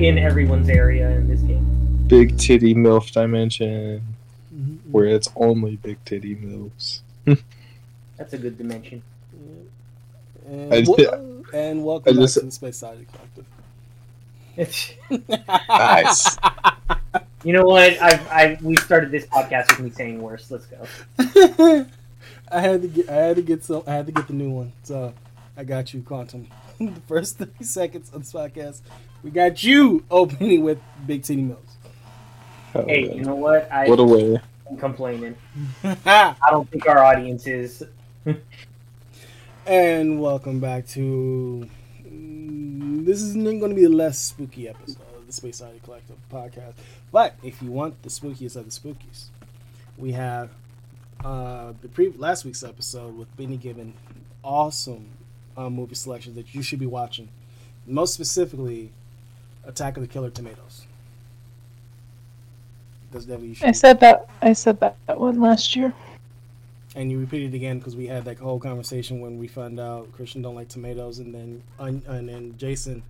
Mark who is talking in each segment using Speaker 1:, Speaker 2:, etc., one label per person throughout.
Speaker 1: they're, they're in everyone's area in this game.
Speaker 2: Big titty MILF dimension,
Speaker 3: Mhm.
Speaker 2: where it's only big titty MILFs.
Speaker 1: That's a good dimension.
Speaker 3: And,
Speaker 2: I just-
Speaker 3: and welcome
Speaker 2: I just-
Speaker 3: back to the Space Side Collective.
Speaker 2: Nice.
Speaker 1: you know what? I've, I've we started this podcast with me saying worse. Let's go.
Speaker 3: I had to get I had to get some I had to get the new one. So I got you, Quantum. the first thirty seconds of this podcast, we got you opening with Big Titty Mills.
Speaker 2: Oh,
Speaker 1: Hey,
Speaker 2: man.
Speaker 1: you know what? I,
Speaker 2: what a way.
Speaker 1: I'm complaining. I don't think our audience is.
Speaker 3: and welcome back to mm, this is not going to be a less spooky episode of the Space Oddity Collective podcast. But if you want the spookiest of the spookies, we have uh, the pre last week's episode with Benny giving awesome uh, movie selections that you should be watching. Most specifically, Attack of the Killer Tomatoes. That's definitely.
Speaker 4: I said that. I said that, that one last year.
Speaker 3: and you repeated it again because we had that whole conversation when we found out Christian don't like tomatoes, and then and, and then Jason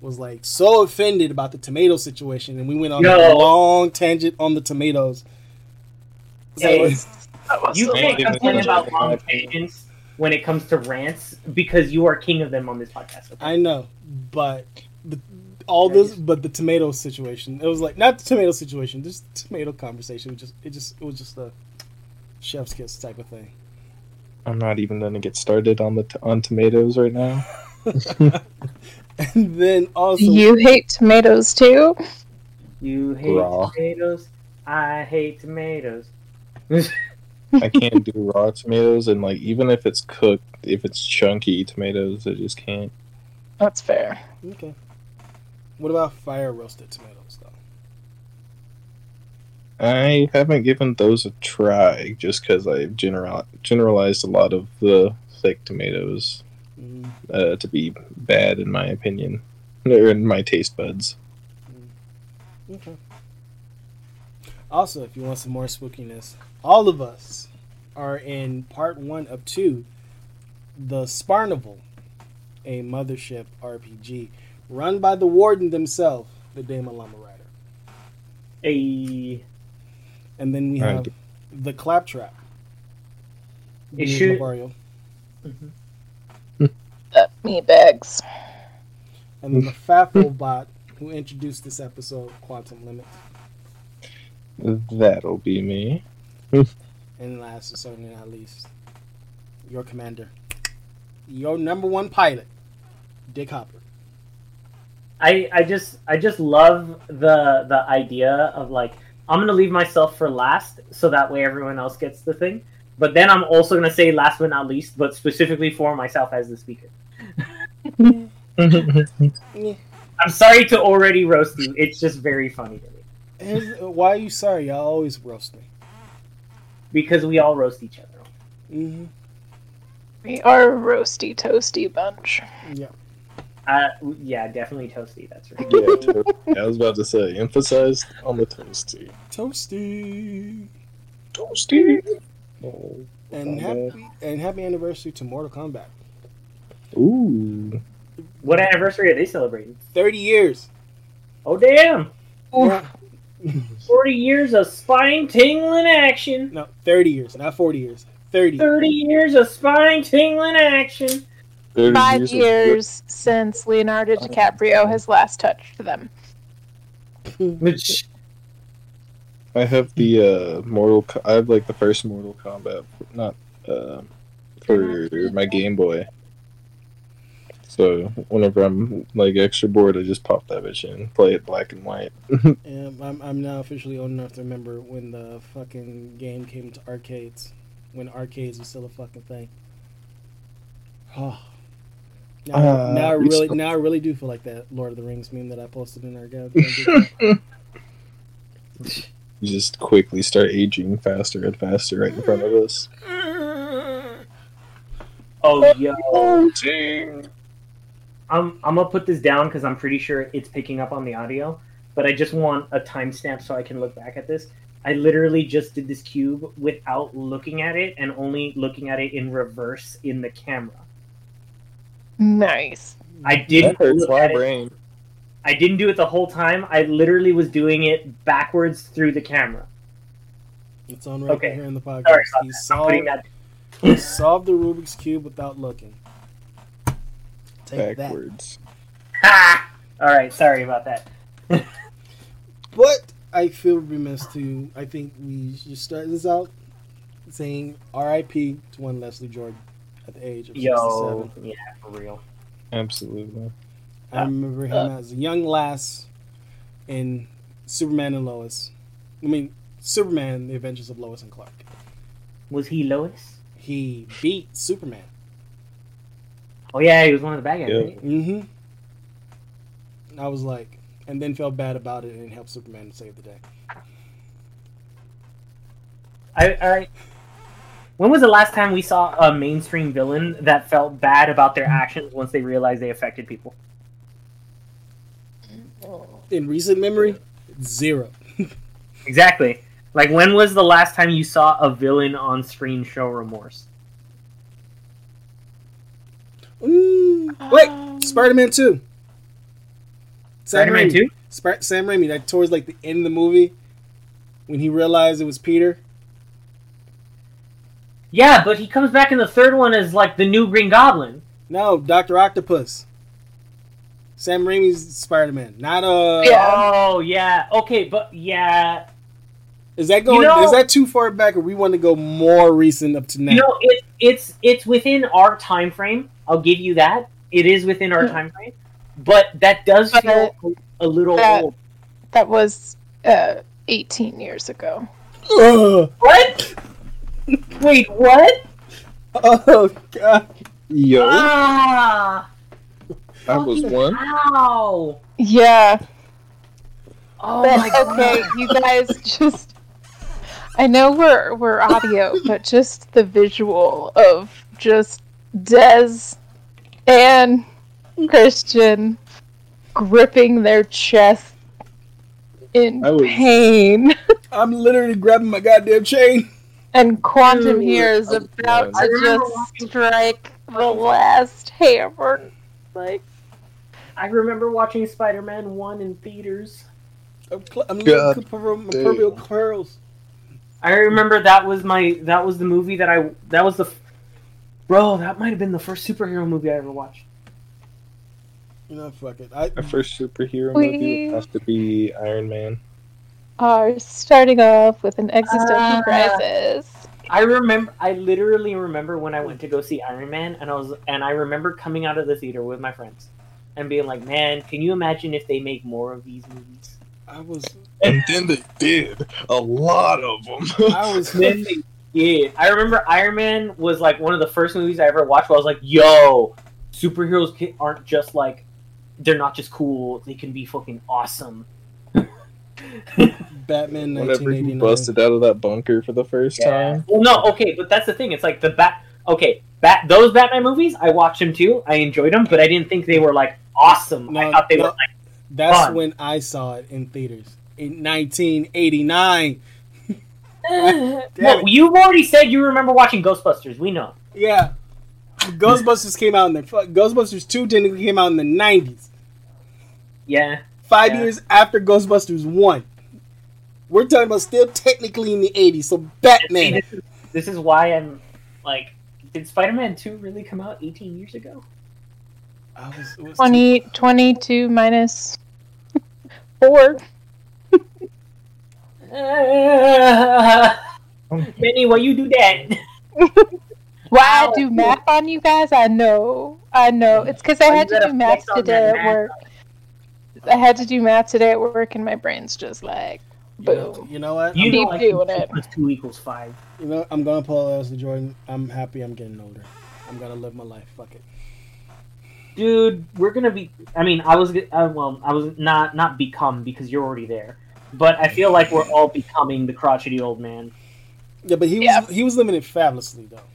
Speaker 3: was like so offended about the tomato situation, and we went on a long tangent on the tomatoes. So
Speaker 1: Hey,
Speaker 3: it's-
Speaker 4: was
Speaker 1: you
Speaker 4: so
Speaker 1: can't
Speaker 2: Even
Speaker 1: complain about long tangents when it comes to rants because you are king of them on this podcast. okay?
Speaker 3: I know, but the, all this, but the tomato situation, it was like not the tomato situation, just tomato conversation. It just it just it was just a chef's kiss type of thing.
Speaker 2: I'm not even gonna get started on the t- on tomatoes right now.
Speaker 3: and then also
Speaker 4: you hate tomatoes too?
Speaker 1: You hate
Speaker 2: Raw.
Speaker 1: tomatoes. I hate tomatoes.
Speaker 2: I can't do raw tomatoes, and like even if it's cooked, if it's chunky tomatoes, I just can't.
Speaker 4: That's fair.
Speaker 3: okay. What about fire roasted tomatoes though?
Speaker 2: I haven't given those a try just because I've general generalized a lot of the fake tomatoes
Speaker 3: Mm,
Speaker 2: uh, to be bad in my opinion, or in my taste buds.
Speaker 3: okay. Also, if you want some more spookiness, all of us are in part one of two, the Sparnival, a mothership RPG run by the warden themselves, the Damon Lama Rider.
Speaker 1: A
Speaker 3: And then we
Speaker 2: Right.
Speaker 3: have the Claptrap.
Speaker 1: It
Speaker 3: Denise
Speaker 1: should-
Speaker 3: Labario. Mm-hmm.
Speaker 4: That meat bags.
Speaker 3: And then the Faffle bot who introduced this episode, Quantum Limit.
Speaker 2: That'll be me.
Speaker 3: And last but certainly not least, your commander, your number one pilot, Dick Hopper.
Speaker 1: I I just I just love the the idea of like I'm gonna leave myself for last so that way everyone else gets the thing. But then I'm also gonna say last but not least, but specifically for myself as the speaker. I'm sorry to already roast you. It's just very funny to me
Speaker 3: And why are you sorry? Y'all always roast me.
Speaker 1: because we all roast each other.
Speaker 3: hmm
Speaker 4: We are a roasty toasty bunch.
Speaker 3: Yeah.
Speaker 1: Uh, yeah, definitely toasty. That's right.
Speaker 2: yeah, to- I was about to say, emphasized on the toasty.
Speaker 3: Toasty.
Speaker 2: Toasty. Oh,
Speaker 3: And happy and happy anniversary to Mortal Kombat.
Speaker 2: Ooh.
Speaker 1: What anniversary are they celebrating?
Speaker 3: Thirty years.
Speaker 1: Oh damn!
Speaker 3: Yeah.
Speaker 1: Forty years of spine tingling action.
Speaker 3: No, thirty years, not forty years. Thirty.
Speaker 1: Thirty years of spine tingling action.
Speaker 2: 30
Speaker 4: Five
Speaker 2: of-
Speaker 4: years since Leonardo DiCaprio has last touched them.
Speaker 1: Which
Speaker 2: I have the uh, Mortal. Co- I have like the first Mortal Kombat, not uh, for my Game Boy. So whenever I'm like extra bored, I just pop that bitch in, play it black and white.
Speaker 3: And I'm, I'm now officially old enough to remember when the fucking game came to arcades. When arcades was still a fucking thing. Oh. Now,
Speaker 2: Uh,
Speaker 3: now I really
Speaker 2: still-
Speaker 3: now I really do feel like that Lord of the Rings meme that I posted in our goddamn
Speaker 2: You just quickly start aging faster and faster right in front of us.
Speaker 1: oh yo,
Speaker 2: Ding.
Speaker 1: I'm I'm gonna put this down because I'm pretty sure it's picking up on the audio. But I just want a timestamp so I can look back at this. I literally just did this cube without looking at it and only looking at it in reverse in the camera.
Speaker 4: Nice.
Speaker 1: I
Speaker 2: That
Speaker 1: didn't
Speaker 2: hurts my brain.
Speaker 1: I didn't do it the whole time. I literally was doing it backwards through the camera.
Speaker 3: It's on record
Speaker 1: Okay.
Speaker 3: here in the podcast.
Speaker 1: Sorry about
Speaker 3: he
Speaker 1: that.
Speaker 3: Solved,
Speaker 1: that.
Speaker 3: he solved the Rubik's cube without looking. Take that.
Speaker 2: Backwards.
Speaker 1: Ha! All right, sorry about that.
Speaker 3: But I feel remiss to. I think we should start this out saying R.I.P. to one Leslie Jordan at the age of
Speaker 1: Yo,
Speaker 3: 67.
Speaker 1: yeah, for real.
Speaker 2: Absolutely.
Speaker 3: I remember him as a young lass in Superman and Lois. I mean, Superman: The Adventures of Lois and Clark.
Speaker 1: Was he Lois?
Speaker 3: He beat Superman.
Speaker 1: Oh yeah, he was one of the bad guys.
Speaker 2: Yeah.
Speaker 1: Right?
Speaker 3: Mm-hmm. I was like, and then felt bad about it and helped Superman save the day.
Speaker 1: I, I. When was the last time we saw a mainstream villain that felt bad about their actions once they realized they affected people?
Speaker 3: In recent memory, zero.
Speaker 1: Exactly. Like when was the last time you saw a villain on screen show remorse?
Speaker 3: Mm, wait, Spider-Man Two.
Speaker 1: Spider-Man Two.
Speaker 3: Sp- Sam Raimi, like towards like the end of the movie, when he realized it was Peter.
Speaker 1: Yeah, but he comes back in the third one as like the new Green Goblin.
Speaker 3: No, Doctor Octopus. Sam Raimi's Spider-Man, not uh.
Speaker 4: Yeah.
Speaker 1: Oh yeah. Okay, but yeah.
Speaker 3: Is that going?
Speaker 1: You know-
Speaker 3: is that too far back, or we want to go more recent up to now?
Speaker 1: You know, it, it's it's within our time frame. I'll give you that. It is within our
Speaker 4: Hmm.
Speaker 1: time frame, but that does
Speaker 4: But,
Speaker 1: feel a little
Speaker 4: that-
Speaker 1: old.
Speaker 4: That was uh, 18 years ago.
Speaker 3: Ugh.
Speaker 1: What? Wait, what?
Speaker 3: oh God!
Speaker 2: Yo,
Speaker 1: Ah!
Speaker 2: I was
Speaker 1: fucking
Speaker 2: one.
Speaker 1: How?
Speaker 4: Yeah.
Speaker 1: Oh
Speaker 4: But,
Speaker 1: my god.
Speaker 4: okay, you guys just. I know we're we're audio, but just the visual of just Des and Christian gripping their chest in
Speaker 2: I was-
Speaker 4: pain,
Speaker 3: I'm literally grabbing my goddamn chain.
Speaker 4: And Quantum
Speaker 1: Dude,
Speaker 4: here is about to just strike the last hammer. Like,
Speaker 1: I remember watching Spider-Man one in theaters.
Speaker 3: I'm, cl- I'm looking for my proverbial curls.
Speaker 1: I remember that was my that was the movie that I that was the bro that might have been the first superhero movie I ever watched.
Speaker 3: You know, fuck it. I,
Speaker 2: My first superhero
Speaker 4: We-
Speaker 2: movie would have to be Iron Man.
Speaker 4: Are starting off with an existential
Speaker 1: Ah.
Speaker 4: crisis.
Speaker 1: I remember I literally remember when I went to go see Iron Man and I was and I remember coming out of the theater with my friends and being like, "Man, can you imagine if they make more of these movies?"
Speaker 3: I was,
Speaker 2: And then they did a lot of them.
Speaker 3: I was.
Speaker 1: Then they did. I remember Iron Man was like one of the first movies I ever watched where I was like, "Yo, superheroes aren't just like they're not just cool; they can be fucking awesome."
Speaker 3: Batman
Speaker 2: Whenever he busted out of that bunker for the first time.
Speaker 1: Well, no, okay, but that's the thing. It's like the bat. Okay, bat. Those Batman movies, I watched them too. I enjoyed them, but I didn't think they were like awesome. I thought they
Speaker 3: no.
Speaker 1: were like.
Speaker 3: That's
Speaker 1: fun.
Speaker 3: when I saw it in theaters in 1989.
Speaker 1: well, you've already said you remember watching Ghostbusters. We know.
Speaker 3: Yeah, Ghostbusters came out in the Ghostbusters 2 technically came out in the 90s.
Speaker 1: Yeah.
Speaker 3: Five
Speaker 1: Yeah.
Speaker 3: years after Ghostbusters 1. We're talking about still technically in the 80s. So
Speaker 1: See,
Speaker 3: Batman.
Speaker 1: this, is, this is why I'm like, did Spider-Man Two really come out 18 years ago?
Speaker 3: I was, it was
Speaker 4: 20, 22 minus 4.
Speaker 1: Benny, why you do that?
Speaker 4: Why
Speaker 1: Ow.
Speaker 4: I do math on you guys? I know. I know. It's because I had to do math today
Speaker 1: that
Speaker 4: at
Speaker 1: math?
Speaker 4: Work. I had to do math today at work, and my brain's just like,
Speaker 3: you know,
Speaker 4: boom.
Speaker 3: you know what?
Speaker 1: You
Speaker 4: Keep
Speaker 1: like,
Speaker 4: doing
Speaker 1: two
Speaker 4: it.
Speaker 1: plus two equals five.
Speaker 3: You know, I'm gonna pull Leslie Jordan. I'm happy I'm getting older. I'm gonna live my life. Fuck it.
Speaker 1: dude we're gonna be i mean i was uh, well i was not not become because you're already there but i feel like we're all becoming the crotchety old man
Speaker 3: Yeah, but he was
Speaker 4: Yeah.
Speaker 3: he was living it fabulously though.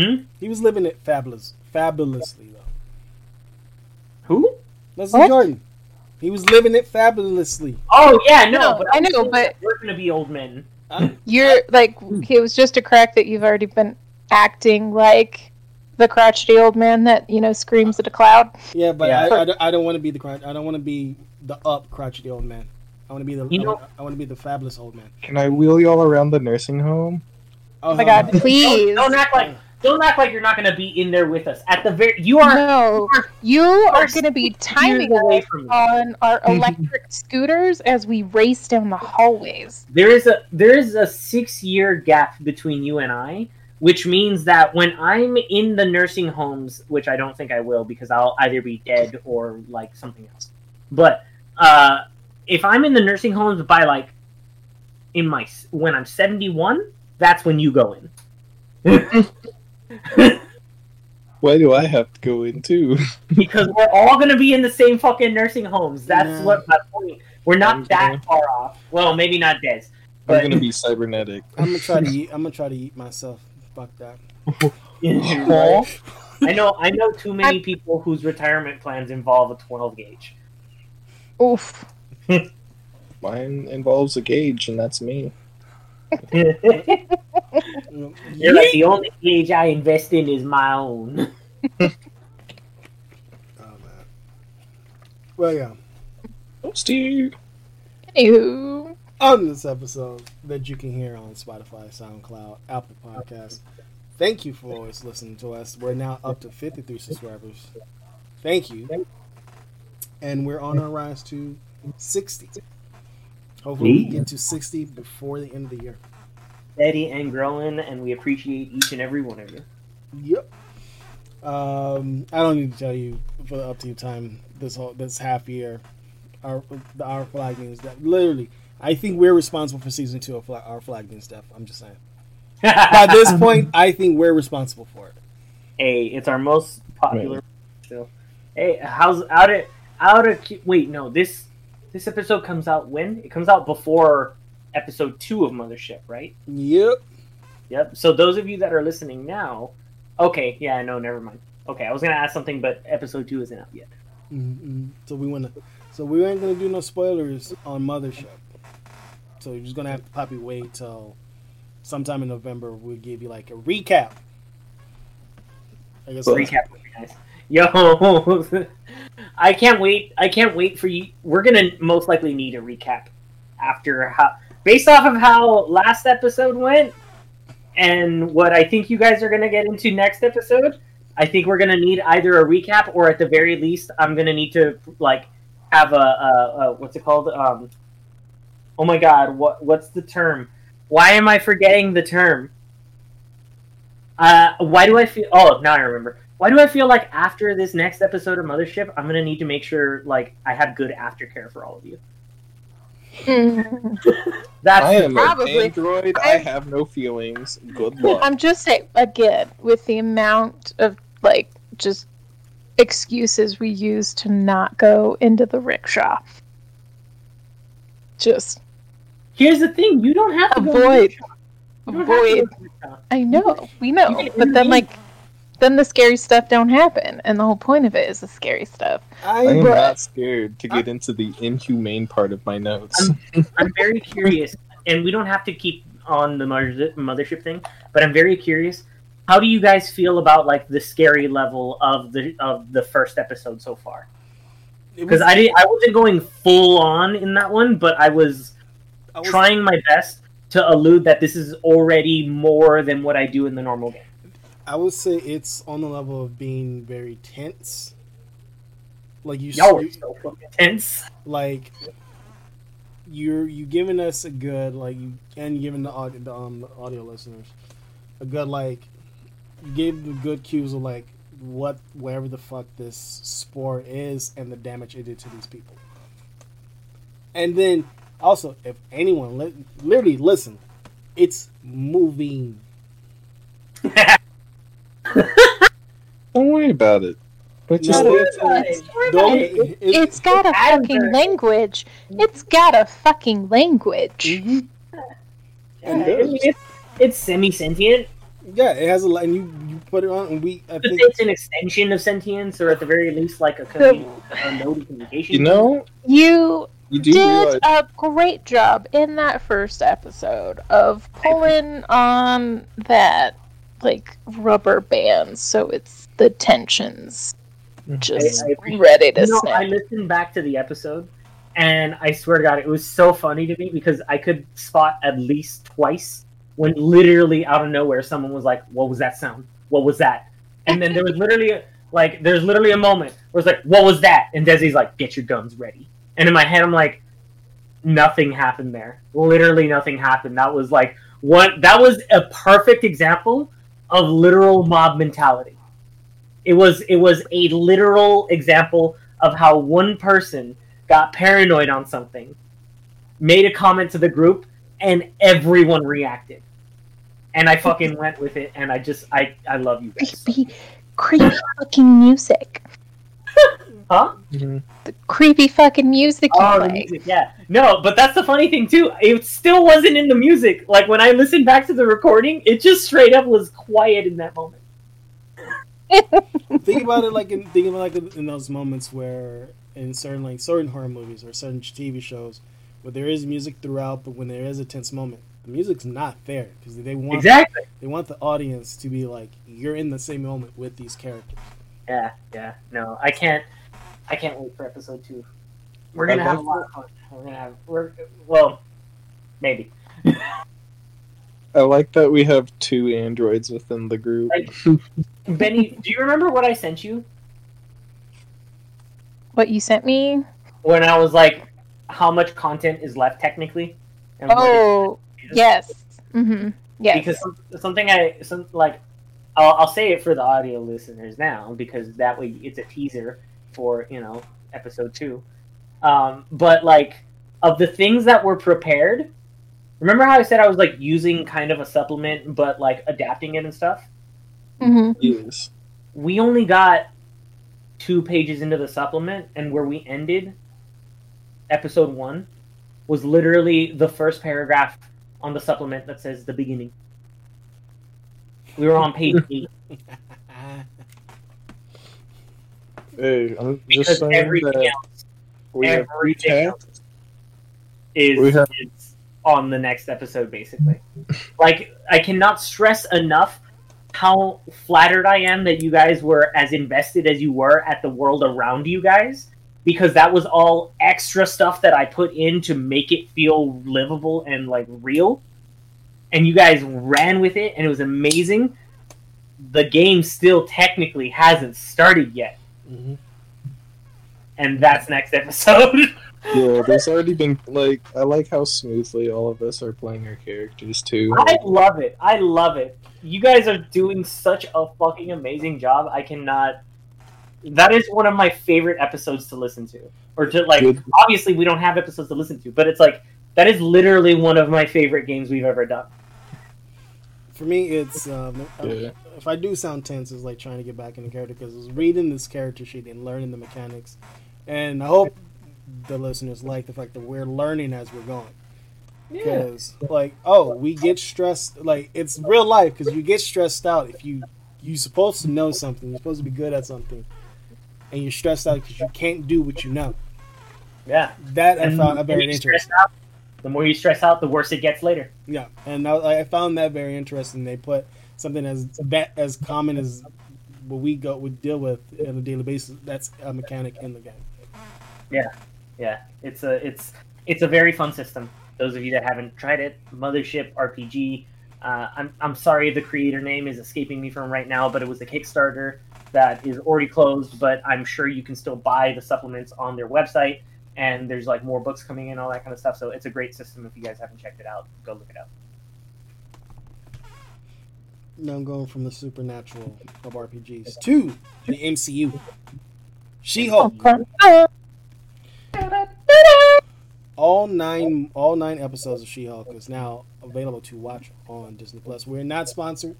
Speaker 1: Hmm?
Speaker 3: He was living it fabulous, fabulously though.
Speaker 1: who
Speaker 3: Leslie
Speaker 4: What?
Speaker 3: Jordan. He was living it fabulously.
Speaker 1: oh yeah no,
Speaker 4: No,
Speaker 1: but
Speaker 4: I know, but-
Speaker 1: we're gonna be old men
Speaker 4: You're like, it was just a crack that you've already been acting like the crotchety old man that you know screams at a cloud.
Speaker 3: Yeah, but
Speaker 1: Yeah.
Speaker 3: I, I, don't- I don't want to be the crotch. I don't want to be the up crotchety old man. I want to be the.
Speaker 1: You
Speaker 3: I,
Speaker 1: know-
Speaker 3: want, I want to be the fabulous old man.
Speaker 2: Can I wheel y'all around the nursing home?
Speaker 3: Oh, oh
Speaker 4: my God, please.
Speaker 1: Don't, don't act like don't act like you're not going to be in there with us. At the very, you are
Speaker 4: No, you are going to be timing
Speaker 1: away
Speaker 4: us
Speaker 1: from me.
Speaker 4: on our electric scooters as we race down the hallways.
Speaker 1: There is a there is a six year gap between you and I, which means that when I'm in the nursing homes, which I don't think I will because I'll either be dead or like something else. But uh, if I'm in the nursing homes by like in my when I'm 71, that's when you go in.
Speaker 2: Why do I have to go in too?
Speaker 1: because we're all gonna be in the same fucking nursing homes. That's
Speaker 3: Yeah.
Speaker 1: what my point. We're not
Speaker 2: I'm
Speaker 1: that
Speaker 2: gonna-
Speaker 1: far off. Well, maybe not Des.
Speaker 2: I'm gonna be cybernetic.
Speaker 3: I'm gonna try to eat. I'm gonna try to eat myself. Fuck that.
Speaker 1: Right? I know I know too many people whose retirement plans involve a 12 gauge.
Speaker 4: Oof.
Speaker 2: Mine involves a gauge, and that's me.
Speaker 1: You're like the only gauge I invest in is my own.
Speaker 3: Oh man. Well, yeah.
Speaker 2: Steve.
Speaker 4: Anywho,
Speaker 3: On this episode that you can hear on Spotify, SoundCloud, Apple Podcasts. Thank you for always listening to us. We're now up to 53 subscribers. Thank you. And we're on our rise to 60. Hopefully, we get to 60 before the end of the year.
Speaker 1: Steady and growing, and we appreciate each and every one of you.
Speaker 3: Yep. Um, I don't need to tell you for the up to you time this whole this half year, our the our flag news that literally I think we're responsible for season two of our flag news stuff. I'm just saying. By this point, I think we're responsible for it.
Speaker 1: hey, it's our most popular. Still, hey, how's out of out of wait? No, this this episode comes out when? It comes out before episode two of Mothership, right?
Speaker 3: Yep.
Speaker 1: Yep. So those of you that are listening now, okay, yeah, no, never mind. Okay, I was gonna ask something, but episode two isn't out yet.
Speaker 3: Mm-hmm. So we wanna, so we ain't gonna do no spoilers on Mothership. So you're just gonna have to probably wait till sometime in November. We'll give you like a recap. I guess
Speaker 1: Recap would be nice. Yo, I can't wait. I can't wait for you. We're gonna most likely need a recap after how, based off of how last episode went, and what I think you guys are gonna get into next episode. I think we're gonna need either a recap or at the very least, I'm gonna need to like have a, a, a what's it called? Um, oh my god, what what's the term? Why am I forgetting the term? Uh, why do I feel? Oh, now I remember. Why do I feel like after this next episode of Mothership, I'm gonna need to make sure like I have good aftercare for all of you. That's
Speaker 2: I am
Speaker 4: Probably.
Speaker 2: an android. I have no feelings. Good luck.
Speaker 4: I'm just saying again with the amount of like just excuses we use to not go into the rickshaw. Just
Speaker 1: here's the thing: you don't have to go
Speaker 4: Avoid.
Speaker 1: Have to go
Speaker 4: avoid.
Speaker 1: to the rickshaw.
Speaker 4: I know, we know, but then
Speaker 1: intervene.
Speaker 4: like then the scary stuff don't happen, and the whole point of it is the scary stuff.
Speaker 2: I
Speaker 3: I,
Speaker 2: am
Speaker 4: Bruh.
Speaker 2: not scared to get into the inhumane part of my notes.
Speaker 1: I'm very curious, and we don't have to keep on the mother- mothership thing, but I'm very curious. How do you guys feel about like the scary level of the of the first episode so far? Because
Speaker 3: was-
Speaker 1: I didn't, I wasn't going full on in that one, but I was
Speaker 3: I was-
Speaker 1: trying my best to allude that this is already more than what I do in the normal game.
Speaker 3: I would say it's on the level of being very tense. Like you,
Speaker 1: Y'all
Speaker 3: you
Speaker 1: so fucking tense.
Speaker 3: like you're you giving us a good like you and giving the audio the, um, the audio listeners a good like you gave the good cues of like what whatever the fuck this sport is and the damage it did to these people. And then also if anyone li- literally listen, it's moving.
Speaker 2: Don't worry about it. But just
Speaker 3: No, it's-
Speaker 4: It's,
Speaker 3: don't-
Speaker 1: it-
Speaker 3: it-
Speaker 4: it's got a
Speaker 1: Adam
Speaker 4: fucking language. It's got a fucking language.
Speaker 3: Mhm.
Speaker 1: I it's, it's semi sentient.
Speaker 3: Yeah, it has a lot, and you you put it on, and we I
Speaker 1: But
Speaker 3: think
Speaker 1: it's an extension of sentience, or at the very least, like a, commu- a node of communication.
Speaker 2: you know,
Speaker 4: You
Speaker 2: you do
Speaker 4: did
Speaker 2: realize
Speaker 4: a great job in that first episode of pulling on that like rubber bands, so it's the tensions mm-hmm. just
Speaker 1: I appreciate-
Speaker 4: ready to
Speaker 1: You know,
Speaker 4: snap.
Speaker 1: I listened back to the episode, and I swear to God, it was so funny to me because I could spot at least twice when literally out of nowhere someone was like, "What was that sound? What was that?" And then there was literally like, there's literally a moment where it's like, "What was that?" And Desi's like, "Get your guns ready." And in my head, I'm like, nothing happened there. Literally nothing happened. That was like one. That was a perfect example of literal mob mentality. It was it was a literal example of how one person got paranoid on something, made a comment to the group, and everyone reacted. And I fucking went with it, and I just I I love you guys.
Speaker 4: creepy, creepy fucking music.
Speaker 1: Huh?
Speaker 4: The creepy fucking music you
Speaker 1: Oh, the
Speaker 4: play.
Speaker 1: music, yeah. No, but that's the funny thing too. It still wasn't in the music. Like when I listened back to the recording, it just straight up was quiet in that moment.
Speaker 3: think about it like in think about it like in those moments where in certain like certain horror movies or certain TV shows where there is music throughout, but when there is a tense moment, the music's not there because they want
Speaker 1: Exactly.
Speaker 3: they want the audience to be like you're in the same moment with these characters.
Speaker 1: Yeah, yeah. No, I can't. I can't wait for episode two. We're gonna have a lot of fun. We're gonna have. We're well, maybe.
Speaker 2: I like that we have two androids within the group.
Speaker 1: Like- Benny, do you remember what I sent you
Speaker 4: What you sent me?
Speaker 1: when I was like, how much content is left technically? And
Speaker 4: Oh, yes. Mm-hmm. Yes.
Speaker 1: because some, something I some like I'll, I'll say it for the audio listeners now because that way it's a teaser for you know episode two. Um, but like of the things that were prepared, remember how I said I was like using kind of a supplement but like adapting it and stuff.
Speaker 4: hmm
Speaker 2: Yes.
Speaker 1: We only got two pages into the supplement, and where we ended episode one was literally the first paragraph on the supplement that says the beginning. We were on page eight.
Speaker 2: Hey, I'm just
Speaker 1: because
Speaker 2: saying
Speaker 1: everything
Speaker 2: that
Speaker 1: else,
Speaker 2: we have
Speaker 1: everything else is,
Speaker 2: We have-
Speaker 1: is on the next episode, basically. like, I cannot stress enough how flattered I am that you guys were as invested as you were at the world around you guys, because that was all extra stuff that I put in to make it feel livable and like real. And you guys ran with it, and it was amazing. The game still technically hasn't started yet
Speaker 3: hmm
Speaker 1: and that's next episode.
Speaker 2: Yeah, there's already been like I like how smoothly all of us are playing our characters too.
Speaker 1: I love it. I love it. You guys are doing such a fucking amazing job. I cannot. That is one of my favorite episodes to listen to, or to like.
Speaker 2: Good.
Speaker 1: Obviously, we don't have episodes to listen to, but it's like that is literally one of my favorite games we've ever done.
Speaker 3: For me, it's um,
Speaker 2: Yeah.
Speaker 3: If I do sound tense, it's like trying to get back in the character because I was reading this character sheet and learning the mechanics, and I hope the listeners like the fact that we're learning as we're going. Because like, oh, we get stressed. Like it's real life because you get stressed out if you you're supposed to know something. You're supposed to be good at something, and you're stressed out because you can't do what you know.
Speaker 1: yeah.
Speaker 3: That I found very interesting.
Speaker 1: out, the more you stress out, the worse it gets later.
Speaker 3: Yeah, and I, I found that very interesting. They put something as that as common as what we go would deal with on a daily basis. That's a mechanic in the game.
Speaker 1: Yeah, yeah, it's a it's it's a very fun system. Those of you that haven't tried it, Mothership RPG. Uh, I'm I'm sorry the creator name is escaping me from right now, but it was a Kickstarter that is already closed. But I'm sure you can still buy the supplements on their website, and there's like more books coming in, all that kind of stuff. So it's a great system. If you guys haven't checked it out, go look it up.
Speaker 3: Now I'm going from the supernatural of RPGs to the MCU. She-Hulk. All nine, all nine episodes of She-Hulk is now available to watch on Disney Plus. We're not sponsored.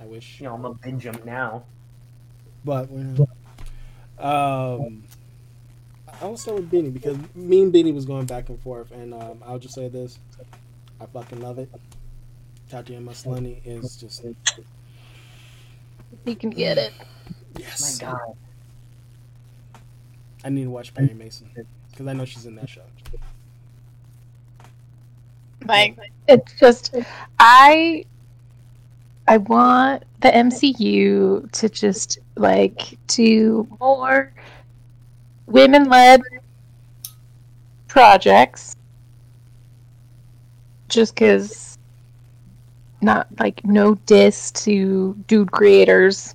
Speaker 3: I wish.
Speaker 1: You know, I'm gonna binge them now.
Speaker 3: but we're not. Um, I'll start with Benny because me and Benny was going back and forth, and um, I'll just say this: I fucking love it. Tatiana Maslany is just
Speaker 4: You can get it.
Speaker 3: yes.
Speaker 1: My God,
Speaker 3: I need to watch Perry Mason because I know she's in that show.
Speaker 4: Like it's just I I want the MCU to just like do more women-led projects. Just because, not like no diss to dude creators,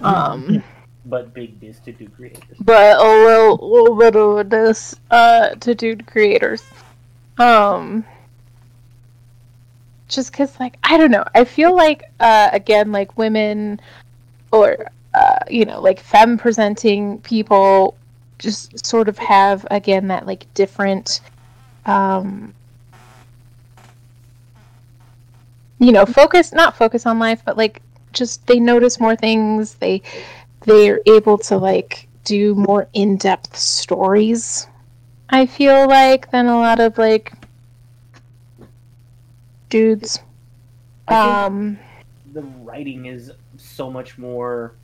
Speaker 4: um,
Speaker 1: But big diss to do creators.
Speaker 4: but a little, little bit of a diss uh, to dude creators. Um, just because like i don't know i feel like uh again like women or uh you know like femme presenting people just sort of have again that like different um you know focus not focus on life but like just they notice more things they they're able to like do more in-depth stories i feel like than a lot of like dudes um
Speaker 1: the writing is so much more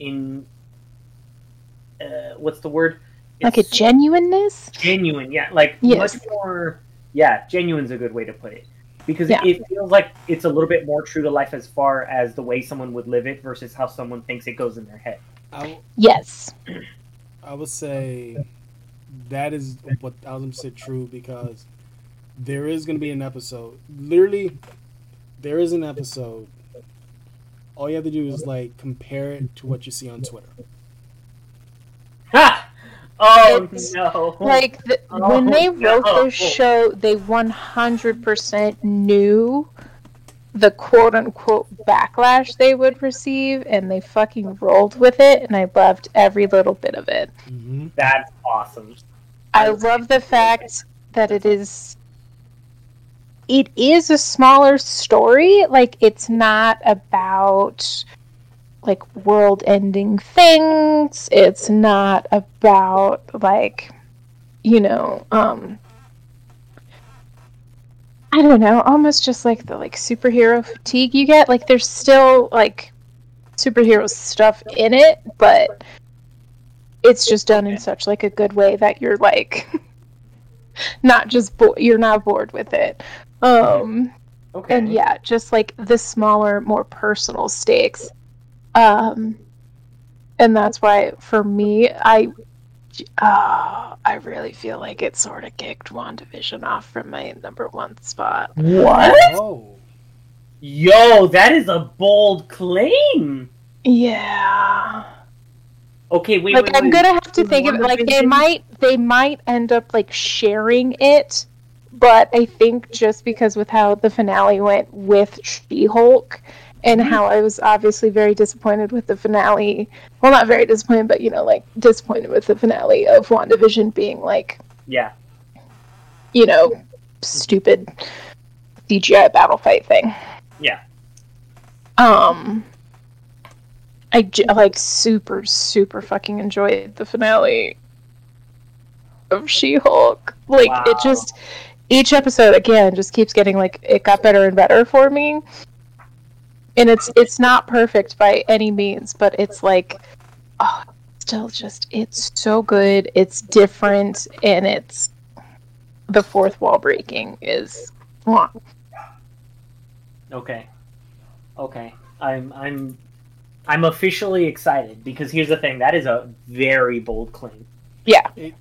Speaker 1: in. Uh, what's the word?
Speaker 4: like a genuineness
Speaker 1: genuine, yeah, like
Speaker 4: Yes.
Speaker 1: much more. Yeah, genuine's a good way to put it because
Speaker 4: Yeah.
Speaker 1: it feels like it's a little bit more true to life as far as the way someone would live it versus how someone thinks it goes in their head.
Speaker 3: I,
Speaker 4: yes
Speaker 3: I would say that is what I was going to say true because there is going to be an episode. Literally, there is an episode. All you have to do is like compare it to what you see on Twitter.
Speaker 1: Ha! Oh
Speaker 4: It's
Speaker 1: no!
Speaker 4: like the,
Speaker 1: Oh,
Speaker 4: when they wrote
Speaker 1: no.
Speaker 4: this show they 100% knew the quote unquote backlash they would receive and they fucking rolled with it and i loved every little bit of it
Speaker 3: Mm-hmm.
Speaker 1: that's awesome.
Speaker 4: i love the fact that it is it is a smaller story like it's not about like world ending things. It's not about like you know um i don't know almost just like the like superhero fatigue you get. Like there's still like superhero stuff in it but it's just done in such like a good way that you're like not just bo- you're not bored with it. Um
Speaker 1: Okay.
Speaker 4: and yeah just like the smaller more personal stakes um and that's why for me i uh, i really feel like it sort of kicked wandavision off from my number one spot
Speaker 1: What?
Speaker 3: Oh,
Speaker 1: Yo, that is a bold claim.
Speaker 4: yeah
Speaker 1: Okay, wait,
Speaker 4: like
Speaker 1: wait,
Speaker 4: i'm
Speaker 1: wait.
Speaker 4: gonna have to think of it like they might they might end up like sharing it but i think just because with how the finale went with she-hulk and how i was obviously very disappointed with the finale. Well not very disappointed but you know like disappointed with the finale of wandavision being like
Speaker 1: Yeah.
Speaker 4: you know stupid cgi battle fight thing.
Speaker 1: Yeah.
Speaker 4: um i j- like super super fucking enjoyed the finale of she-hulk. Like it just each episode again just keeps getting like it got better and better for me and it's it's not perfect by any means but it's like oh still just it's so good it's different and it's the fourth wall breaking is mwah.
Speaker 1: Okay. Okay. I'm I'm I'm officially excited because here's the thing, that is a very bold claim.
Speaker 3: I,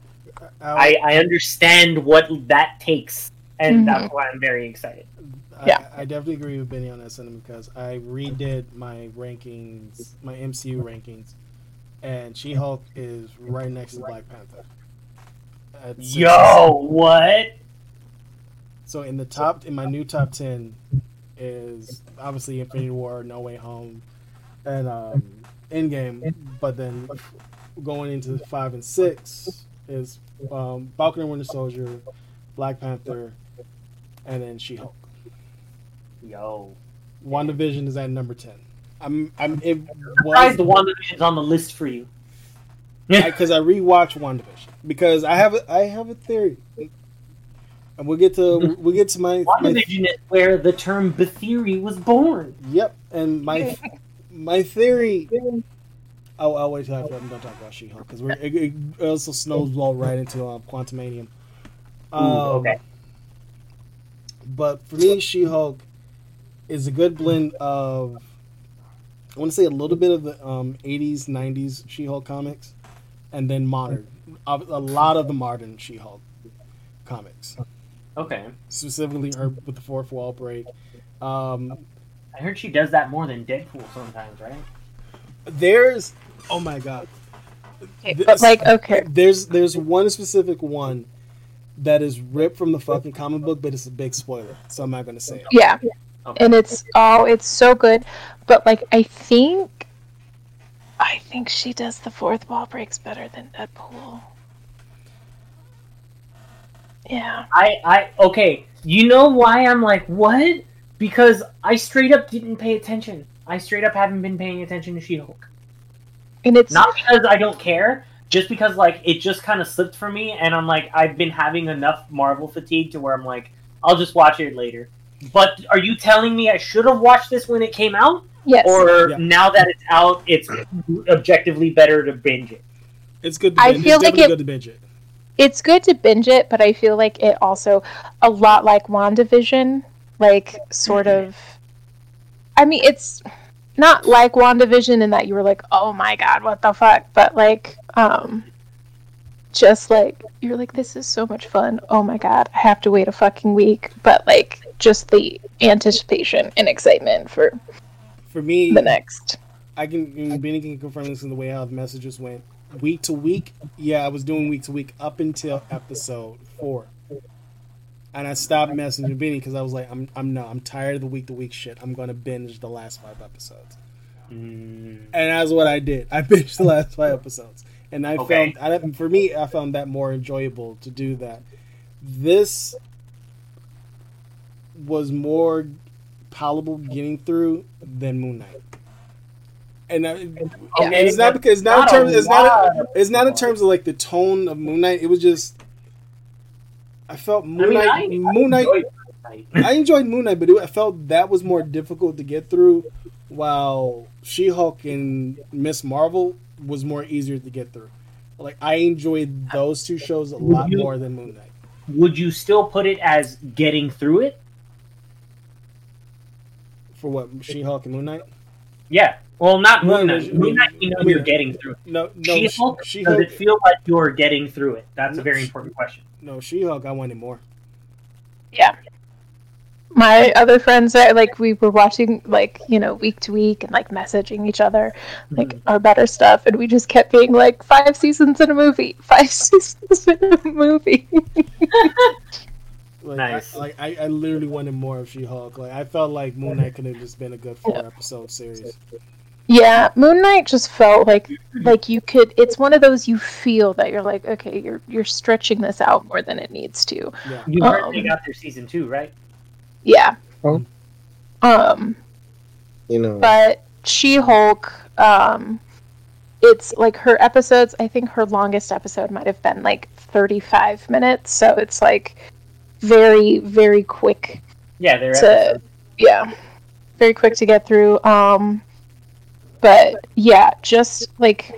Speaker 1: I, I understand what that takes and
Speaker 4: Mhm.
Speaker 1: that's why I'm very excited.
Speaker 3: I,
Speaker 4: Yeah.
Speaker 3: I definitely agree with Benny on that sentiment because I redid my rankings, my MCU rankings, and She Hulk is right next to Black Panther.
Speaker 1: Yo, what?
Speaker 3: So in the top, in my new top ten, is obviously Infinity War, No Way Home, and um, Endgame. But then going into five and six is um, Falcon and Winter Soldier, Black Panther, and then She Hulk.
Speaker 1: Yo.
Speaker 3: WandaVision is at number ten. I'm I'm it
Speaker 1: Surprised
Speaker 3: was
Speaker 1: the WandaVision's on the list for you.
Speaker 3: because I, rewatched WandaVision because I have a, I have a theory, and we'll get to we'll get to my, my
Speaker 1: WandaVision is where the term theory was born.
Speaker 3: Yep, and my my theory. Oh, I'll wait till after I'm done talking about She-Hulk because we're it, it also snowball right into um, Quantumania.
Speaker 1: Ooh,
Speaker 3: Um,
Speaker 1: okay.
Speaker 3: But for me, She-Hulk is a good blend of I want to say a little bit of the um, 80s, 90s She Hulk comics, and then modern. A, a lot of the modern She Hulk comics,
Speaker 1: Okay.
Speaker 3: specifically her with the fourth wall break. Um,
Speaker 1: I heard she does that more than Deadpool sometimes, right?
Speaker 3: there's, oh my god,
Speaker 4: Okay,
Speaker 3: This-
Speaker 4: but like, okay,
Speaker 3: there's there's one specific one that is ripped from the fucking comic book, but it's a big spoiler, so I'm not gonna say it.
Speaker 4: yeah,
Speaker 1: Okay.
Speaker 4: And it's oh, it's so good. But like, I think, I think she does the fourth wall breaks better than Deadpool. Yeah.
Speaker 1: I, I, okay. You know why I'm like, what? Because I straight up didn't pay attention. I straight up haven't been paying attention to She-Hulk.
Speaker 4: And it's
Speaker 1: Not because I don't care, just because like it just kind of slipped for me, and I'm like, I've been having enough Marvel fatigue to where I'm like, I'll just watch it later. But are you telling me I should have watched this when it came out,
Speaker 4: yes.
Speaker 1: or
Speaker 3: Yeah.
Speaker 1: now that it's out, it's objectively better to binge it?
Speaker 3: It's good. To
Speaker 4: I
Speaker 3: binge.
Speaker 4: feel
Speaker 3: it's
Speaker 4: like
Speaker 3: definitely
Speaker 4: it-
Speaker 3: good to binge it.
Speaker 4: it's good to binge it, but I feel like it also a lot like WandaVision, like sort of I mean it's not like WandaVision in that you were like, "Oh my god, what the fuck?" but like um just like you're like this is so much fun. Oh my god, I have to wait a fucking week, but like just the anticipation and excitement for
Speaker 3: For me,
Speaker 4: the next.
Speaker 3: I can and Benny can confirm this in the way how the messages went week to week. Yeah, I was doing week to week up until episode four, and I stopped messaging Benny because I was like, I'm I'm no, I'm tired of the week to week shit. I'm gonna binge the last five episodes,
Speaker 1: Mm,
Speaker 3: and that's what I did. I binged the last five episodes, and I
Speaker 1: Okay.
Speaker 3: found I, for me, I found that more enjoyable to do that. This was more palatable getting through than Moon Knight. And I, and it's not because it's not in terms
Speaker 1: a
Speaker 3: it's not
Speaker 1: lot of
Speaker 3: it's not in terms of like the tone of Moon Knight. It was just I felt Moon
Speaker 1: I mean,
Speaker 3: Knight.
Speaker 1: I-
Speaker 3: Moon Knight.
Speaker 1: enjoyed Moon Knight.
Speaker 3: I enjoyed Moon Knight, but it, I felt that was more difficult to get through, while She Hulk and Miss Marvel was more easier to get through. Like I enjoyed those two shows a lot
Speaker 1: you-
Speaker 3: more than Moon Knight.
Speaker 1: Would you still put it as getting through it?
Speaker 3: For what She Hulk and Moon Knight?
Speaker 1: Yeah. Well, not Moon Knight.
Speaker 3: no,
Speaker 1: Moon Knight, you know
Speaker 3: no,
Speaker 1: you're getting through it.
Speaker 3: No, no.
Speaker 1: She-Hulk,
Speaker 3: She
Speaker 1: does
Speaker 3: Hulk.
Speaker 1: it feel like you're getting through it? That's a very important question.
Speaker 3: No, She Hulk. I wanted more.
Speaker 4: Yeah. My other friends that like we were watching like, you know, week to week and like messaging each other like
Speaker 1: Mm-hmm.
Speaker 4: our better stuff and we just kept being like five seasons in a movie, five seasons in a movie.
Speaker 3: Like,
Speaker 1: Nice.
Speaker 3: I, like I, I literally wanted more of She Hulk. Like I felt like Moon Knight could have just been a good four
Speaker 4: Yeah.
Speaker 3: episode series.
Speaker 4: yeah, Moon Knight just felt like like you could it's one of those you feel that you're like, okay, you're you're stretching this out more than it needs to.
Speaker 3: Yeah.
Speaker 1: You heard they
Speaker 4: Um,
Speaker 1: got their season two, right?
Speaker 4: Yeah.
Speaker 2: Oh.
Speaker 4: Um
Speaker 2: You know,
Speaker 4: but She-Hulk, um, it's like her episodes. I think her longest episode might have been like 35 minutes, so it's like very, very quick
Speaker 1: Yeah, they're
Speaker 4: to,
Speaker 1: episodes.
Speaker 4: yeah, very quick to get through. Um, but yeah, just like,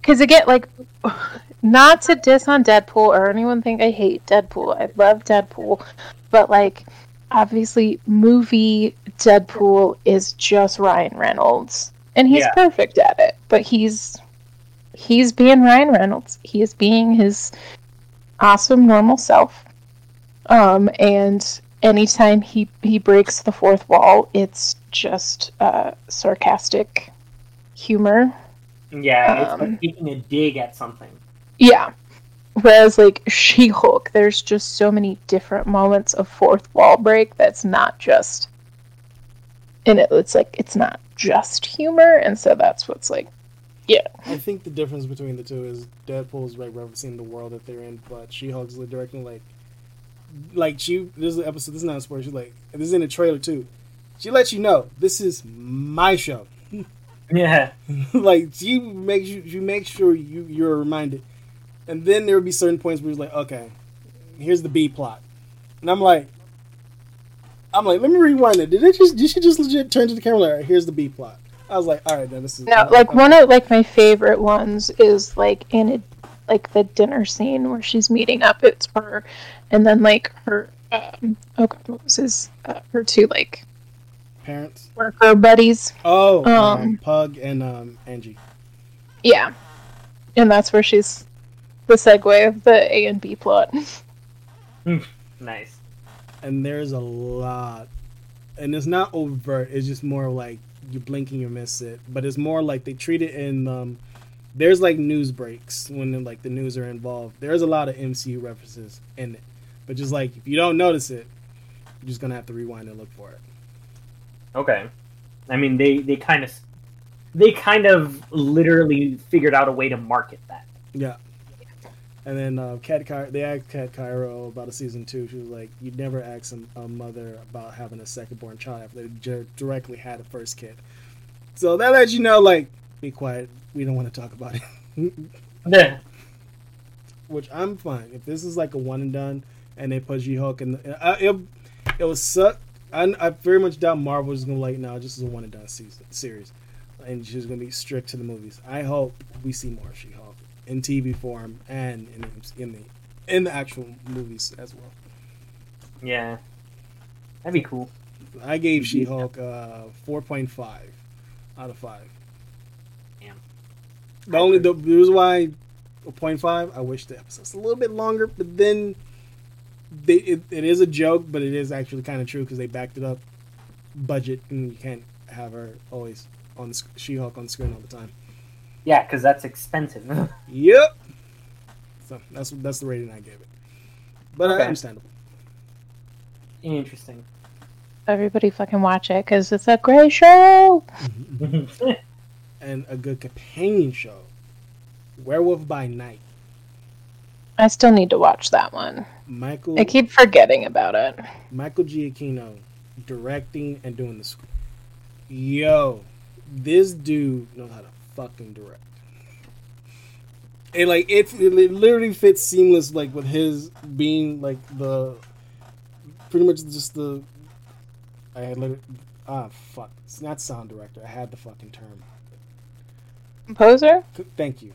Speaker 4: because again, like, not to diss on Deadpool or anyone think I hate Deadpool. I love Deadpool, but like, obviously, movie Deadpool is just Ryan Reynolds, and he's
Speaker 1: Yeah.
Speaker 4: perfect at it. But he's he's being Ryan Reynolds. He is being his awesome normal self. Um, and anytime he he breaks the fourth wall, it's just uh, sarcastic humor.
Speaker 1: Yeah, it's
Speaker 4: Um,
Speaker 1: like taking a dig at something.
Speaker 4: Yeah. Whereas like She Hulk, there's just so many different moments of fourth wall break that's not just and it, it's like it's not just humor, and so that's what's like yeah.
Speaker 3: I think the difference between the two is Deadpool is like referencing the world that they're in, but She Hulk's like directing like, like she. There's an episode. This is not a spoiler. She's like, this is in the trailer too. She lets you know this is my show.
Speaker 1: Yeah.
Speaker 3: like she makes you. She makes sure you you're reminded, and then there would be certain points where it's like, okay, here's the B plot, and I'm like. I'm like, let me rewind it. Did it just? Did she just legit turn to the camera like, all right, here's the B plot? I was like, all right, then this is
Speaker 4: no, like one of like my favorite ones is like in a like the dinner scene where she's meeting up. It's her, and then like her um, oh god, what was his uh, her two like
Speaker 3: parents.
Speaker 4: Worker buddies.
Speaker 3: Oh, um,
Speaker 4: Um,
Speaker 3: Pug and um, Angie.
Speaker 4: Yeah. And that's where she's the segue of the A and B plot.
Speaker 1: Nice.
Speaker 3: And there's a lot, and it's not overt. It's just more like you blink and you miss it. But it's more like they treat it in. Um, there's like news breaks when like the news are involved. There's a lot of MCU references in it, but just like if you don't notice it, you're just gonna have to rewind and look for it.
Speaker 1: Okay. I mean, they they kind of they kind of literally figured out a way to market that.
Speaker 3: Yeah. And then uh, Cat Ky- they asked Kat Coiro about a season two. She was like, "You'd never ask a, a mother about having a second-born child after they directly had a first kid." So that lets you know, like, be quiet. We don't want to talk about it.
Speaker 1: yeah.
Speaker 3: Which I'm fine. If this is like a one and done, and they put She Hulk and it, it was suck. I, I, very much doubt Marvel is gonna like now. Just as a one and done season series, and she's gonna be strict to the movies. I hope we see more She Hulk in TV form and in the, in the in the actual movies as well.
Speaker 1: Yeah, that'd be cool.
Speaker 3: I gave She Hulk uh, 4.5 out of
Speaker 1: 5.
Speaker 3: The only the, the reason why a point five, I wish the episode's a little bit longer, but then they it, it is a joke, but it is actually kind of true because they backed it up. Budget, and you can't have her always on the, She-Hulk on the screen all the time.
Speaker 1: Yeah, because that's expensive.
Speaker 3: Yep. So that's that's the rating I gave it, but
Speaker 1: Okay.
Speaker 3: understandable.
Speaker 1: Interesting.
Speaker 4: Everybody fucking watch it because it's a great show.
Speaker 3: And a good companion show, Werewolf by Night.
Speaker 4: I still need to watch that one.
Speaker 3: Michael
Speaker 4: I keep forgetting about it.
Speaker 3: Michael Giacchino directing and doing the script. Yo, this dude knows how to fucking direct. It like it, it literally fits seamless like with his being like the pretty much just the I had ah fuck it's not sound director I had the fucking term
Speaker 4: Composer?
Speaker 3: Thank you.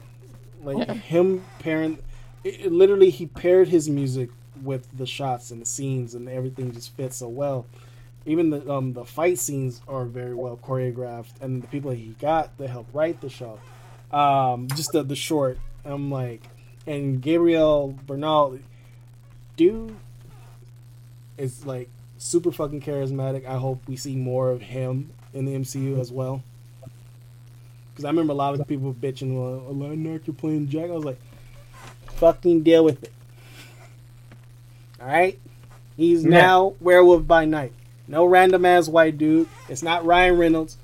Speaker 3: Like him pairing, it, it literally he paired his music with the shots and the scenes, and everything just fits so well. Even the um the fight scenes are very well choreographed, and the people he got to help write the show, um, just the the short. I'm like, and Gabriel Bernal, dude, is like super fucking charismatic. I hope we see more of him in the MCU as well. Because I remember a lot of people bitching, well, Aladdin actor playing Jack. I was like, fucking deal with it. Alright? He's
Speaker 1: Yeah.
Speaker 3: now Werewolf by Night. No random ass white dude. It's not Ryan Reynolds.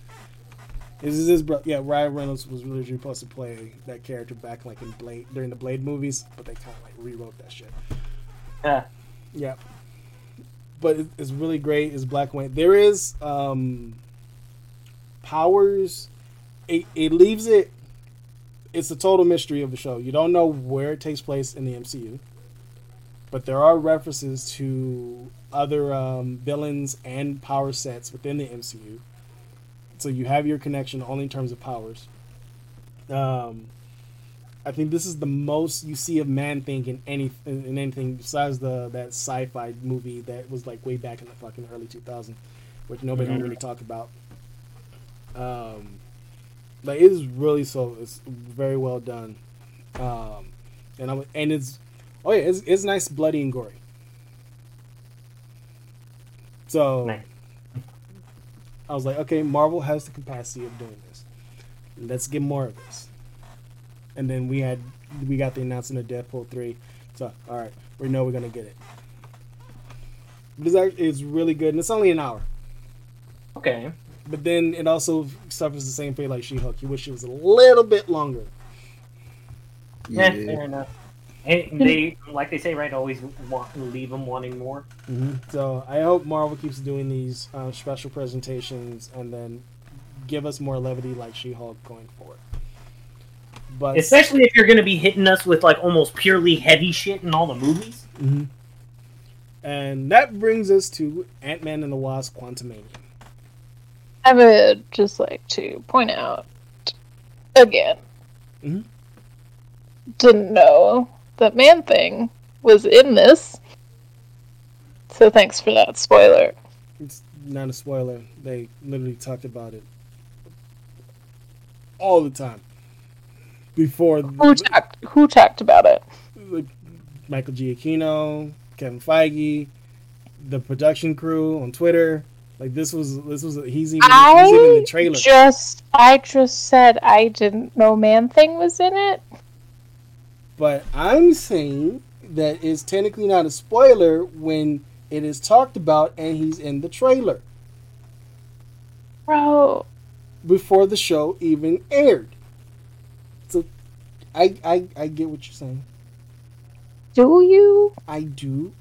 Speaker 3: This is his bro. Yeah, Ryan Reynolds was really supposed to play that character back like in Blade during the Blade movies, but they kind of like rewrote that shit.
Speaker 1: Yeah.
Speaker 3: Yeah. But it's really great. It's black and white. There is um powers. It, it leaves it. It's a total mystery of the show. You don't know where it takes place in the MCU, but there are references to other um, villains and power sets within the MCU. So you have your connection only in terms of powers. Um, I think this is the most you see of Man Thing in any in anything besides the that sci-fi movie that was like way back in the fucking early 2000s, which nobody
Speaker 1: Mhm.
Speaker 3: really talked about. Um, like it is really so it's very well done, um, and I'm and it's oh yeah it's it's nice bloody and gory. So
Speaker 1: Nice.
Speaker 3: I was like, okay, Marvel has the capacity of doing this. Let's get more of this. And then we had we got the announcement of Deadpool three. So all right, we know we're gonna get it. But it's it's really good, and it's only an hour.
Speaker 1: Okay.
Speaker 3: But then it also suffers the same fate like She-Hulk. You wish it was a little bit longer.
Speaker 1: Yeah, fair enough. And they, like they say, right, always want, leave them wanting more.
Speaker 3: So I hope Marvel keeps doing these uh, special presentations and then give us more levity like She-Hulk going forward. But
Speaker 1: Especially if you're going to be hitting us with like almost purely heavy shit in all the movies.
Speaker 3: Mhm. And that brings us to Ant Man and the Wasp Quantumania.
Speaker 4: I would just like to point out again.
Speaker 3: Mhm.
Speaker 4: Didn't know that Man Thing was in this. So thanks for that spoiler.
Speaker 3: It's not a spoiler. They literally talked about it all the time before
Speaker 4: Who talked? Who talked about it?
Speaker 3: Michael Giacchino, Kevin Feige, the production crew on Twitter. Like this was this was he's even he's even in the trailer.
Speaker 4: just, I just said I didn't know Man Thing was in it.
Speaker 3: But I'm saying that it's technically not a spoiler when it is talked about and he's in the trailer
Speaker 4: Bro,
Speaker 3: before the show even aired. So I I, I get what you're saying.
Speaker 4: do you?
Speaker 3: I do.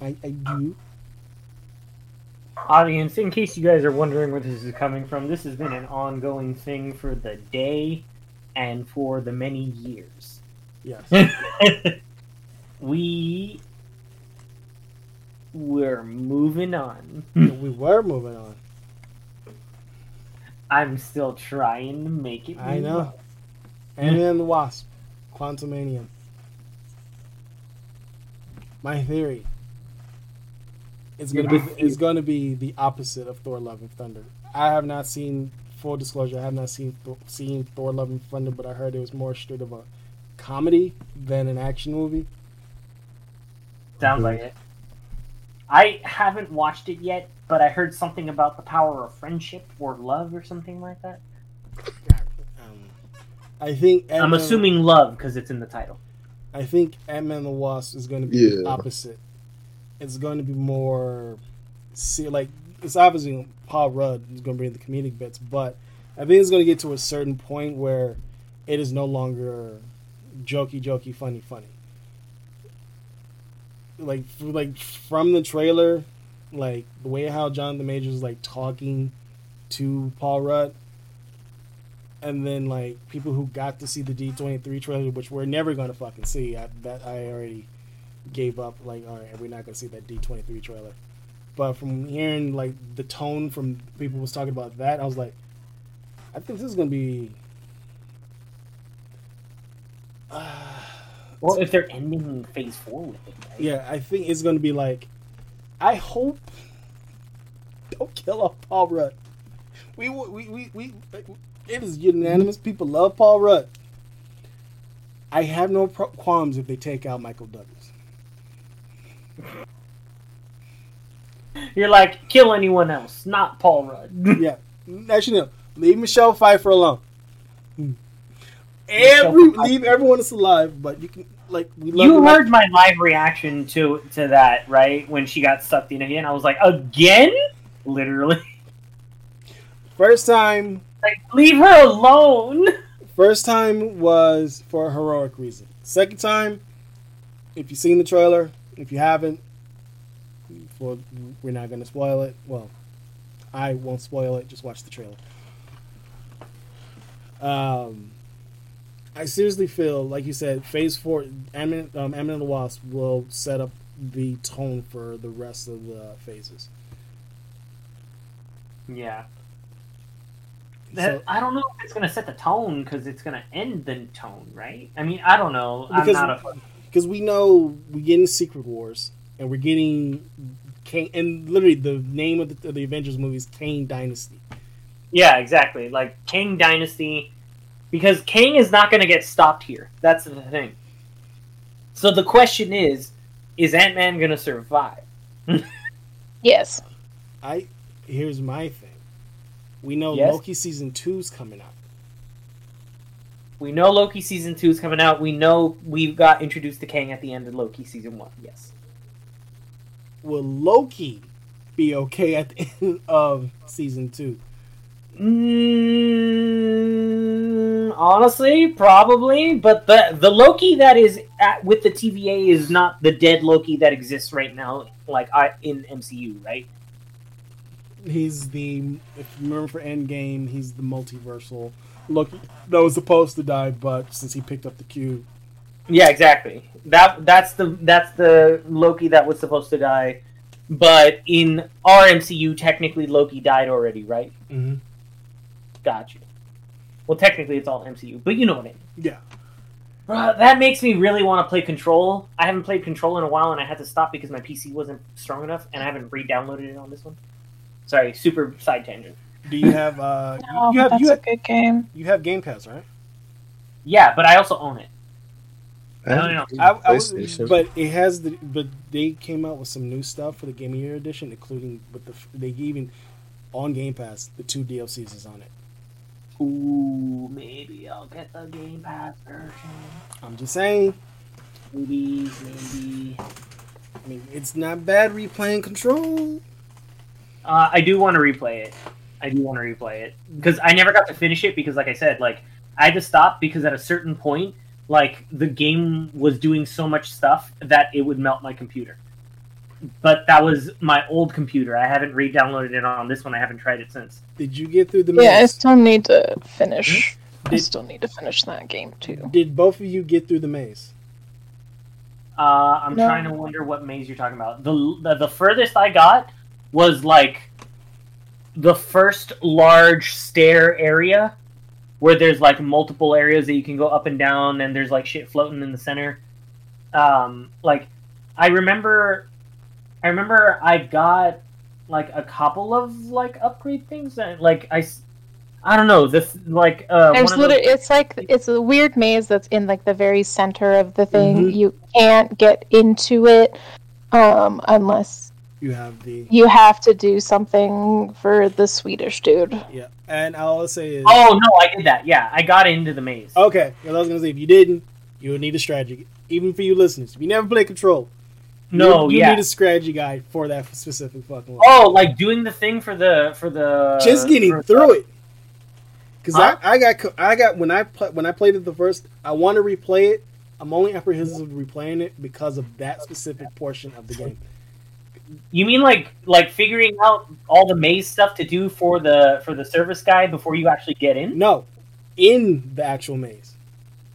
Speaker 3: I I do.
Speaker 1: Audience, in case you guys are wondering where this is coming from, this has been an ongoing thing for the day and for the many years.
Speaker 3: Yes.
Speaker 1: we we're moving on.
Speaker 3: we were moving on.
Speaker 1: I'm still trying to make it.
Speaker 3: I know.
Speaker 1: on.
Speaker 3: Ant-Man and the Wasp. Quantumania. My theory. It's gonna be it's gonna be the opposite of Thor: Love and Thunder. I have not seen full disclosure. I have not seen seen Thor: Love and Thunder, but I heard it was more straight of a comedy than an action movie.
Speaker 1: Sounds like it. I haven't watched it yet, but I heard something about the power of friendship or love or something like that.
Speaker 3: Um, I think
Speaker 1: I'm assuming love because it's in the title.
Speaker 3: I think Ant Man and the Wasp is going to be the opposite. It's going to be more, see, like it's obviously Paul Rudd is going to bring the comedic bits, but I think it's going to get to a certain point where it is no longer jokey, jokey, funny, funny. Like, like from the trailer, like the way how Jonathan Majors is like talking to Paul Rudd, and then like people who got to see the D twenty three trailer, which we're never gonna fucking see. I, that I already gave up. Like, all right, we're not gonna see that D twenty three trailer. But from hearing like the tone from people was talking about that, I was like, I think this is gonna be.
Speaker 1: Uh, Well, if they're ending phase four with it, right?
Speaker 3: Yeah, I think it's gonna be like. I hope. Don't kill off Paul Rudd. We we we we. It is unanimous. People love Paul Rudd. I have no pro- qualms if they take out Michael Douglas.
Speaker 1: You're like kill anyone else, not Paul Rudd.
Speaker 3: yeah, actually, no. Leave Michelle Pfeiffer alone. Hmm. Every
Speaker 1: Pfeiffer.
Speaker 3: leave everyone else alive, but you can like we love
Speaker 1: you heard my live reaction to to that, right? When she got sucked in again, I was like, again, literally,
Speaker 3: first time.
Speaker 1: like leave her alone.
Speaker 3: First time was for a heroic reason. Second time, if you've seen the trailer, if you haven't, well, we're not going to spoil it. Well, I won't spoil it. Just watch the trailer. Um, I seriously feel like you said, Phase Four, Ant-Man, um, and the Wasp will set up the tone for the rest of the phases.
Speaker 1: Yeah. That,
Speaker 3: So-
Speaker 1: I don't know if it's gonna set the tone because it's gonna end the tone, right? I mean, I don't know. I'm not a
Speaker 3: because we know we're getting Secret Wars and we're getting Kang, and literally the name of the, of the Avengers movie is Kang Dynasty.
Speaker 1: Yeah, exactly. Like Kang Dynasty, because Kang is not going to get stopped here. That's the thing. So the question is, is Ant Man going to survive?
Speaker 4: Yes.
Speaker 3: I here's my thing. We know
Speaker 1: Yes.
Speaker 3: Loki season two's coming out.
Speaker 1: We know Loki season two is coming out. We know we got introduced to Kang at the end of Loki season one. Yes.
Speaker 3: Will Loki be okay at the end of season two?
Speaker 1: Mm, honestly, probably, but the the Loki that is at, with the TVA is not the dead Loki that exists right now, like I in MCU, right?
Speaker 3: He's the if you remember for Endgame, he's the multiversal Loki that was supposed to die, but since he picked up the cube,
Speaker 1: Yeah, exactly. That that's the that's the Loki that was supposed to die, but in our MCU, technically Loki died already, right?
Speaker 3: mm-hmm.
Speaker 1: Got you. Well, technically it's all MCU, but you know what I mean.
Speaker 3: yeah.
Speaker 1: Bruh, that makes me really want to play Control. I haven't played Control in a while, and I had to stop because my PC wasn't strong enough, and I haven't re-downloaded it on this one. Sorry, super side tangent.
Speaker 3: Do you have uh
Speaker 4: Oh,
Speaker 3: you have
Speaker 4: that's
Speaker 3: you
Speaker 4: a good game.
Speaker 3: you have Game Pass, right?
Speaker 1: Yeah, but I also own it.
Speaker 2: I
Speaker 1: No,
Speaker 2: have
Speaker 1: no,
Speaker 3: I, I was, but it has the but they came out with some new stuff for the Game of Year edition, including with the they even on Game Pass the two DLCs is on it.
Speaker 1: Ooh, maybe I'll get the Game Pass version.
Speaker 3: I'm just saying.
Speaker 1: Maybe, maybe.
Speaker 3: I mean, it's not bad replaying Control.
Speaker 1: Uh, I do want to replay it. I do want to replay it because I never got to finish it because, like I said, like I had to stop because at a certain point, like the game was doing so much stuff that it would melt my computer. But that was my old computer. I haven't re-downloaded it on this one. I haven't tried it since.
Speaker 3: Did you get through the Maze?
Speaker 4: Yeah, I still need to finish. I still need to finish that game too.
Speaker 3: Did both of you get through the maze?
Speaker 1: Uh, I'm
Speaker 4: No.
Speaker 1: trying to wonder what maze you're talking about. The, the the furthest I got was like the first large stair area where there's like multiple areas that you can go up and down and there's like shit floating in the center. Um, like I remember I remember I got like a couple of like upgrade things that like i i don't know this like uh
Speaker 4: There's
Speaker 1: one of those-
Speaker 4: it's like it's a weird maze that's in like the very center of the thing.
Speaker 3: Mhm.
Speaker 4: You can't get into it um, unless
Speaker 3: You have the
Speaker 4: you have to do something for the Swedish dude.
Speaker 3: yeah, and all I'll say is
Speaker 1: Oh no, I did that. Yeah, I got into the maze.
Speaker 3: okay. Well, I was gonna say if you didn't, you would need a strategy. Even for you listeners, if you never play Control,
Speaker 1: no,
Speaker 3: you, you
Speaker 1: yeah.
Speaker 3: need a strategy guide for that specific fucking. One.
Speaker 1: Oh, like doing the thing for the for the
Speaker 3: just getting
Speaker 1: for-
Speaker 3: through it. Because
Speaker 1: Huh?
Speaker 3: I, I got I got when I pla when I played it the first, I want to replay it. I'm only apprehensive of replaying it because of that specific portion of the game.
Speaker 1: You mean like like figuring out all the maze stuff to do for the for the service guy before you actually get in?
Speaker 3: No, in the actual maze.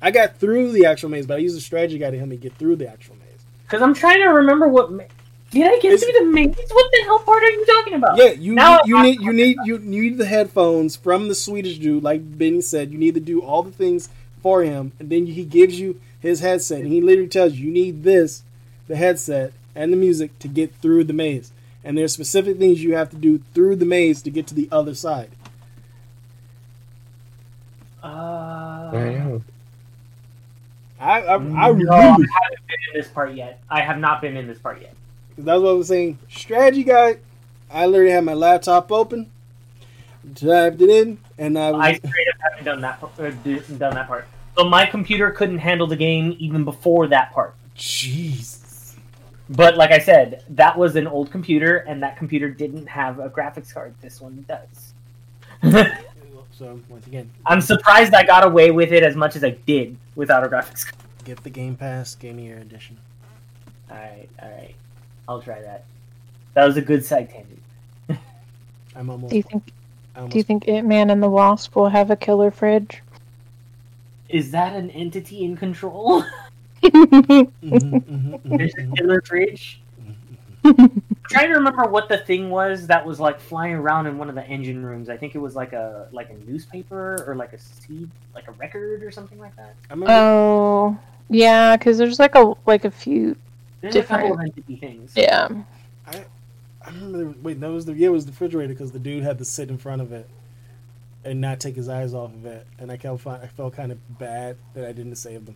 Speaker 3: I got through the actual maze, but I used a strategy guy to help me get through the actual maze.
Speaker 1: Because I'm trying to remember what. Ma- did I get
Speaker 3: It's-
Speaker 1: through the maze? What the hell part are you talking about?
Speaker 3: Yeah, you
Speaker 1: Now
Speaker 3: you
Speaker 1: I'm-
Speaker 3: need you need you need the headphones from the Swedish dude, like Benny said. You need to do all the things for him, and then he gives you his headset, and he literally tells you you need this, the headset and the music to get through the maze. And there's specific things you have to do through the maze to get to the other side.
Speaker 1: Uh,
Speaker 2: I.
Speaker 3: I I, I
Speaker 1: no, I haven't been in this part yet. I have not been in this part yet.
Speaker 3: that's what I was saying. Strategy guide. I literally had my laptop open, typed it in, and I was
Speaker 1: I straight up haven't done that uh, d- done that part. So my computer couldn't handle the game even before that part.
Speaker 3: jeez.
Speaker 1: But like I said, that was an old computer, and that computer didn't have a graphics card. This one does.
Speaker 3: So once again,
Speaker 1: I'm surprised I got away with it as much as I did without a graphics card.
Speaker 3: get the Game Pass Game Year Edition.
Speaker 1: Alright, alright. I'll try that. That was a good side tangent.
Speaker 3: I'm almost.
Speaker 4: Do you think?
Speaker 3: Almost
Speaker 4: Do you think Ant Man and the Wasp will have a killer fridge?
Speaker 1: Is that an entity in control?
Speaker 3: Mhm,
Speaker 1: There's a
Speaker 3: mhm.
Speaker 1: killer fridge?
Speaker 3: Mm-hmm.
Speaker 1: I'm trying to remember what the thing was that was like flying around in one of the engine rooms. I think it was like a like a newspaper or like a seed, like a record or something like that.
Speaker 3: I remember,
Speaker 4: oh, yeah, because there's like a like a few.
Speaker 1: There's a couple of
Speaker 4: Different.
Speaker 1: entity things.
Speaker 4: Yeah.
Speaker 3: I remember. There, wait, that was the yeah, it was the refrigerator because the dude had to sit in front of it and not take his eyes off of it, and I kept fi- I felt kind of bad that I didn't save them.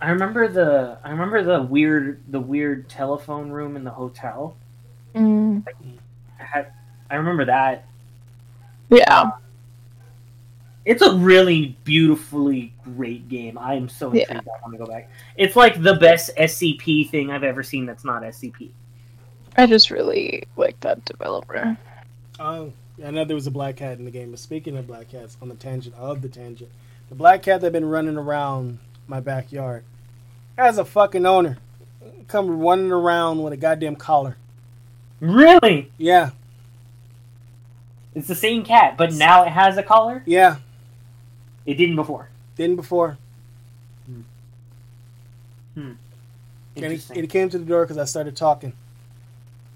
Speaker 1: I remember the I remember the weird the weird telephone room in the hotel.
Speaker 4: Mm,
Speaker 1: I had I remember that.
Speaker 4: yeah.
Speaker 1: It's a really beautifully great game. I am so
Speaker 4: Yeah.
Speaker 1: intrigued. I want to go back. It's like the best SCP thing I've ever seen. That's not SCP.
Speaker 4: I just really like that developer.
Speaker 3: Oh, I know there was a black cat in the game. But speaking of black cats, on the tangent of the tangent, the black cat that been running around my backyard As a fucking owner. Come running around with a goddamn collar.
Speaker 1: Really?
Speaker 3: Yeah,
Speaker 1: It's the same cat, but now it has a collar.
Speaker 3: yeah.
Speaker 1: It didn't before.
Speaker 3: Didn't before. He,
Speaker 1: Interesting.
Speaker 3: and he came to the door because I started talking.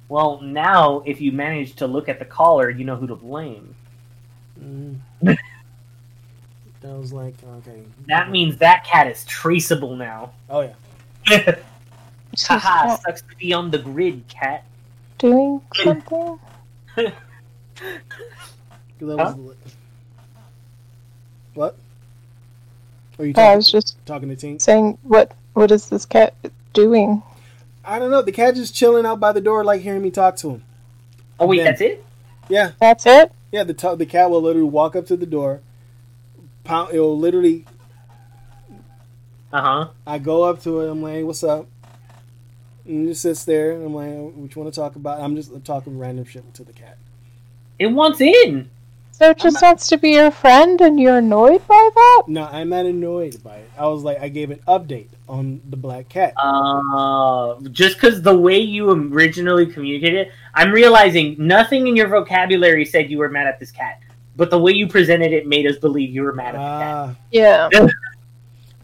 Speaker 1: Well, now if you manage to look at the collar, you know who to blame.
Speaker 3: Mm. And I was like, uh, okay.
Speaker 1: That means that cat is traceable now.
Speaker 3: Oh yeah.
Speaker 1: Haha, sucks to be on the grid, cat.
Speaker 4: doing something.
Speaker 3: 'Cause I was li- What? Are you
Speaker 4: Oh, I was just
Speaker 3: talking to Tink?
Speaker 4: saying, what what is this cat doing?
Speaker 3: I don't know. The cat just chilling out by the door, like hearing me talk to him.
Speaker 1: Oh wait,
Speaker 3: Ben.
Speaker 1: that's it?
Speaker 3: Yeah,
Speaker 4: That's it.
Speaker 3: yeah. The t- the cat will literally walk up to the door. Pound. It will literally.
Speaker 1: Uh huh.
Speaker 3: I go up to it. I'm like, "What's up?" And it just sits there. And I'm like, "What you want to talk about?" I'm just talking random shit to the cat.
Speaker 1: It wants in.
Speaker 4: So it just wants to be your friend, and you're annoyed by that.
Speaker 3: No, I'm not annoyed by it. I was like, I gave an update on the black cat.
Speaker 1: Uh, just because the way you originally communicated, I'm realizing nothing in your vocabulary said you were mad at this cat, but the way you presented it made us believe you were mad at the cat.
Speaker 3: Ah,
Speaker 4: Yeah.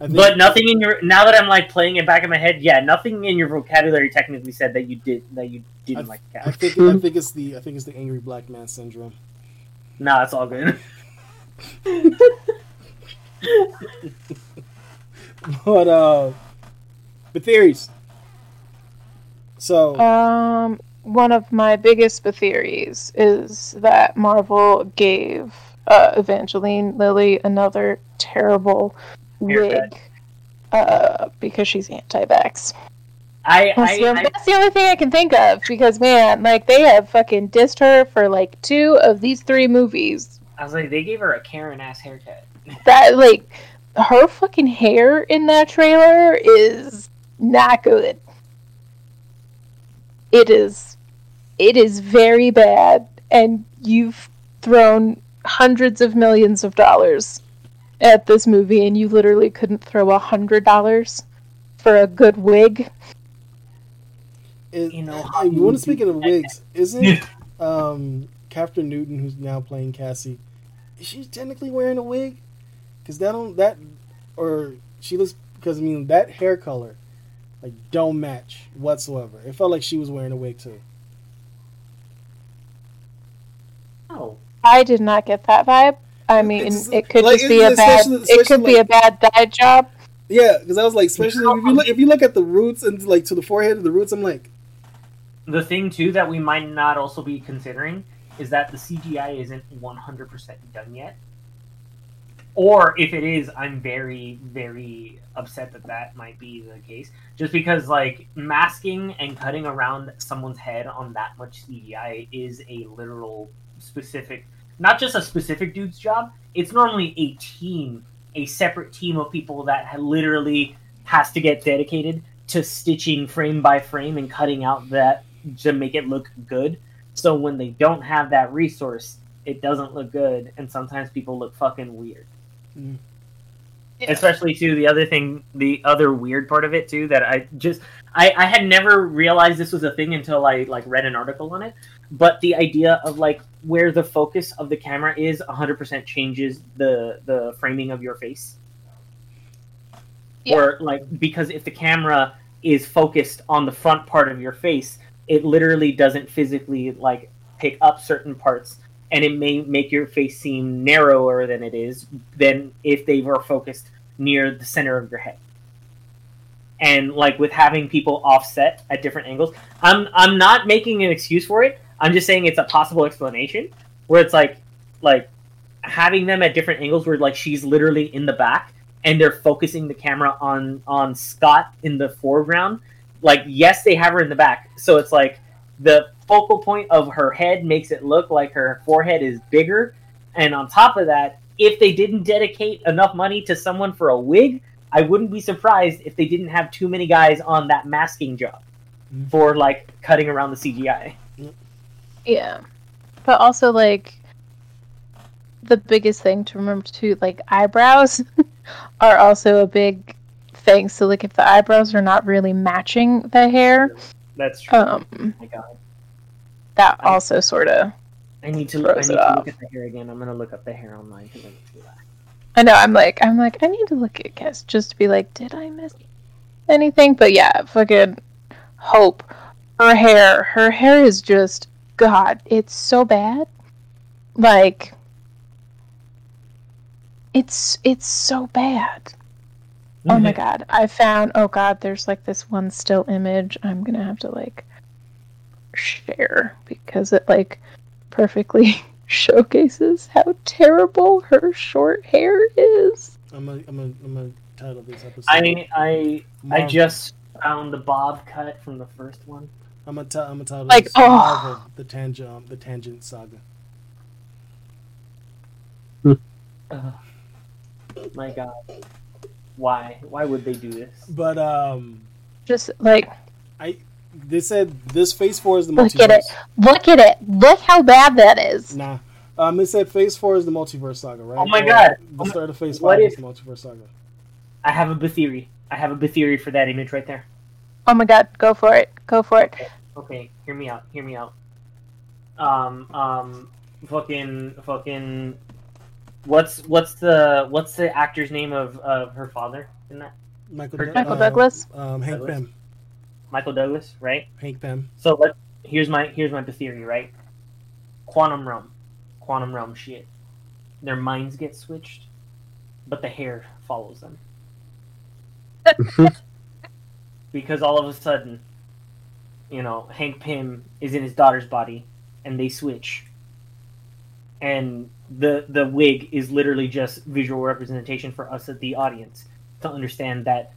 Speaker 3: Think,
Speaker 1: But nothing in your now that I'm like playing it back in my head, yeah, nothing in your vocabulary technically said that you did that you didn't like the
Speaker 3: I
Speaker 1: cat.
Speaker 3: think I think it's the I think it's the angry black man syndrome.
Speaker 1: Nah, it's all good.
Speaker 3: But uh, the theories. So
Speaker 4: Um, one of my biggest theories is that Marvel gave uh, Evangeline Lilly another terrible
Speaker 1: Haircut.
Speaker 4: wig uh, because she's anti-vax.
Speaker 1: I,
Speaker 4: That's, the,
Speaker 1: I, I
Speaker 4: that's the only thing I can think of because man, like they have fucking dissed her for like two of these three movies.
Speaker 1: I was like, they gave her a Karen ass haircut.
Speaker 4: That like her fucking hair in that trailer is not good. It is it is very bad and you've thrown hundreds of millions of dollars at this movie and you literally couldn't throw a hundred dollars for a good wig.
Speaker 3: is,
Speaker 1: you know,
Speaker 3: hey, you want to speak of wigs? Isn't um Kathryn Newton, who's now playing Cassie, is she technically wearing a wig? Because that don't that or she looks because I mean that hair color like don't match whatsoever. It felt like she was wearing a wig too.
Speaker 1: Oh,
Speaker 4: I did not get that vibe. I mean,
Speaker 3: It's-
Speaker 4: it could
Speaker 3: like,
Speaker 4: just be a bad. It could
Speaker 3: especially
Speaker 4: be a bad dye job.
Speaker 3: Yeah, because I was like, especially if you um, look if you look at the roots and like to the forehead of the roots, I'm like,
Speaker 1: the thing too that we might not also be considering is that the CGI isn't 100% done yet. Or if it is, I'm very, very upset that that might be the case. Just because, like, masking and cutting around someone's head on that much CGI is a literal specific, not just a specific dude's job. It's normally a team, a separate team of people that literally has to get dedicated to stitching frame by frame and cutting out that to make it look good. So when they don't have that resource, it doesn't look good, and sometimes people look fucking weird.
Speaker 3: Mm.
Speaker 1: Especially too, the other thing, the other weird part of it too, that I just I, I had never realized this was a thing until I like read an article on it. But the idea of like where the focus of the camera is 100% changes the the framing of your face.
Speaker 4: Yeah.
Speaker 1: Or like because if the camera is focused on the front part of your face, it literally doesn't physically like pick up certain parts and it may make your face seem narrower than it is than if they were focused near the center of your head. And like with having people offset at different angles, I'm I'm not making an excuse for it. I'm just saying it's a possible explanation where it's like like having them at different angles where like she's literally in the back and they're focusing the camera on on Scott in the foreground. Like yes, they have her in the back, so it's like the focal point of her head makes it look like her forehead is bigger. And on top of that, if they didn't dedicate enough money to someone for a wig, I wouldn't be surprised if they didn't have too many guys on that masking job
Speaker 3: Mm.
Speaker 1: for like cutting around the CGI.
Speaker 4: Yeah. But also like the biggest thing to remember too, like eyebrows are also a big thing. So like if the eyebrows are not really matching the hair,
Speaker 1: That's true.
Speaker 4: um
Speaker 1: oh
Speaker 4: that
Speaker 1: I-
Speaker 4: also sort of
Speaker 1: I need to look, I need to look at the hair again. I'm gonna look up the hair online because I need to do that.
Speaker 4: I know I'm like I'm like I need to look at guess just to be like did I miss anything? But yeah, fucking Hope her hair her hair is just god, it's so bad. Like It's it's so bad. Oh my mm-hmm. god. I found oh god, there's like this one still image I'm gonna have to like share because it like perfectly showcases how terrible her short hair is.
Speaker 3: I'm gonna, I'm gonna, I'm gonna title this episode.
Speaker 1: I I I just found the bob cut from the first one.
Speaker 3: I'm gonna, t- I'm gonna title
Speaker 4: Like,
Speaker 3: this
Speaker 4: oh.
Speaker 3: Marvel, the tangent, um, the tangent saga.
Speaker 1: Ugh. My God, why? Why would they do this?
Speaker 3: But um,
Speaker 4: Just like I,
Speaker 3: they said this Phase Four is the
Speaker 4: Look
Speaker 3: multiverse.
Speaker 4: at it. look at it. Look how bad that is.
Speaker 3: Nah. Um, they said Phase Four is the multiverse saga, right?
Speaker 1: Oh my
Speaker 3: Or
Speaker 1: God.
Speaker 3: The start of Phase
Speaker 1: what
Speaker 3: Five
Speaker 1: if-
Speaker 3: is the multiverse saga.
Speaker 1: I have a big theory. I have a big theory for that image right there.
Speaker 4: Oh my god, go for it. Go for it.
Speaker 1: Okay, hear me out. Hear me out. Um, um, fucking, fucking. What's what's the what's the actor's name of of her father in that?
Speaker 3: Michael,
Speaker 1: Michael
Speaker 3: uh,
Speaker 4: Douglas?
Speaker 3: Um, Hank
Speaker 1: Douglas?
Speaker 3: Pym.
Speaker 1: Michael Douglas, right?
Speaker 3: Hank Pym.
Speaker 1: So let here's my here's my theory, right? Quantum realm, quantum realm shit. Their minds get switched, but the hair follows them. because all of a sudden, you know, Hank Pym is in his daughter's body, and they switch. And the the wig is literally just visual representation for us the audience to understand that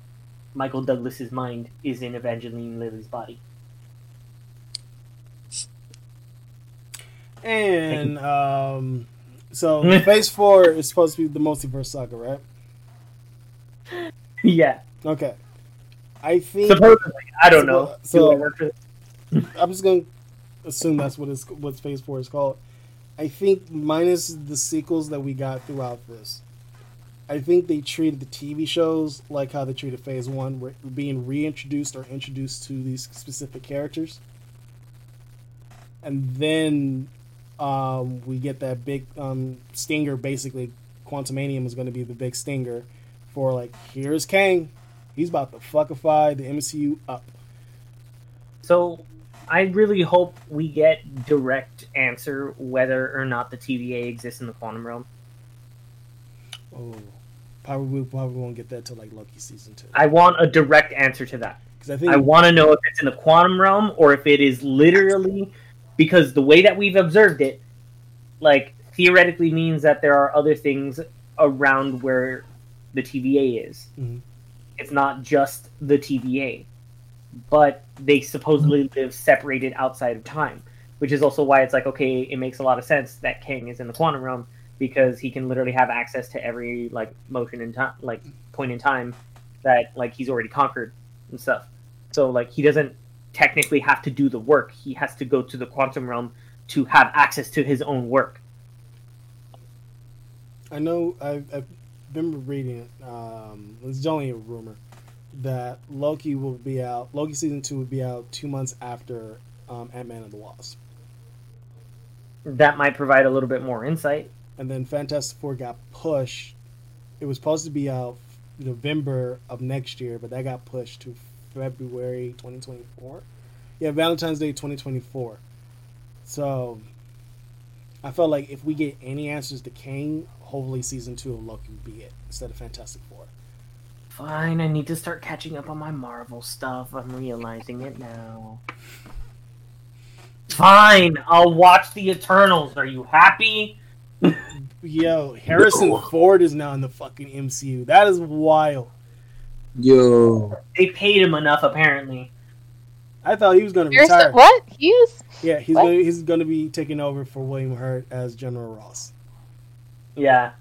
Speaker 1: Michael Douglas's mind is in Evangeline Lilly's body.
Speaker 3: And um, so Phase Four is supposed to be the multiverse saga, right?
Speaker 1: yeah,
Speaker 3: Okay. I think
Speaker 1: supposedly. I don't know.
Speaker 3: So-
Speaker 1: Do I work for
Speaker 3: I'm just gonna assume that's what it's what Phase Four is called. I think minus the sequels that we got throughout this, I think they treated the TV shows like how they treated Phase One, re- being reintroduced or introduced to these specific characters, and then um, we get that big um, stinger. Basically, Quantumania is going to be the big stinger for like here's Kang, he's about to fuckify the MCU up.
Speaker 1: So I really hope we get direct answer whether or not the TVA exists in the quantum realm.
Speaker 3: Oh, probably we probably won't get that till like Loki season two.
Speaker 1: I want a direct answer to that.
Speaker 3: Because I think
Speaker 1: I want to know if it's in the quantum realm or if it is literally because the way that we've observed it, like theoretically means that there are other things around where the TVA is.
Speaker 3: Mhm.
Speaker 1: It's not just the TVA, but they supposedly live separated outside of time, which is also why it's like okay, it makes a lot of sense that Kang is in the quantum realm because he can literally have access to every like motion in time, like point in time that like he's already conquered and stuff. So like he doesn't technically have to do the work. He has to go to the quantum realm to have access to his own work.
Speaker 3: I know I've, I've been reading it. Um, it's only a rumor that Loki will be out. Loki season two will be out two months after um, Ant Man and the Wasp,
Speaker 1: That might provide a little bit more insight.
Speaker 3: and then Fantastic Four got pushed. It was supposed to be out November of next year, but that got pushed to February 2024. Yeah, Valentine's Day 2024. So I felt like if we get any answers to Kang, hopefully season two of Loki will be it instead of Fantastic Four.
Speaker 1: Fine, I need to start catching up on my Marvel stuff. I'm realizing it now. Fine, I'll watch the Eternals. Are you happy?
Speaker 3: Yo, Harrison Ford is now in the fucking MCU. That is wild.
Speaker 2: Yo,
Speaker 1: They paid him enough, apparently.
Speaker 3: I thought he was gonna
Speaker 4: Here's
Speaker 3: retire.
Speaker 4: the, what? He is?
Speaker 3: Yeah, he's
Speaker 4: What?
Speaker 3: gonna he's gonna be taking over for William Hurt as General Ross.
Speaker 1: Yeah.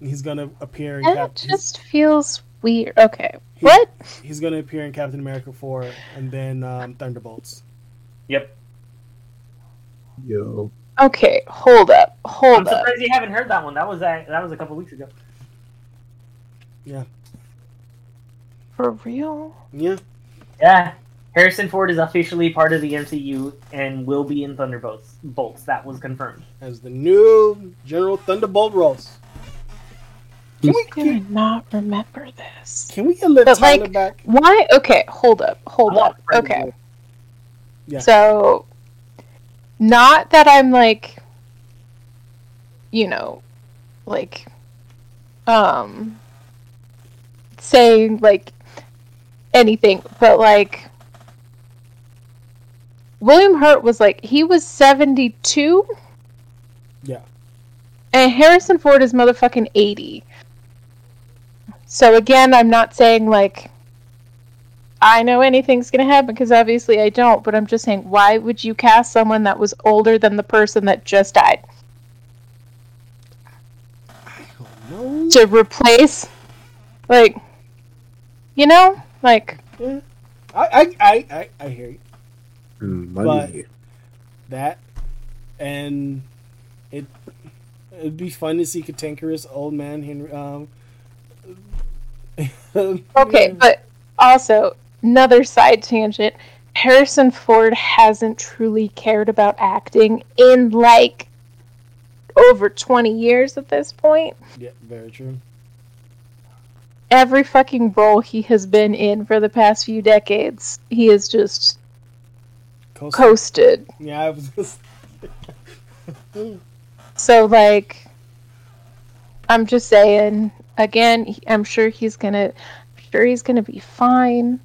Speaker 3: He's gonna appear in
Speaker 4: That
Speaker 3: Cap-
Speaker 4: just feels weird. Okay.
Speaker 3: He-
Speaker 4: What?
Speaker 3: he's, he's gonna appear in Captain America four and then um, Thunderbolts.
Speaker 1: Yep.
Speaker 2: yo,
Speaker 4: Okay, hold up. Hold up.
Speaker 1: I'm surprised you haven't heard that one. That was a, that was a couple weeks ago. Yeah.
Speaker 4: For real?
Speaker 3: Yeah,
Speaker 1: Yeah. Harrison Ford is officially part of the MCU and will be in Thunderbolts. Bolts. That was confirmed.
Speaker 3: as the new General Thunderbolt Ross. Can we
Speaker 4: Do I
Speaker 3: can,
Speaker 4: not remember this?
Speaker 3: can we get Liv
Speaker 4: But,
Speaker 3: Tyler
Speaker 4: like,
Speaker 3: back?
Speaker 4: Why? Okay, hold up. Hold
Speaker 1: I want
Speaker 4: up. Okay.
Speaker 3: Yeah.
Speaker 4: So, not that I'm like, you know, like um saying like anything, but like William Hurt was like he was 72
Speaker 3: Yeah.
Speaker 4: and Harrison Ford is motherfucking 80. So again, I'm not saying like I know anything's going to happen because obviously I don't, but I'm just saying why would you cast someone that was older than the person that just died
Speaker 3: I don't know.
Speaker 4: to replace like you know, like
Speaker 3: I, I, I, I, I hear you.
Speaker 2: Money.
Speaker 3: That and it it'd be fun to see cantankerous old man Henry. Um,
Speaker 4: Okay, but also another side tangent. Harrison Ford hasn't truly cared about acting in like over 20 years at this point.
Speaker 3: yeah, very true.
Speaker 4: Every fucking role he has been in for the past few decades, he has just
Speaker 3: Coast-
Speaker 4: coasted.
Speaker 3: Yeah, I was. Just,
Speaker 4: So, like, I'm just saying, again, I'm sure he's gonna, I'm sure he's gonna be fine.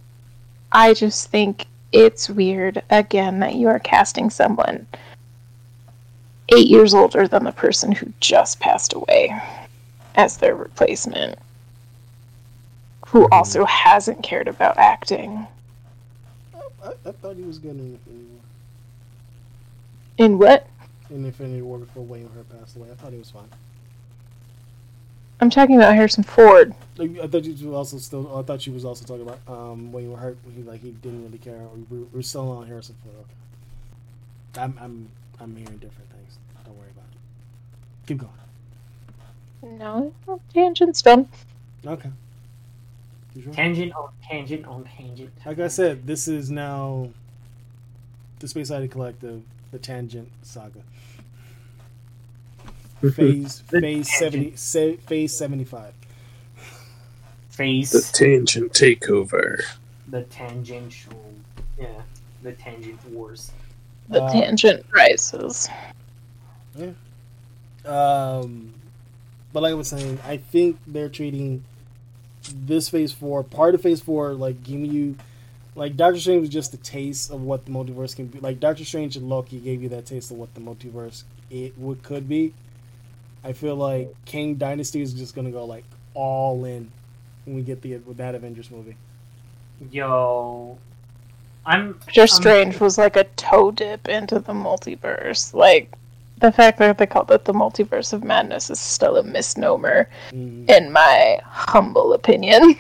Speaker 4: I just think it's weird, again, that you are casting someone eight years older than the person who just passed away as their replacement, who also hasn't cared about acting.
Speaker 3: I, I thought he was good in Infinity War.
Speaker 4: In what?
Speaker 3: In Infinity War before William Hurt passed away, I thought he was fine.
Speaker 4: I'm talking about Harrison Ford.
Speaker 3: I thought you were also still. I thought you was also talking about um, William Hurt. He like he didn't really care. We're, we're still on Harrison Ford. Okay. I'm I'm I'm hearing different things. Don't worry about it. Keep going.
Speaker 4: No, tangent's done.
Speaker 3: Okay. You sure?
Speaker 1: Tangent on tangent on tangent.
Speaker 3: Like I said, this is now the Space Oddity Collective, the Tangent Saga. Phase
Speaker 1: The
Speaker 3: phase seventy se, phase seventy five.
Speaker 1: Face
Speaker 2: the tangent takeover.
Speaker 1: the tangential. Yeah, the tangent wars.
Speaker 4: The
Speaker 3: Uh,
Speaker 4: tangent rises.
Speaker 3: Um, but like I was saying, I think they're treating this phase four, part of phase four, like giving you, like Doctor Strange was just a taste of what the multiverse can be. Like Doctor Strange and Loki gave you that taste of what the multiverse it would could be. I feel like Kang Dynasty is just gonna go like all in when we get the with that Avengers movie.
Speaker 1: Yo, I'm
Speaker 4: Doctor Strange was like a toe dip into the multiverse. Like the fact that they called it the multiverse of madness is still a misnomer,
Speaker 3: Mm.
Speaker 4: in my humble opinion.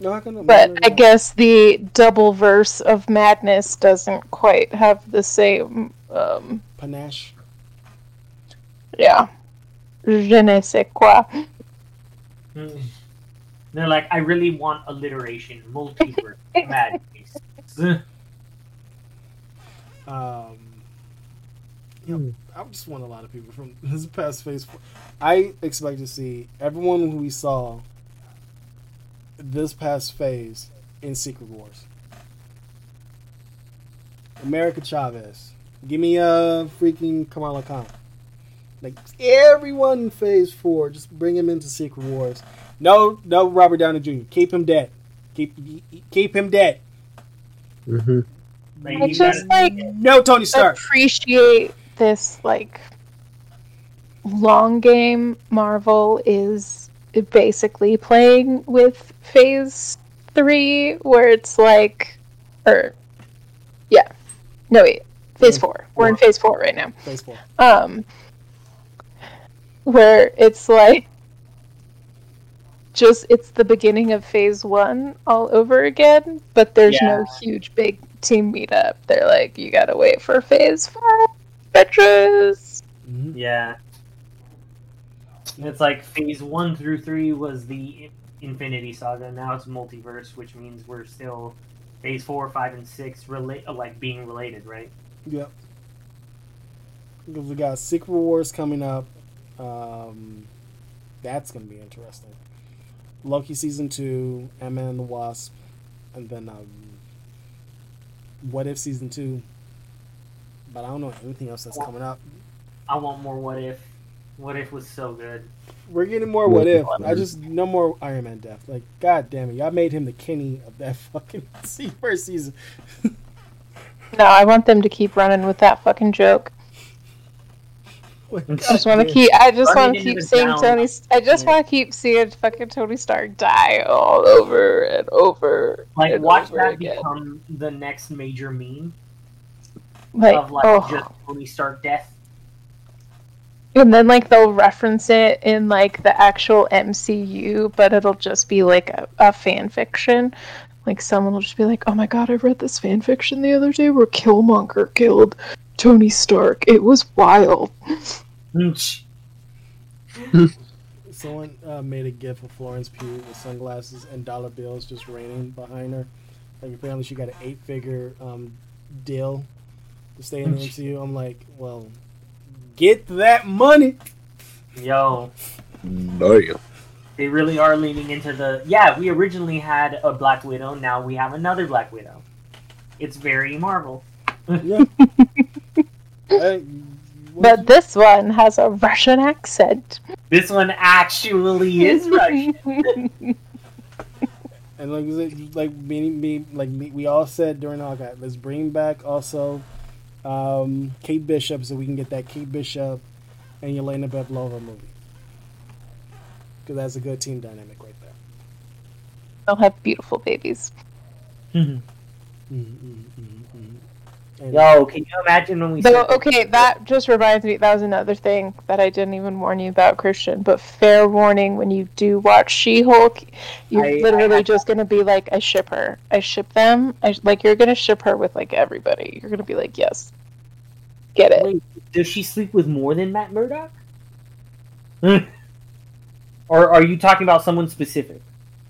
Speaker 3: No, I
Speaker 4: but I guess the double verse of madness doesn't quite have the same. Um,
Speaker 3: panache.
Speaker 4: yeah, je ne sais quoi.
Speaker 1: Mm. They're like, I really want alliteration, multiverse, madness.
Speaker 3: Um, yeah, I just want a lot of people from this past phase. Four. I expect to see everyone who we saw this past phase in Secret Wars. America Chavez, give me a freaking Kamala Khan. Like everyone in Phase Four, just bring him into Secret Wars. No, no, Robert Downey Jr. Keep him dead. Keep keep him dead.
Speaker 2: Mm-hmm.
Speaker 1: Like,
Speaker 4: I just
Speaker 1: gotta-
Speaker 4: like
Speaker 3: No, Tony Stark.
Speaker 4: appreciate this like long game Marvel is basically playing with phase three where it's like or yeah. No wait phase
Speaker 3: Yeah,
Speaker 4: four. We're in phase four right now.
Speaker 3: Phase Four.
Speaker 4: um where it's like just it's the beginning of phase one all over again but there's no huge big team meetup they're like you gotta wait for phase five Petrus.
Speaker 3: Mhm.
Speaker 1: Yeah. It's like phase one through three was the Infinity Saga. Now it's multiverse, which means we're still phase four, five, and six relate like being related, right?
Speaker 3: Yep. Because we got Secret Wars coming up. Um, that's going to be interesting. Loki season two, Ant Man and the Wasp, and then um, What If season two. But I don't know anything else that's coming up.
Speaker 1: I want more what if. What if was so good.
Speaker 3: We're getting more what if. I just no more Iron Man death. Like, god damn it, y'all made him the Kenny of that fucking first season.
Speaker 4: No, I want them to keep running with that fucking joke.
Speaker 3: Like,
Speaker 4: I just want to keep. I just want to keep seeing
Speaker 1: down.
Speaker 4: Tony. I just
Speaker 1: Yeah.
Speaker 4: want to keep seeing fucking Tony Stark die all over and over.
Speaker 1: Like
Speaker 4: and
Speaker 1: watch
Speaker 4: over
Speaker 1: that
Speaker 4: again.
Speaker 1: become the next major meme
Speaker 4: like,
Speaker 1: of like
Speaker 4: oh.
Speaker 1: just Tony Stark death.
Speaker 4: And then like they'll reference it in like the actual MCU, but it'll just be like a, a fan fiction. Like someone will just be like, "Oh my god, I read this fan fiction the other day where Killmonger killed Tony Stark. It was wild."
Speaker 3: Someone uh, made a gif of Florence Pugh with sunglasses and dollar bills just raining behind her. Like apparently she got an eight-figure um, deal to stay in the MCU. I'm like, well, get that money.
Speaker 1: Yo,
Speaker 2: Damn.
Speaker 1: they really are leaning into the. Yeah, we originally had a Black Widow. Now we have another Black Widow. It's very Marvel.
Speaker 3: Yeah. Hey, what
Speaker 4: But this one has a Russian accent.
Speaker 1: This one actually is Russian.
Speaker 3: And like, like me, me, like me, we all said during all Hawkeye, let's bring back also um, Kate Bishop so we can get that Kate Bishop and Yelena Belova movie because that's a good team dynamic right there.
Speaker 4: They'll have beautiful babies.
Speaker 3: Mm, mm, mm, mm. And
Speaker 1: Yo, can you imagine when we?
Speaker 4: So
Speaker 1: said-
Speaker 4: okay, that just reminds me. That was another thing that I didn't even warn you about, Christian. But fair warning: when you do watch She-Hulk, you're
Speaker 1: I- I
Speaker 4: literally
Speaker 1: had-
Speaker 4: just gonna be like, "I ship her. I ship them. I like you're gonna ship her with like everybody. You're gonna be like, yes, get it."
Speaker 1: Wait, does she sleep with more than Matt Murdock? or are you talking about someone specific?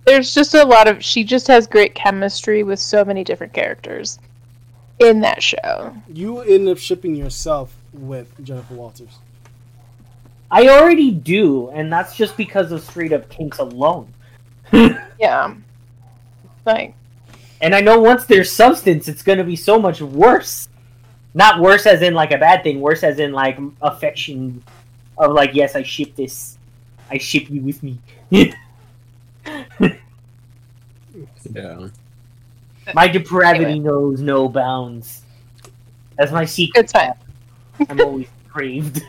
Speaker 4: There's just a lot of. She just has great chemistry with so many different characters in that show.
Speaker 3: you end up shipping yourself with Jennifer Walters.
Speaker 1: I already do, and that's just because of straight up kinks alone.
Speaker 4: Yeah, like
Speaker 1: And I know once there's substance, it's gonna be so much worse. Not worse as in like a bad thing, worse as in like affection of like, yes, I ship this. I ship you with me.
Speaker 2: Yeah.
Speaker 1: My depravity
Speaker 4: Anyway.
Speaker 1: knows no bounds. That's my secret.
Speaker 4: good time.
Speaker 1: I'm always craved.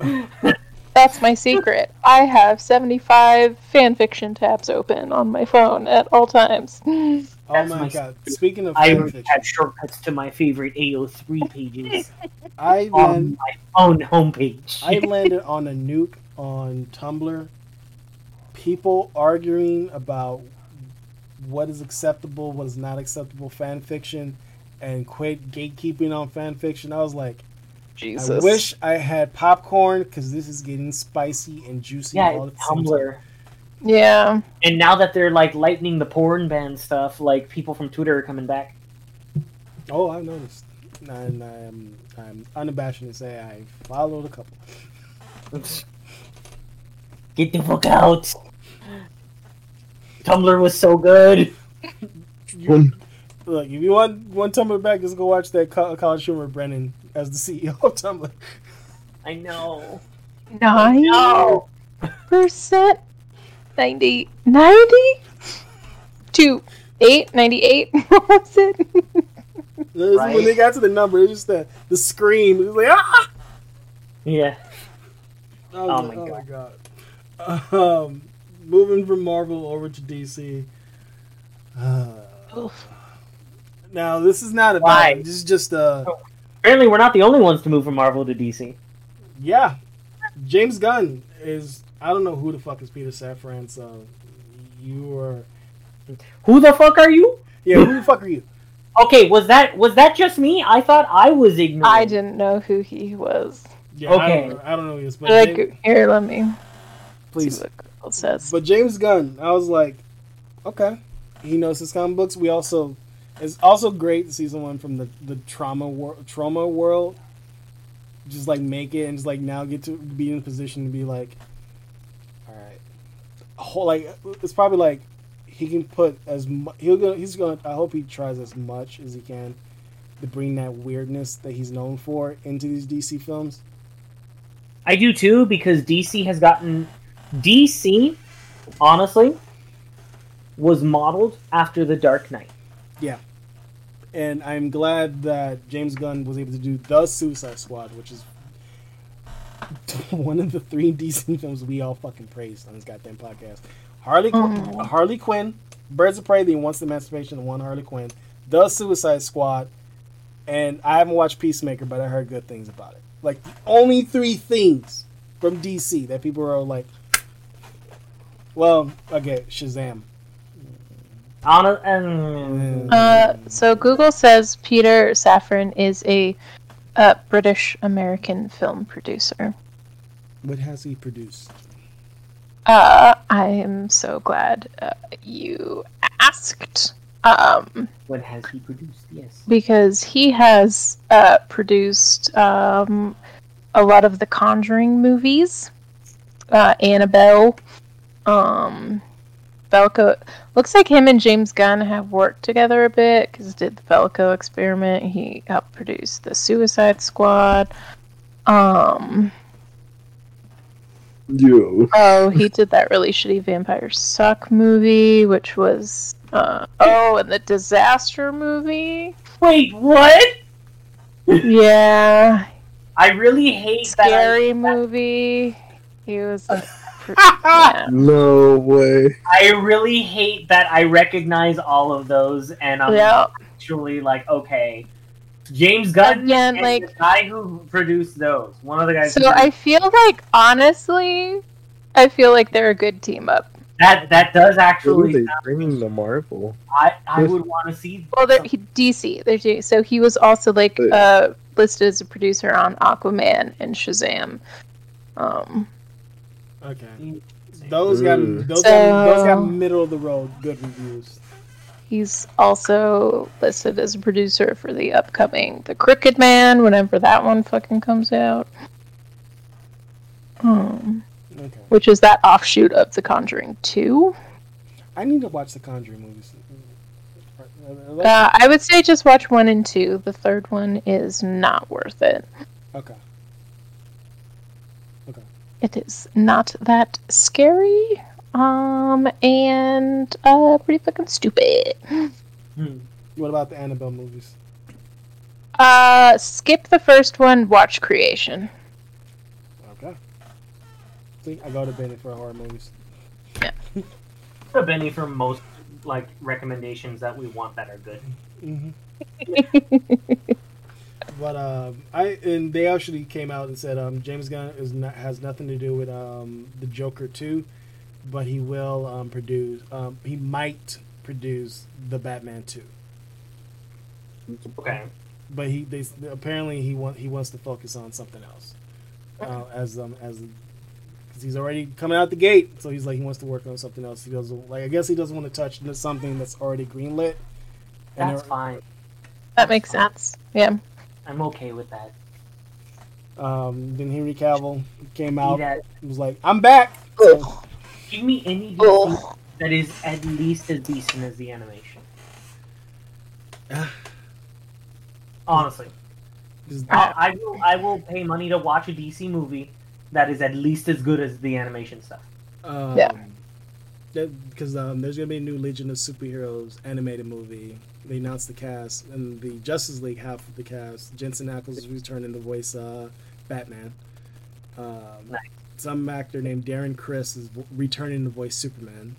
Speaker 4: That's my secret. I have 75 fanfiction tabs open on my phone at all times.
Speaker 3: Oh
Speaker 1: That's
Speaker 3: my
Speaker 1: my
Speaker 3: god! Speaking of
Speaker 1: I
Speaker 3: fanfiction,
Speaker 1: have shortcuts to my favorite AO3 pages
Speaker 3: I
Speaker 1: on
Speaker 3: land,
Speaker 1: my own homepage.
Speaker 3: I landed on a nuke on Tumblr. People arguing about what is acceptable, what is not acceptable fan fiction, and quit gatekeeping on fan fiction. I was like,
Speaker 4: Jesus.
Speaker 3: I wish I had popcorn because this is getting spicy and juicy.
Speaker 1: yeah,
Speaker 3: all
Speaker 1: it's
Speaker 3: at the.
Speaker 1: Tumblr.
Speaker 4: Yeah.
Speaker 1: And now that they're like lightening the porn ban stuff, like people from Twitter are coming back.
Speaker 3: Oh, I've noticed. And I'm, I'm unabashed to say I followed a couple.
Speaker 1: Get the fuck out. Tumblr was so good.
Speaker 3: You, look, if you want one Tumblr back, just go watch that College Humor Brennan as the CEO of Tumblr.
Speaker 1: I know.
Speaker 4: Nine
Speaker 1: No.
Speaker 4: percent? 90. 90? To 8? 98? What was it?
Speaker 1: Right.
Speaker 3: When they got to the number, it was just the, the scream. It was like, ah!
Speaker 1: Yeah.
Speaker 3: I was
Speaker 1: Oh
Speaker 3: like,
Speaker 1: my
Speaker 3: oh my god. Um, moving from Marvel over to DC. Uh,
Speaker 4: Oof.
Speaker 3: now, this is not a
Speaker 1: Why?
Speaker 3: bad. This is just uh,
Speaker 1: Apparently, we're not the only ones to move from Marvel to DC.
Speaker 3: yeah. James Gunn is. I don't know who the fuck is Peter Safran. So you are.
Speaker 1: Who the fuck are you?
Speaker 3: Yeah, who the fuck are you?
Speaker 1: Okay, was that was that just me? I thought I was ignorant.
Speaker 4: I didn't know who he was.
Speaker 3: Yeah, I
Speaker 1: Okay.
Speaker 3: don't know, I don't know who he is, but
Speaker 4: Like,
Speaker 3: James,
Speaker 4: here, let me
Speaker 3: please.
Speaker 4: see what Google says.
Speaker 3: But James Gunn, I was like, okay, he knows his comic books. We also, it's also great to see someone from the the trauma wor- trauma world, just like make it and just like now get to be in a position to be like, all right, a whole like it's probably like he can put as mu- he'll go he's gonna I hope he tries as much as he can to bring that weirdness that he's known for into these DC films.
Speaker 1: I do too because DC has gotten DC, honestly, was modeled after the Dark Knight. Yeah.
Speaker 3: And I'm glad that James Gunn was able to do the Suicide Squad, which is one of the three DC films we all fucking praised on this goddamn podcast. Harley
Speaker 4: Oh.
Speaker 3: Harley Quinn, Birds of Prey, the Once the Emancipation, and one Harley Quinn, the Suicide Squad, and I haven't watched Peacemaker, but I heard good things about it. Like the only three things from DC that people are like, well, okay, Shazam.
Speaker 1: Hon- and
Speaker 4: Uh, so Google says Peter Safran is a uh, British American film producer.
Speaker 3: What has he produced?
Speaker 4: Uh, I am so glad uh, you asked. Um,
Speaker 1: what has he produced? Yes.
Speaker 4: because he has uh, produced um, a lot of the Conjuring movies, uh, Annabelle, um, Belko. Looks like him and James Gunn have worked together a bit because did the Belko experiment. He helped produce the Suicide Squad. Um,
Speaker 2: Yo.
Speaker 4: oh, he did that really shitty Vampire Suck movie, which was uh, oh, and the Disaster movie.
Speaker 1: Wait, what?
Speaker 4: Yeah,
Speaker 1: I really hate that.
Speaker 4: Scary movie. He was. A pr- yeah.
Speaker 2: No way.
Speaker 1: I really hate that I recognize all of those, and I'm
Speaker 4: Yeah.
Speaker 1: actually like, okay, James Gunn
Speaker 4: Again,
Speaker 1: and
Speaker 4: like-
Speaker 1: the guy who produced those, one of the guys. who
Speaker 4: So I feel like honestly, I feel like they're a good team up.
Speaker 1: that that does
Speaker 2: Who are
Speaker 1: actually.
Speaker 2: they bringing to Marvel?
Speaker 1: I I would want to see.
Speaker 4: Well, they're he, DC. They're doing, so he was also like uh, listed as a producer on Aquaman and Shazam. Um,
Speaker 3: Okay. Those got those got those got middle of the road good reviews.
Speaker 4: he's also listed as a producer for the upcoming The Crooked Man, whenever that one fucking comes out. Um,
Speaker 3: Okay.
Speaker 4: which is that offshoot of The Conjuring 2.
Speaker 3: I need to watch the Conjuring movies.
Speaker 4: Uh, I would say just watch one and two. The third one is not worth it.
Speaker 3: okay.
Speaker 4: It is not that scary, um, and uh, pretty fucking stupid.
Speaker 1: Hmm.
Speaker 3: What about the Annabelle movies?
Speaker 4: Uh, skip the first one. Watch Creation.
Speaker 3: Okay. See, I go to Benny for horror movies. Yeah.
Speaker 1: The Benny for most like recommendations that we want that are good.
Speaker 3: Mm-hmm. But um, I and they actually came out and said um, James Gunn is not has nothing to do with um, the Joker two, but he will um, produce. Um, he might produce the Batman two.
Speaker 1: Okay.
Speaker 3: but he they apparently he want he wants to focus on something else uh, as um as because he's already coming out the gate so he's like he wants to work on something else he doesn't like i guess he doesn't want to touch something that's already greenlit
Speaker 1: That's
Speaker 3: there-
Speaker 1: fine.
Speaker 4: That makes sense. Yeah.
Speaker 1: I'm okay with that.
Speaker 3: um then henry cavill came out
Speaker 1: that-
Speaker 3: and was like i'm back
Speaker 1: Give me any DC that is at least as decent as the animation. Honestly,
Speaker 3: Just-
Speaker 1: I, I will. I will pay money to watch a DC movie that is at least as good as the animation stuff.
Speaker 3: um,
Speaker 4: Yeah.
Speaker 3: because um, there's gonna be a new legion of superheroes animated movie they announced the cast and the justice league half of the cast jensen ackles is returning to voice uh, batman um,
Speaker 1: Nice.
Speaker 3: some actor named darren criss is w- returning to voice superman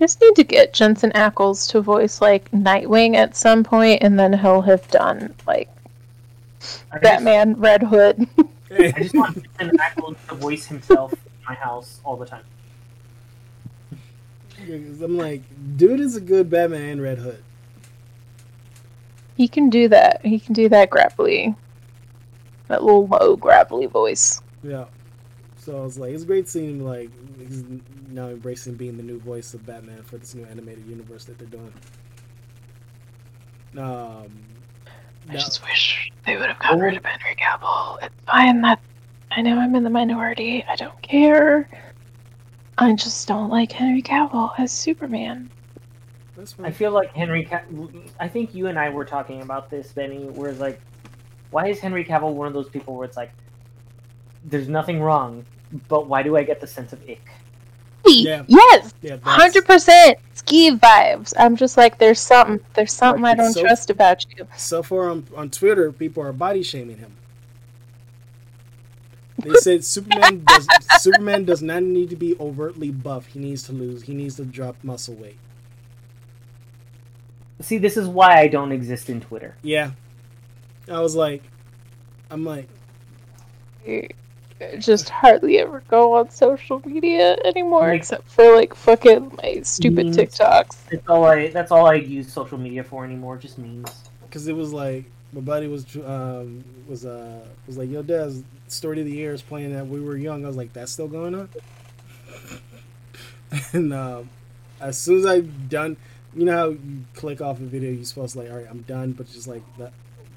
Speaker 4: Just need to get Jensen Ackles to voice like Nightwing at some point, and then he'll have done like
Speaker 1: I just-
Speaker 4: Batman, Red Hood.
Speaker 1: I just want Jensen Ackles to voice himself in my house all the time.
Speaker 3: i'm like dude is a good batman and red hood
Speaker 4: He can do that. He can do that grapply, that little low grapply voice.
Speaker 3: yeah so i was like it's great seeing him like he's now embracing being the new voice of batman for this new animated universe that they're doing um
Speaker 4: I
Speaker 3: now-
Speaker 4: just wish they would have got rid of Henry Cavill. It's fine that I know I'm in the minority. I don't care. I just don't like Henry Cavill as Superman.
Speaker 3: That's fine.
Speaker 1: I feel like Henry. Ca- I think you and I were talking about this, Benny. Where it's like, why is Henry Cavill one of those people where it's like, there's nothing wrong, but why do I get the sense of ick?
Speaker 3: Yeah.
Speaker 4: Yes,
Speaker 3: Yeah,
Speaker 4: hundred percent ski vibes. I'm just like, there's something, there's something
Speaker 3: Like,
Speaker 4: I don't
Speaker 3: so-
Speaker 4: trust about you.
Speaker 3: So far on, on Twitter, people are body shaming him. They said Superman does Superman does not need to be overtly buff. He needs to lose. He needs to drop muscle weight.
Speaker 1: See, this is why I don't exist in Twitter.
Speaker 3: Yeah, I was like, I'm like,
Speaker 4: I just hardly ever go on social media anymore,
Speaker 1: Like-
Speaker 4: except for like fucking my stupid
Speaker 1: Memes.
Speaker 4: TikToks.
Speaker 1: That's all I. That's all I use social media for anymore. Just memes.
Speaker 3: because it was like my buddy was um was uh was like, yo, Des, story of the year is playing that we were young. I was like, that's still going on. and um, as soon as I done, you know how you click off a video, you're supposed to like, all right, I'm done, but just like the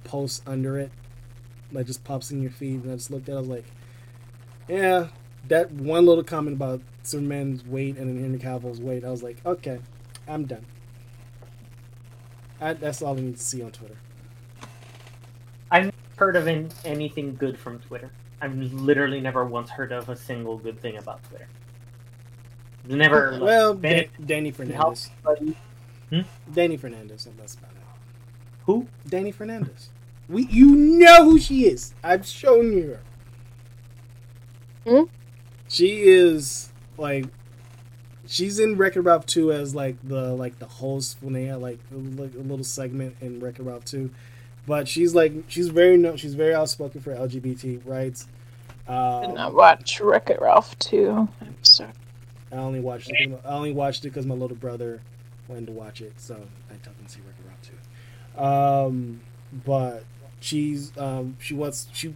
Speaker 3: post under it, like just pops in your feed, and I just looked at, it, I was like, yeah, that one little comment about Superman's weight and then Henry Cavill's weight, I was like, okay, I'm done. I, that's all I need to see on Twitter.
Speaker 1: I've heard of an, anything good from Twitter? I've literally never once heard of a single good thing about Twitter. Never. like,
Speaker 3: well,
Speaker 1: been
Speaker 3: Da- Dani Fernandez.
Speaker 1: Anybody-
Speaker 3: Dani Fernandez. That's about it.
Speaker 1: Who?
Speaker 3: Dani Fernandez. We, you know who she is. I've shown you her.
Speaker 4: Hmm?
Speaker 3: She is like, she's in Wreck-It Ralph 2 as like the like the host when they had like a, like a little segment in Wreck-It Ralph 2. But she's like she's very no, she's very outspoken for LGBT rights.
Speaker 4: And I
Speaker 3: Um,
Speaker 4: watch Wreck It Ralph too. I'm sorry.
Speaker 3: I only watched it. I only watched it because my little brother wanted to watch it, so I took to see Wreck-It Ralph too. Um, but she's um, she wants she's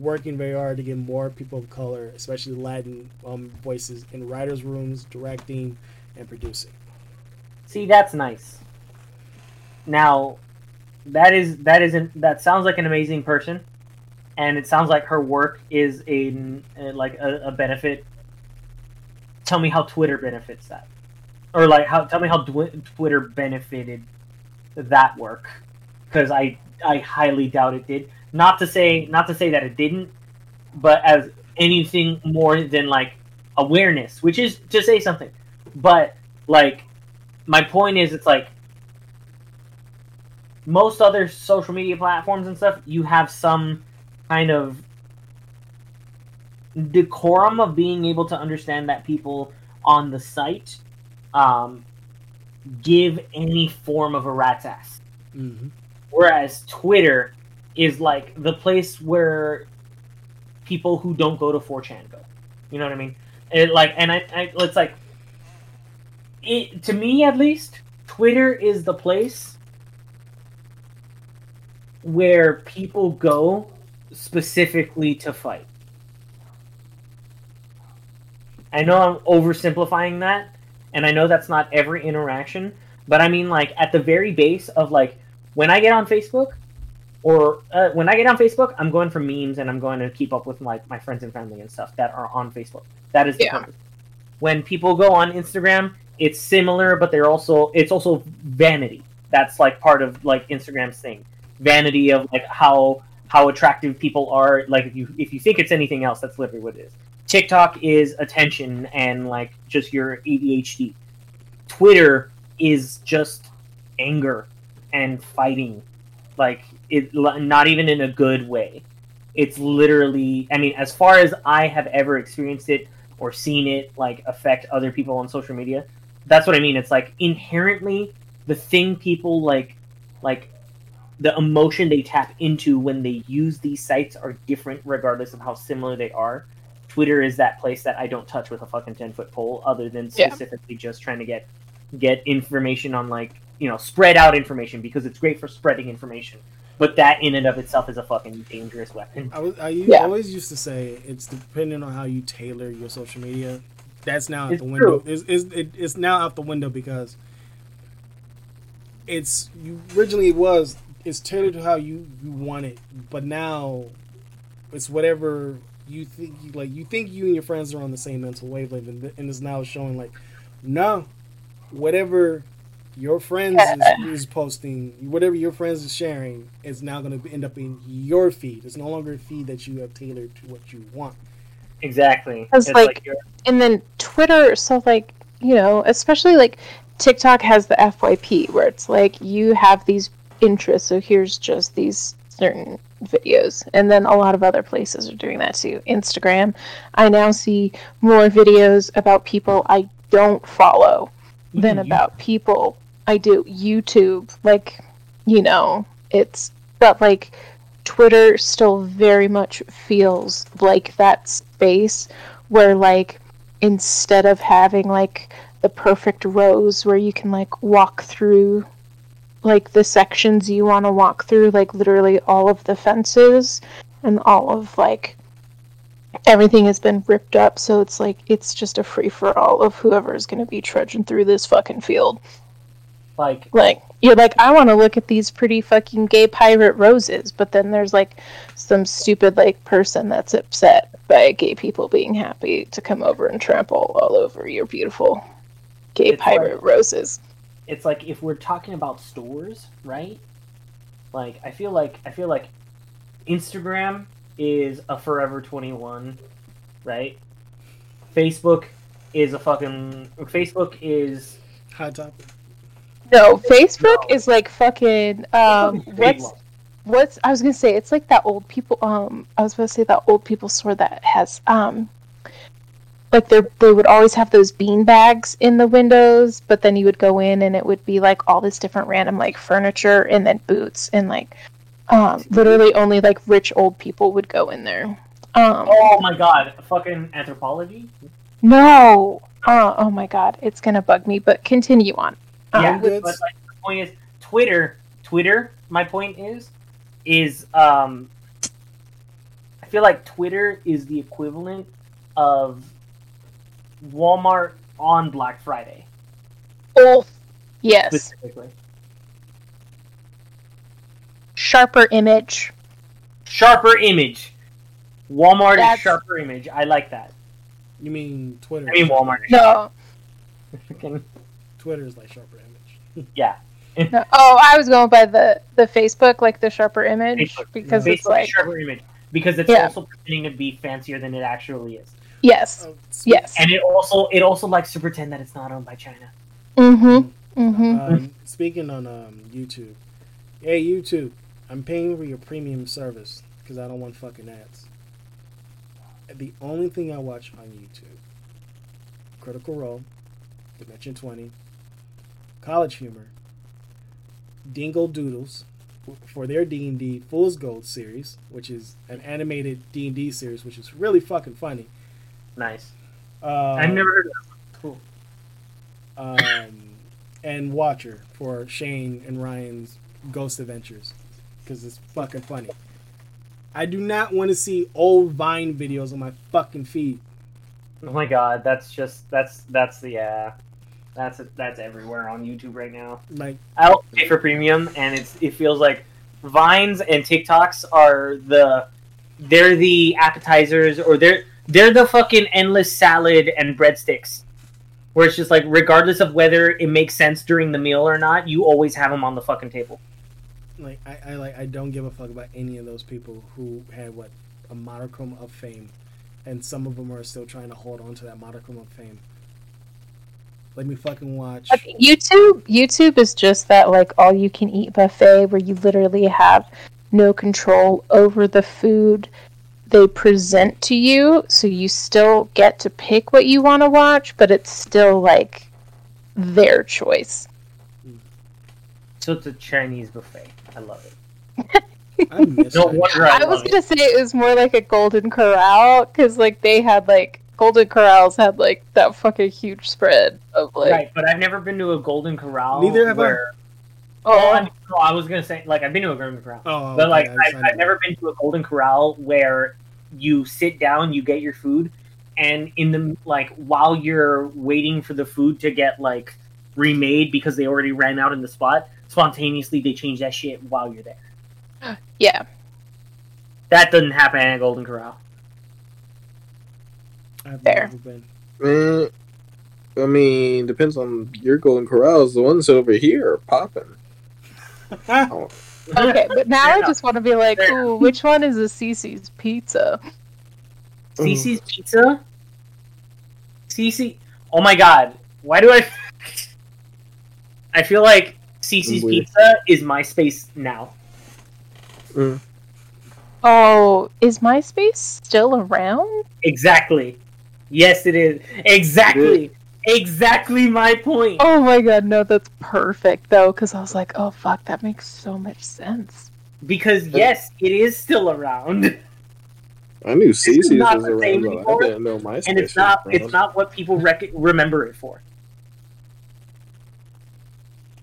Speaker 3: working very hard to get more people of color, especially Latin um, voices in writers' rooms, directing, and producing.
Speaker 1: See, that's nice. Now, that is that isn't that sounds like an amazing person, and it sounds like her work is a like a, a benefit. Tell me how Twitter benefits that, or like how tell me how Twitter benefited that work, because I I highly doubt it did. Not to say not to say that it didn't, but as anything more than like awareness, which is to say something, but like my point is it's like most other social media platforms and stuff you have some kind of decorum of being able to understand that people on the site um, give any form of a rat's ass.
Speaker 3: Mm-hmm.
Speaker 1: whereas twitter is like the place where people who don't go to 4chan go. You know what i mean? It like and i, I it's like it to me at least twitter is the place where people go specifically to fight. I know i'm oversimplifying that and i know that's not every interaction but i mean like at the very base of like when i get on facebook or uh, when I get on Facebook, I'm going for memes and I'm going to keep up with like my friends and family and stuff that are on Facebook. That is the
Speaker 4: Yeah.
Speaker 1: purpose. When people go on Instagram, it's similar, but they're also it's also vanity. That's like part of like Instagram's thing. Vanity of like how how attractive people are. Like if you if you think it's anything else, that's literally what it is. TikTok is attention and like just your ADHD. Twitter is just anger and fighting. Like it not even in a good way. It's literally i mean as far as i have ever experienced it or seen it like affect other people on social media that's what i mean. It's like inherently the thing people like like the emotion they tap into when they use these sites are different regardless of how similar they are twitter is that place that i don't touch with a fucking 10 foot pole other than
Speaker 4: Yeah.
Speaker 1: specifically just trying to get get information on like you know spread out information because it's great for spreading information but that in and of itself is a fucking dangerous weapon
Speaker 3: I was I u-
Speaker 4: Yeah.
Speaker 3: always used to say it's depending on how you tailor your social media. That's now out
Speaker 1: It's
Speaker 3: the window. It's, it's, it, it's now out the window because it's you originally it was it's tailored to how you, you want it, but now it's whatever you think you like. You think you and your friends are on the same mental wavelength, and, th- and it's now showing like no, whatever your friends is, is posting whatever your friends is sharing is now going to end up in your feed. It's no longer a feed that you have tailored to what you want.
Speaker 1: Exactly.
Speaker 4: It's
Speaker 1: It's
Speaker 4: like-
Speaker 1: like
Speaker 4: and then Twitter, so like you know, especially like TikTok has the FYP where it's like you have these interests, so here's just these certain videos, and then a lot of other places are doing that too. Instagram, I now see more videos about people I don't follow than
Speaker 1: Even
Speaker 4: about people I do. YouTube, like you know, it's but like Twitter still very much feels like that space where like instead of having like the perfect rows where you can like walk through like the sections you want to walk through like literally all of the fences and all of like everything has been ripped up so it's like it's just a free for all of whoever is going to be trudging through this fucking field.
Speaker 1: Like
Speaker 4: like you're like i want to look at these pretty fucking gay pirate roses but then there's like some stupid like person that's upset by gay people being happy to come over and trample all over your beautiful gay pirate
Speaker 1: like-
Speaker 4: roses
Speaker 1: it's like if we're talking about stores, right? Like I feel like I feel like Instagram is a Forever 21, right? Facebook is a fucking Facebook is
Speaker 3: Hot topic.
Speaker 4: no facebook
Speaker 1: No.
Speaker 4: is like fucking um what's what's i was gonna say it's like that old people um i was gonna say that old people store that has um like they they would always have those bean bags in the windows but then you would go in and it would be like all this different random like furniture and then boots and like um literally only like rich old people would go in there. Um
Speaker 1: Oh my god, fucking Anthropologie?
Speaker 4: no. Uh, oh my god. It's gonna bug me but continue on. Um,
Speaker 1: yeah, but like the point is Twitter Twitter, my point is is um I feel like Twitter is the equivalent of Walmart on Black Friday
Speaker 4: oh yes
Speaker 1: specifically.
Speaker 4: sharper image
Speaker 1: Sharper image. Walmart
Speaker 4: That's-
Speaker 1: is sharper image. I like that.
Speaker 3: You mean Twitter?
Speaker 1: I mean Walmart. is
Speaker 4: no
Speaker 3: Twitter is like sharper image.
Speaker 1: yeah.
Speaker 4: No. Oh, I was going by the the Facebook, like the sharper image,
Speaker 1: Facebook.
Speaker 4: because
Speaker 1: Facebook
Speaker 4: it's like
Speaker 1: sharper image because it's
Speaker 4: Yeah.
Speaker 1: also pretending to be fancier than it actually is,
Speaker 4: yes, yes.
Speaker 1: and it also it also likes to pretend that it's not owned by China.
Speaker 4: Mm-hmm. Mm-hmm.
Speaker 3: Um, speaking on um, YouTube, hey YouTube, I'm paying for your premium service because I don't want fucking ads. The only thing I watch on YouTube: Critical Role, Dimension Twenty, College Humor, Dingo Doodles for their D and D Fool's Gold series, which is an animated D and D series, which is really fucking funny.
Speaker 1: Nice.
Speaker 3: Uh,
Speaker 1: I've never heard of that. Cool.
Speaker 3: um, and Watcher for Shane and Ryan's Ghost Adventures because it's fucking funny. I do not want to see old Vine videos on my fucking feed.
Speaker 1: Oh my god, that's just that's that's the yeah, that's that's everywhere on YouTube right now.
Speaker 3: Like,
Speaker 1: I'll pay for premium, and it's it feels like Vines and TikToks are the they're the appetizers, or they're they're the fucking endless salad and breadsticks, where it's just like regardless of whether it makes sense during the meal or not, you always have them on the fucking table.
Speaker 3: like I, I like I don't give a fuck about any of those people who had what a modicum of fame, and some of them are still trying to hold on to that modicum of fame. Let me fucking watch.
Speaker 4: YouTube, YouTube is just that like all you can eat buffet where you literally have no control over the food they present to you, so you still get to pick what you want to watch, but it's still like their choice.
Speaker 1: So it's a Chinese buffet. I love it.
Speaker 3: I miss
Speaker 1: No wonder I,
Speaker 4: I was gonna say it was more like a Golden Corral because like they had like Golden Corrals had like that fucking huge spread of like
Speaker 1: Right, but I've never been to a Golden Corral.
Speaker 3: Neither have I.
Speaker 1: where,
Speaker 4: oh
Speaker 1: Oh, I, no, I was gonna say like I've been to a Golden Corral.
Speaker 3: Oh,
Speaker 1: But like
Speaker 3: I
Speaker 1: I,
Speaker 3: just- I
Speaker 1: I've never been to a Golden Corral where you sit down, you get your food, and in the like while you're waiting for the food to get like remade because they already ran out in the spot, spontaneously they change that shit while you're there.
Speaker 4: yeah
Speaker 1: That doesn't happen at a Golden Corral.
Speaker 3: I've
Speaker 4: Fair.
Speaker 3: never been.
Speaker 2: Uh, I mean, depends on your golden corrals. The ones over here are popping. Oh,
Speaker 4: Okay, but now
Speaker 1: Fair
Speaker 4: I just want to be like, ooh, which one is a Cicis pizza?
Speaker 1: Cicis Pizza. Cece. Oh my god. Why do I? I feel like Cicis
Speaker 2: Weird.
Speaker 1: Pizza is MySpace now.
Speaker 2: mm.
Speaker 4: Oh, is MySpace still around?
Speaker 1: Exactly. Yes, it is. Exactly. Exactly my point.
Speaker 4: Oh my god, no, that's perfect though, because I was like, oh fuck, that makes so much sense.
Speaker 1: Because yes, it is still around,
Speaker 2: I knew
Speaker 1: is Cicis
Speaker 2: was around,
Speaker 1: same
Speaker 2: but I didn't know MySpace
Speaker 1: and it's not.
Speaker 2: around.
Speaker 1: It's not what people rec- remember it for.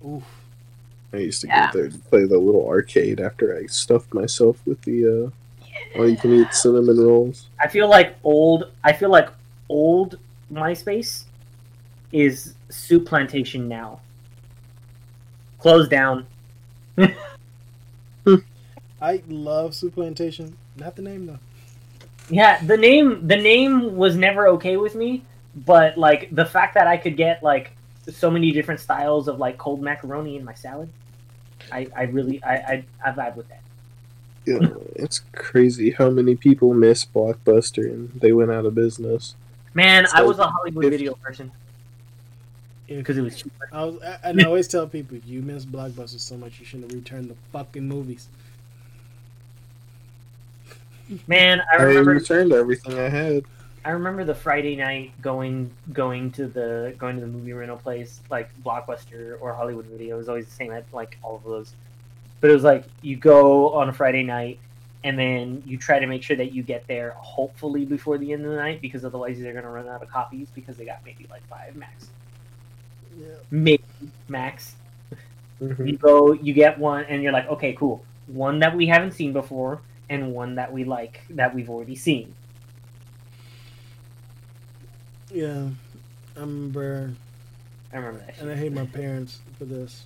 Speaker 3: Oof.
Speaker 2: I used to
Speaker 4: Yeah.
Speaker 2: go there to play the little arcade after I stuffed myself with the uh, all you can eat cinnamon rolls.
Speaker 1: I feel like old. I feel like old MySpace is Soup Plantation now. Closed down. Hmm.
Speaker 3: I love Soup Plantation. Not the name though.
Speaker 1: Yeah, the name the name was never okay with me, but like the fact that I could get like so many different styles of like cold macaroni in my salad, I I really I I, I vibe with that.
Speaker 2: Yeah, it's crazy how many people miss Blockbuster and they went out of business.
Speaker 1: Man, I was a Hollywood
Speaker 2: if-
Speaker 1: video person
Speaker 3: If
Speaker 1: because it was cheaper.
Speaker 3: I was, I, and I always tell people, you miss Blockbuster so much, you shouldn't have returned the fucking movies.
Speaker 1: Man, I
Speaker 2: I
Speaker 1: remember
Speaker 2: returned everything I had.
Speaker 1: I remember the Friday night going going to the going to the movie rental place like Blockbuster or Hollywood Video. It was always the same at like all of those. But it was like you go on a Friday night and then you try to make sure that you get there hopefully before the end of the night because otherwise they're gonna run out of copies because they got maybe like five max.
Speaker 3: Yeah.
Speaker 1: Maybe max.
Speaker 2: Mhm.
Speaker 1: You go you get one and you're like, okay, cool. One that we haven't seen before and one that we like that we've already seen.
Speaker 3: Yeah. I remember,
Speaker 1: I remember that shit.
Speaker 3: and I hate my parents for this.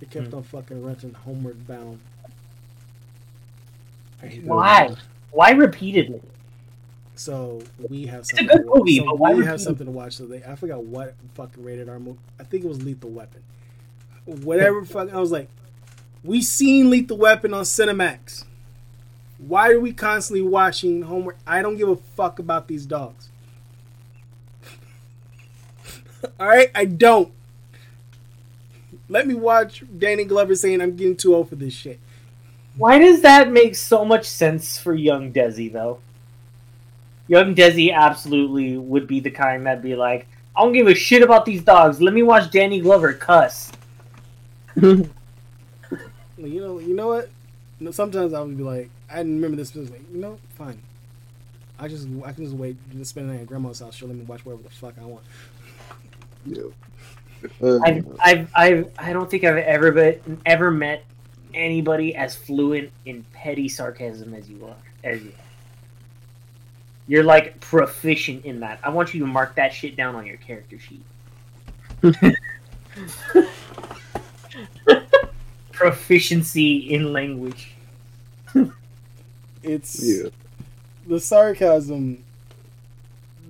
Speaker 3: They kept
Speaker 1: Hmm.
Speaker 3: on fucking renting Homeward Bound.
Speaker 1: Why? Why repeatedly?
Speaker 3: So we have
Speaker 1: a
Speaker 3: something.
Speaker 1: good
Speaker 3: to watch.
Speaker 1: movie,
Speaker 3: So
Speaker 1: but why
Speaker 3: we have
Speaker 1: it?
Speaker 3: something to watch. So they, I forgot what fucking rated our movie. I think it was Lethal Weapon. Whatever. fucking, I was like, we seen Lethal Weapon on Cinemax. Why are we constantly watching Homework? I don't give a fuck about these dogs. All right, I don't. Let me watch Danny Glover saying I'm getting too old for this shit.
Speaker 1: Why does that make so much sense for young Desi though? Young Desi absolutely would be the kind that'd be like, I don't give a shit about these dogs. Let me watch Danny Glover cuss.
Speaker 3: You know, you know what? You know, sometimes I would be like, I remember this. Was like, you know, fine. I just, I can just wait to spend the night at grandma's house. She'll let me watch whatever the fuck I want.
Speaker 2: Yeah. Uh,
Speaker 1: I've, I've, I've, I don't think I've ever been, ever met anybody as fluent in petty sarcasm as you are. As you are. You're like proficient in that. I want you to mark that shit down on your character sheet. Proficiency in language.
Speaker 3: It's
Speaker 2: yeah.
Speaker 3: the sarcasm.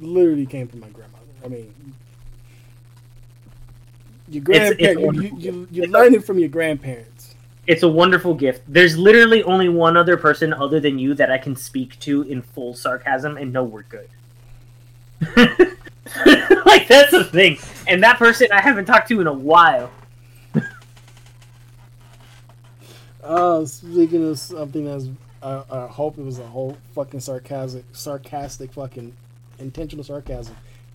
Speaker 3: Literally came from my grandmother. I mean, your
Speaker 1: It's- it's
Speaker 3: grandparents. You,
Speaker 1: wonderful.
Speaker 3: you, you, you learn it from your grandparents.
Speaker 1: It's a wonderful gift. There's literally only one other person other than you that I can speak to in full sarcasm and know we're good. like that's the thing. And that person I haven't talked to in a while.
Speaker 3: Uh, speaking of something that's, I, I hope it was a whole fucking sarcastic, sarcastic fucking intentional sarcasm.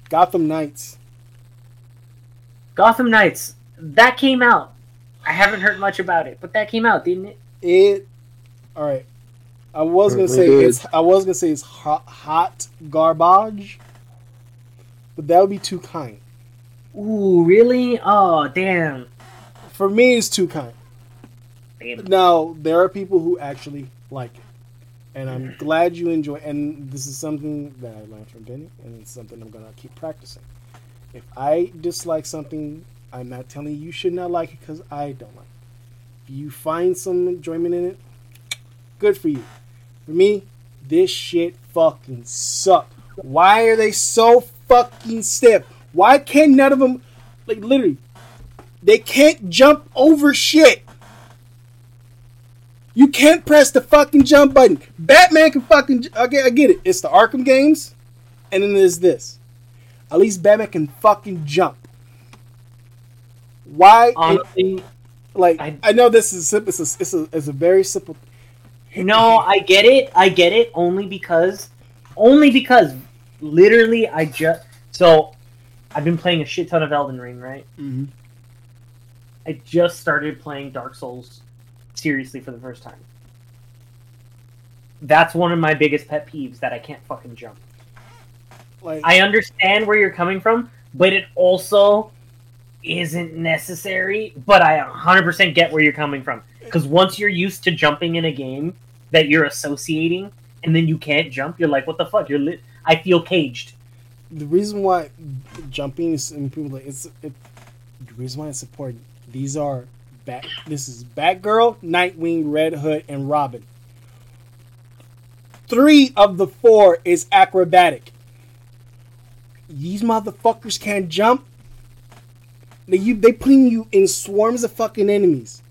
Speaker 3: Gotham Knights.
Speaker 1: Gotham Knights. That came out. I haven't heard much about it, but that came out, didn't it?
Speaker 3: It. All right. I was gonna
Speaker 2: Mm,
Speaker 3: say
Speaker 2: good.
Speaker 3: it's. I was gonna say it's hot, hot garbage, but that would be too kind.
Speaker 1: Ooh, really? Oh, damn.
Speaker 3: For me, it's too kind.
Speaker 1: Damn.
Speaker 3: Now there are people who actually like it, and I'm glad you enjoy. And this is something that I learned from Benny, and it's something I'm gonna keep practicing. If I dislike something, I'm not telling you you should not like it because I don't like it. If you find some enjoyment in it, good for you. For me, this shit fucking sucked. Why are they so fucking stiff? Why can't none of them, like literally, they can't jump over shit. You can't press the fucking jump button. Batman can fucking. Get, I get it. It's the Arkham games, and then there's this. At least Batman can fucking jump. Why? it-
Speaker 1: Honestly,
Speaker 3: like I,
Speaker 1: I-
Speaker 3: know this is. It's a, it's a, it's a very simple.
Speaker 1: no, I get it. I get it only because, only because, literally, I just so I've been playing a shit ton of Elden Ring, right?
Speaker 3: Mm-hmm.
Speaker 1: I just started playing Dark Souls seriously for the first time. That's one of my biggest pet peeves that I can't fucking jump.
Speaker 3: Like
Speaker 1: I understand where you're coming from, but it also isn't necessary. But I 100% get where you're coming from. Because once you're used to jumping in a game that you're associating, and then you can't jump, you're like, what the fuck? You're lit. I feel caged.
Speaker 3: the reason why jumping is and people like it's it, the reason why it's important. These are bat. This is Batgirl, Nightwing, Red Hood, and Robin. Three of the four is acrobatic. These motherfuckers can't jump. They you they putting you in swarms of fucking enemies,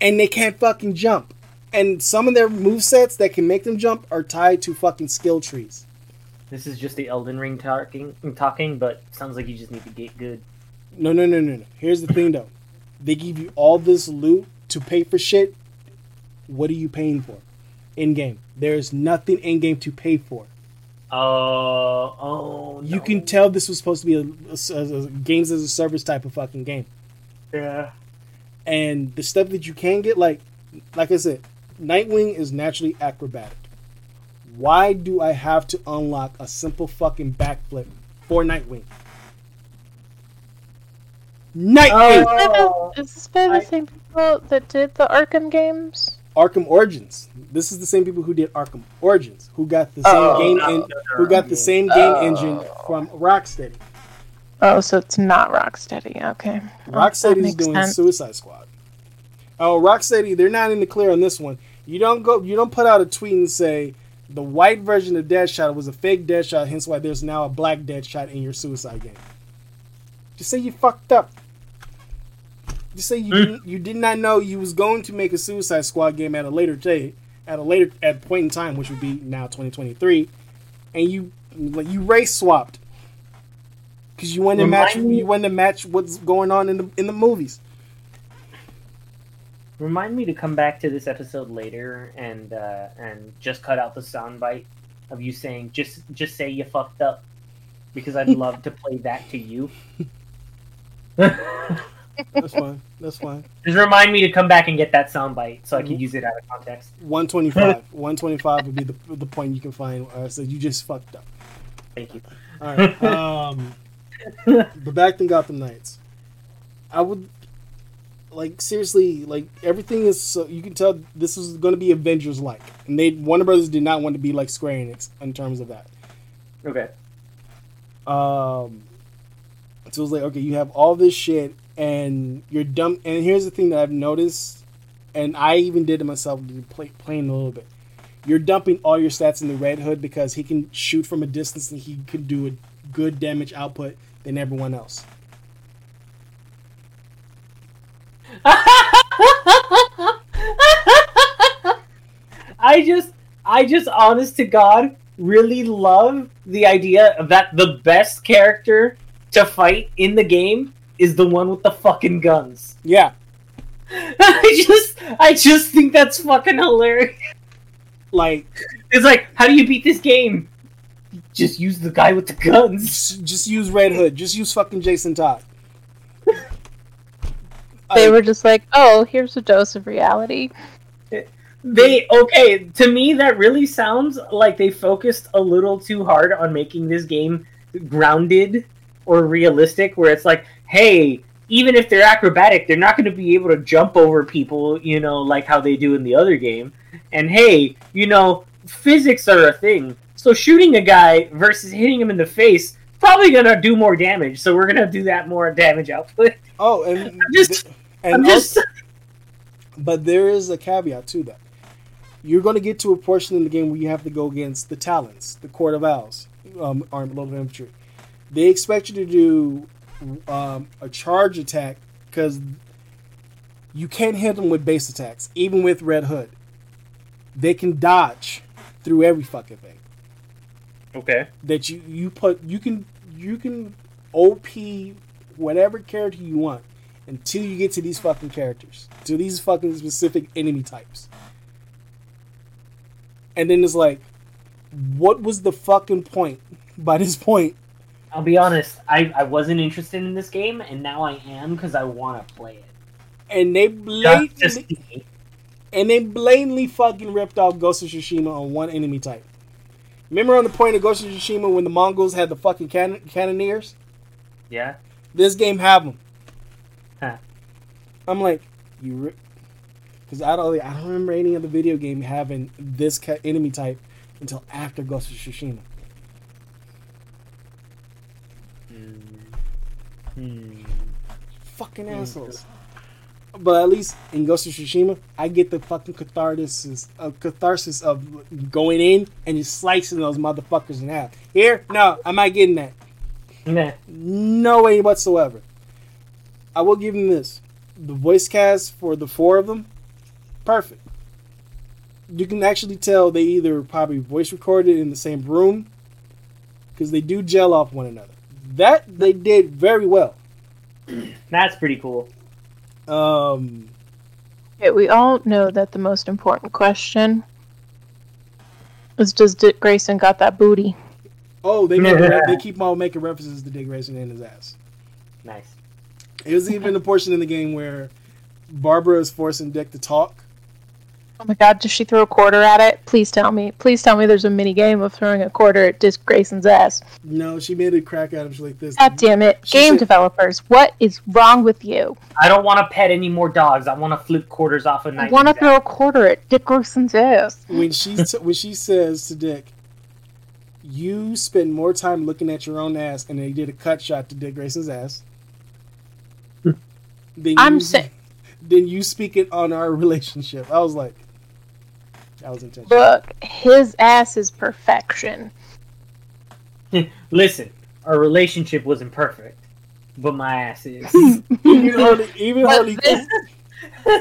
Speaker 3: and they can't fucking jump. And some of their movesets that can make them jump are tied to fucking skill trees.
Speaker 1: This is just the Elden Ring talking, talking, but sounds like you just need to get good.
Speaker 3: No, no, no, no, no. Here's the thing, though. They give you all this loot to pay for shit. What are you paying for? In game, there's nothing in game to pay for.
Speaker 1: Oh, oh,
Speaker 3: You
Speaker 1: no.
Speaker 3: can tell this was supposed to be a, a- a- a games as a service type of fucking game.
Speaker 1: Yeah.
Speaker 3: And the stuff that you can get, like, like I said, Nightwing is naturally acrobatic. Why do I have to unlock a simple fucking backflip for Nightwing? Nightwing,
Speaker 1: Oh.
Speaker 4: Is this by the
Speaker 1: I-
Speaker 4: same people that did the Arkham games?
Speaker 3: Arkham Origins. This is the same people who did Arkham Origins, who got the same
Speaker 1: Oh,
Speaker 3: game
Speaker 1: not
Speaker 3: en- who got the same game
Speaker 1: Oh.
Speaker 3: engine from Rocksteady.
Speaker 4: Oh, so it's not Rocksteady. Okay. Well, that
Speaker 3: Rocksteady's doing
Speaker 4: sense.
Speaker 3: Suicide Squad. Oh, Rocksteady, they're not in the clear on this one. You don't go. You don't put out a tweet and say the white version of Deadshot was a fake Deadshot, hence why there's now a black Deadshot in your Suicide game. Just say you fucked up. Just say you didn't, you did not know you was going to make a Suicide Squad game at a later date, at a later at point in time, which would be now 2023, and you like you race swapped because you wanted to match
Speaker 1: me-
Speaker 3: you wanted to match what's going on in the in the movies.
Speaker 1: Remind me to come back to this episode later and uh, and just cut out the soundbite of you saying just just say you fucked up because I'd love to play that to you.
Speaker 3: That's fine. That's fine.
Speaker 1: Just remind me to come back and get that soundbite so I
Speaker 3: Mm-hmm.
Speaker 1: can use it out of context.
Speaker 3: 125. 125 would be the, the point you can find. Uh, so you just fucked up.
Speaker 1: Thank you.
Speaker 3: All right. Um, but back to Gotham Knights. I would like seriously like everything is so you can tell this was going to be Avengers like, and they Warner Brothers did not want to be like Square Enix in terms of that.
Speaker 1: Okay.
Speaker 3: Um, so it was like, okay, you have all this shit, and you're dumb. And here's the thing that I've noticed, and I even did it myself, play, playing a little bit. You're dumping all your stats in the Red Hood because he can shoot from a distance and he can do a good damage output than everyone else.
Speaker 1: I just, I just, honest to God, really love the idea that the best character to fight in the game is the one with the fucking guns.
Speaker 3: Yeah,
Speaker 1: I just, I just think that's fucking hilarious.
Speaker 3: like
Speaker 1: It's like, how do you beat this game? Just use the guy with the guns.
Speaker 3: just, just use Red Hood. Just use fucking Jason Todd.
Speaker 4: They
Speaker 3: I-
Speaker 4: were just like, oh, here's a dose of reality.
Speaker 1: They okay to me. That really sounds like they focused a little too hard on making this game grounded or realistic. Where it's like, hey, even if they're acrobatic, they're not going to be able to jump over people, you know, like how they do in the other game. And hey, you know, physics are a thing. So shooting a guy versus hitting him in the face probably gonna do more damage. So we're gonna do that more damage output.
Speaker 3: oh, and
Speaker 1: just-
Speaker 3: and
Speaker 1: I'm just
Speaker 3: But there is a caveat to that. You're going to get to a portion in the game where you have to go against the Talons, the Court of Owls, um, Armed Little Infantry. they expect you to do um, a charge attack because you can't hit them with base attacks, even with Red Hood. They can dodge through every fucking thing
Speaker 1: Okay.
Speaker 3: that you you put you can you can op whatever character you want until you get to these fucking characters to these fucking specific enemy types and then it's like what was the fucking point by this point
Speaker 1: I'll be honest. I, I wasn't interested in this game, and now I am because I want to play it.
Speaker 3: and they blatantly and they blatantly fucking ripped off Ghost of Tsushima on one enemy type remember on the point of Ghost of Tsushima when the Mongols had the fucking cannon- cannoneers
Speaker 1: Yeah.
Speaker 3: This game have them.
Speaker 1: Huh.
Speaker 3: I'm like, you, because I don't, I don't remember any other video game having this enemy type until after Ghost of Tsushima.
Speaker 1: Hmm.
Speaker 3: Fucking assholes. But at least in Ghost of Tsushima, I get the fucking catharsis, uh, catharsis of going in and just slicing those motherfuckers in half. Here, no, I'm not getting that.
Speaker 1: Nah.
Speaker 3: No way whatsoever. I will give them this. The voice cast for the four of them, perfect. You can actually tell they either probably voice recorded in the same room because they do gel off one another. That they did very well.
Speaker 1: That's pretty cool.
Speaker 3: Um,
Speaker 4: Okay, we all know that the most important question is does Dick Grayson got that booty?
Speaker 3: oh, they make, they keep on making references to Dick Grayson in his ass.
Speaker 1: Nice.
Speaker 3: It was even a portion in the game where Barbara is forcing Dick to talk.
Speaker 4: Oh my god, does she throw a quarter at it? Please tell me. Please tell me there's a mini game of throwing a quarter at Dick Grayson's ass.
Speaker 3: No, she made a crack at him. She's like this.
Speaker 4: God damn it.
Speaker 3: She
Speaker 4: Game
Speaker 3: said-
Speaker 4: developers, what is wrong with you?
Speaker 1: I don't want to pet any more dogs. I want to flip quarters off a
Speaker 4: I
Speaker 1: night.
Speaker 4: want to throw a quarter at Dick Grayson's ass.
Speaker 3: when she t- when she says to Dick, "You spend more time looking at your own ass," and they did a cut shot to Dick Grayson's ass. then
Speaker 4: I'm
Speaker 3: you,
Speaker 4: saying-
Speaker 3: Then you speak it on our relationship. I was like, that was intentional.
Speaker 4: Look, his ass is perfection.
Speaker 1: Listen, our relationship wasn't perfect, but my ass is.
Speaker 3: even Harley, even
Speaker 4: But
Speaker 3: Harley,
Speaker 4: this,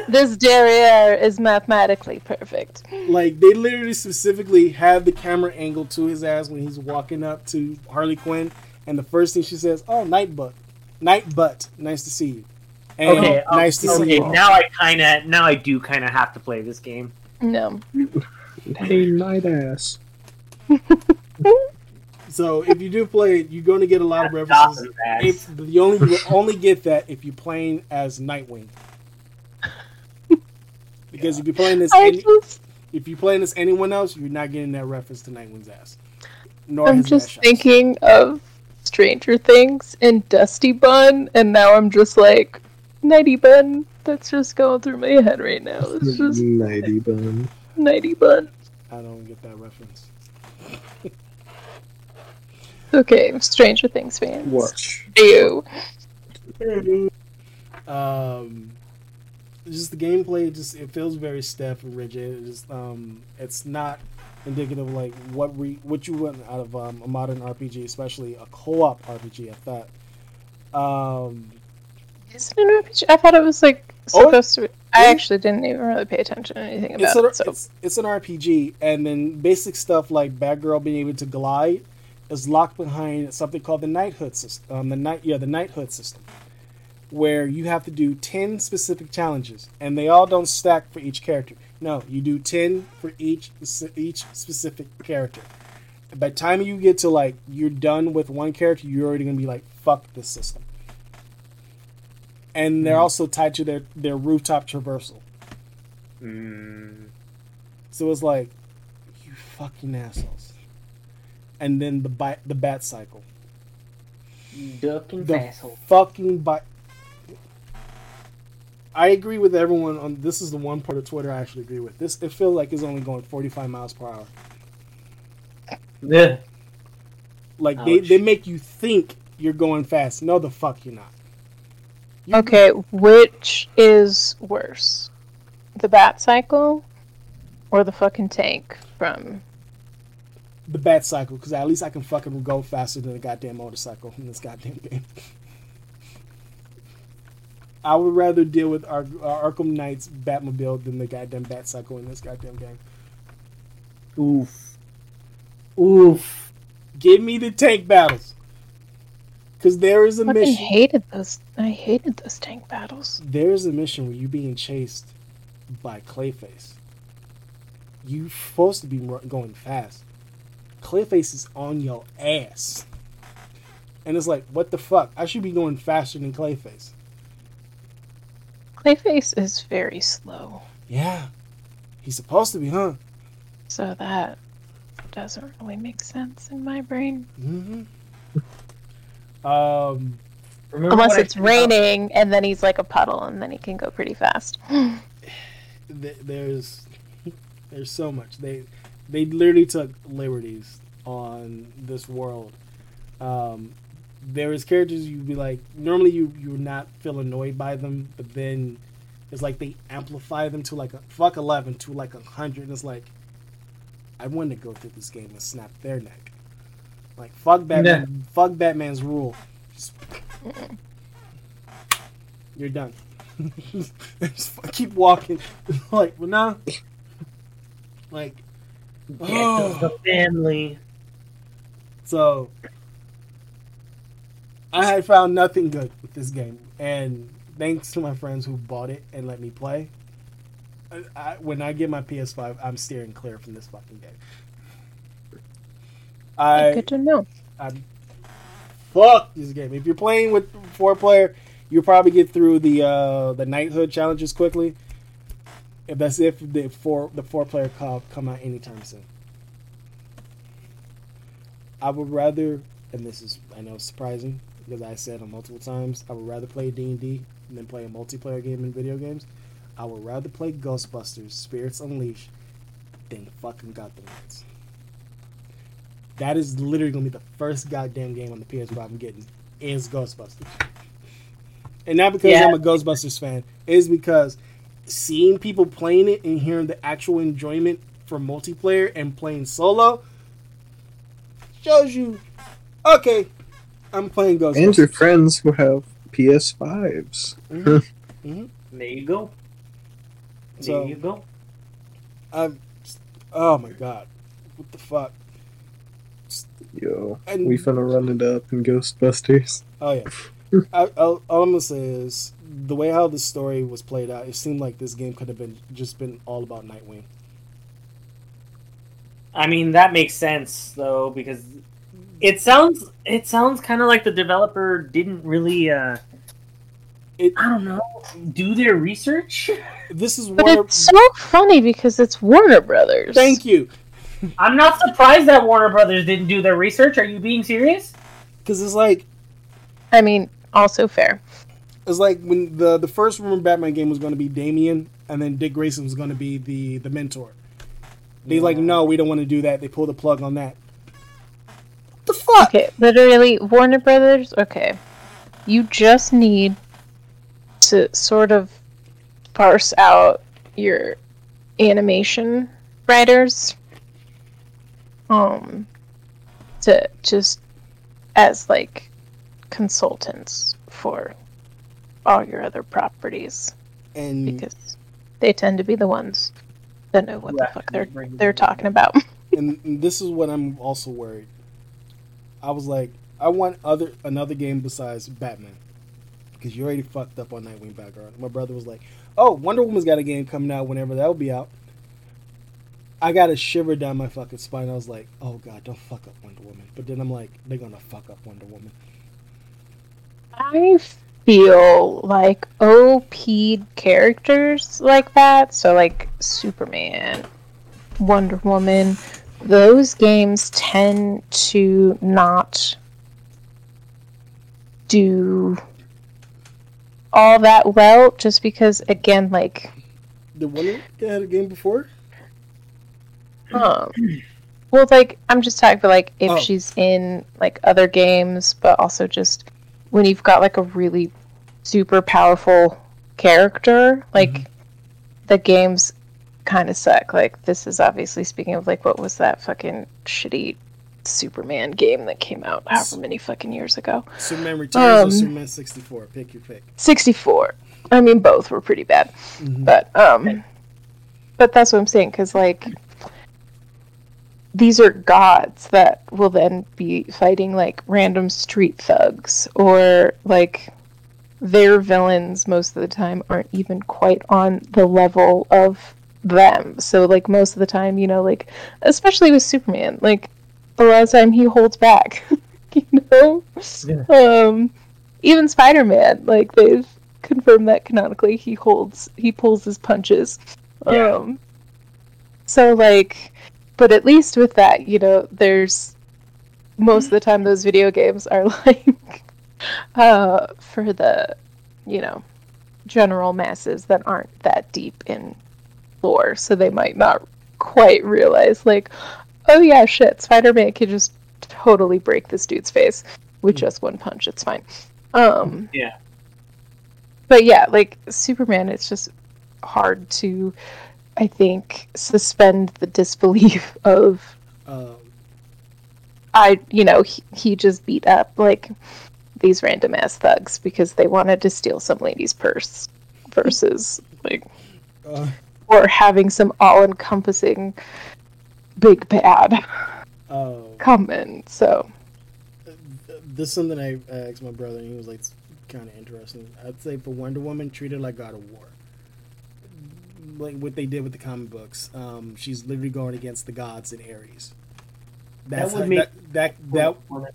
Speaker 4: this derriere is mathematically perfect.
Speaker 3: like they literally specifically have the camera angle to his ass when he's walking up to Harley Quinn, and the first thing she says, "Oh, night butt, night butt, nice to see you." And
Speaker 1: okay, um,
Speaker 3: nice to see you.
Speaker 1: Now I kind of, now I do kind of have to play this game.
Speaker 4: No.
Speaker 2: Hey, night ass.
Speaker 3: So if you do play it, you're going to get a lot of references.
Speaker 1: Dawson's.
Speaker 3: If you only you only get that if you're playing as Nightwing. Because if you're playing as
Speaker 4: I
Speaker 3: any,
Speaker 4: just,
Speaker 3: if you're playing as anyone else, you're not getting that reference to Nightwing's ass. Nor
Speaker 4: I'm just thinking of Stranger Things and Dusty Bun, and now I'm just like, Nighty Bun. That's just going through my head right now. It's just
Speaker 2: Nighty bun.
Speaker 4: Nighty Bun.
Speaker 3: I don't get that reference.
Speaker 4: Okay, Stranger Things fans.
Speaker 2: Watch.
Speaker 4: You.
Speaker 3: Um, just the gameplay, just it feels very stiff and rigid. It just um, it's not indicative of like what we what you want out of um, a modern RPG, especially a co-op RPG at that. Um,
Speaker 4: Is it an RPG? I thought it was like
Speaker 3: Oh,
Speaker 4: to be. I actually didn't even really pay attention to anything
Speaker 3: it's,
Speaker 4: about it. So.
Speaker 3: it's it's an RPG, and then basic stuff like Batgirl being able to glide is locked behind something called the Knighthood system. Um, the night yeah, the Knighthood system, where you have to do ten specific challenges, and they all don't stack for each character. No, you do ten for each each specific character. By the time you get to like you're done with one character, you're already gonna be like, fuck this system. And they're also tied to their, their rooftop traversal.
Speaker 1: Mm,
Speaker 3: So it's like, you fucking assholes. And then the bat, the bat cycle.
Speaker 1: duck and
Speaker 3: The
Speaker 1: asshole.
Speaker 3: fucking bat. I agree with everyone on this. Is the one part of Twitter I actually agree with. This it feels like it's only going 45 miles per hour.
Speaker 1: Yeah.
Speaker 3: Like they, they make you think you're going fast. No, the fuck you're not. You-
Speaker 4: Okay, which is worse? The bat cycle or the fucking tank from
Speaker 3: the bat cycle because at least I can fucking go faster than a goddamn motorcycle in this goddamn game. I would rather deal with Ar- Ar- Arkham Knight's Batmobile than the goddamn bat cycle in this goddamn game.
Speaker 1: Oof. Oof.
Speaker 3: Give me the tank battles. Because there is a
Speaker 4: I
Speaker 3: mission.
Speaker 4: hated those. I hated those tank battles.
Speaker 3: There's a mission where you're being chased by Clayface. You're supposed to be going fast. Clayface is on your ass. And it's like, what the fuck? I should be going faster than Clayface.
Speaker 4: Clayface is very slow,
Speaker 3: Yeah. He's supposed to be, huh?
Speaker 4: so that doesn't really make sense in my brain.
Speaker 3: Mm-hmm. Um,
Speaker 4: Unless it's
Speaker 1: about-
Speaker 4: raining and then he's like a puddle and then he can go pretty fast.
Speaker 3: th- there's there's so much. They they literally took liberties on this world. Um, there is characters you'd be like normally you you would not feel annoyed by them, but then it's like they amplify them to like a fuck eleven to like a hundred. And it's like I want to go through this game and snap their neck. Like fuck Batman, fuck Batman's rule. Just- You're done. Just fuck- keep walking. like, well, nah. Like,
Speaker 1: Get
Speaker 3: Oh.
Speaker 1: the family.
Speaker 3: so I had found nothing good with this game, and thanks to my friends who bought it and let me play. I, I, when I get my PS5, I'm steering clear from this fucking game. I
Speaker 4: Good to know.
Speaker 3: I'm fuck this game. If you're playing with four player, you'll probably get through the uh, the knighthood challenges quickly. If that's if the four the four player co come out anytime soon. I would rather, and this is I know surprising because I said it multiple times, I would rather play D and D than play a multiplayer game in video games. I would rather play Ghostbusters Spirits Unleashed than fucking Gotham Knights. That is literally gonna be the first goddamn game on the PS5 I'm getting is Ghostbusters. And not because
Speaker 1: Yeah.
Speaker 3: I'm a Ghostbusters fan, is because seeing people playing it and hearing the actual enjoyment for multiplayer and playing solo shows you, okay, I'm playing Ghostbusters.
Speaker 2: And your friends who have PS5s.
Speaker 3: Mhm.
Speaker 1: There you go. There
Speaker 3: So-
Speaker 1: you go.
Speaker 3: I'm, oh my god, what the fuck?
Speaker 2: Yo,
Speaker 3: And
Speaker 2: we finna run it up in Ghostbusters.
Speaker 3: Oh yeah. I, I, all I'm gonna say is the way how the story was played out. It seemed like this game could have been just been all about Nightwing.
Speaker 1: I mean that makes sense though because it sounds it sounds kind of like the developer didn't really uh
Speaker 3: It-
Speaker 1: I don't know do their research.
Speaker 3: This is
Speaker 4: But
Speaker 3: Warner.
Speaker 4: it's so funny because it's Warner Brothers.
Speaker 3: Thank you,
Speaker 1: I'm not surprised that Warner Brothers didn't do their research. Are you being serious?
Speaker 3: because it's like
Speaker 4: I mean, also fair.
Speaker 3: it's like when the the first rumor Batman game was going to be Damian, and then Dick Grayson was going to be the the mentor. They like no, we don't want to do that. They pulled the plug on that. What the fuck?
Speaker 4: Okay, literally, Warner Brothers. Okay, you just need to sort of parse out your animation writers, um, to just as like consultants for all your other properties
Speaker 3: And
Speaker 4: because they tend to be the ones that know what the fuck they're they're talking about.
Speaker 3: and, and this is what I'm also worried. I was like, I want other another game besides Batman because you already fucked up on Nightwing background. My brother was like, "Oh, Wonder Woman's got a game coming out whenever that'll be out." I got a shiver down my fucking spine. I was like, "Oh God, don't fuck up Wonder Woman." But then I'm like, they're gonna fuck up Wonder Woman.
Speaker 4: I feel like OP characters like that, so like Superman, Wonder Woman, those games tend to not do all that well just because again like
Speaker 3: the Wonder Woman had a game before?
Speaker 4: Um well like i'm just talking for like if
Speaker 3: Oh.
Speaker 4: she's in like other games but also just when you've got like a really super powerful character like
Speaker 3: Mm-hmm.
Speaker 4: the games kind of suck. Like this is obviously speaking of like what was that fucking shitty Superman game that came out however many fucking years ago.
Speaker 3: Superman Returns
Speaker 4: Um,
Speaker 3: or Superman 64? Pick your pick.
Speaker 4: 64. I mean both were pretty bad.
Speaker 3: Mhm.
Speaker 4: But um but that's what I'm saying cuz like these are gods that will then be fighting like random street thugs or like their villains most of the time aren't even quite on the level of them. So like most of the time, you know, like especially with Superman, like a lot of time he holds back. you know?
Speaker 1: Yeah.
Speaker 4: Um even Spider-Man, like they've confirmed that canonically he holds he pulls his punches.
Speaker 1: Yeah.
Speaker 4: Um so like but at least with that, you know, there's most of the time those video games are like uh for the you know general masses that aren't that deep in lore. So they might not quite realize like oh yeah shit spider-man can just totally break this dude's face with just one punch. It's fine. Um
Speaker 1: Yeah.
Speaker 4: but yeah like superman it's just hard to i think suspend the disbelief of
Speaker 3: Um,
Speaker 4: I, you know, he, he just beat up like these random ass thugs because they wanted to steal some lady's purse versus like
Speaker 3: uh,
Speaker 4: or having some all encompassing big bad
Speaker 3: uh,
Speaker 4: come in. So
Speaker 3: this is something I I asked my brother, and he was like, it's kind of interesting. I'd say for Wonder Woman, treated like God of War. Like what they did with the comic books. Um, she's literally going against the gods in Ares. That's
Speaker 1: would
Speaker 3: how-
Speaker 1: make-
Speaker 3: that, that that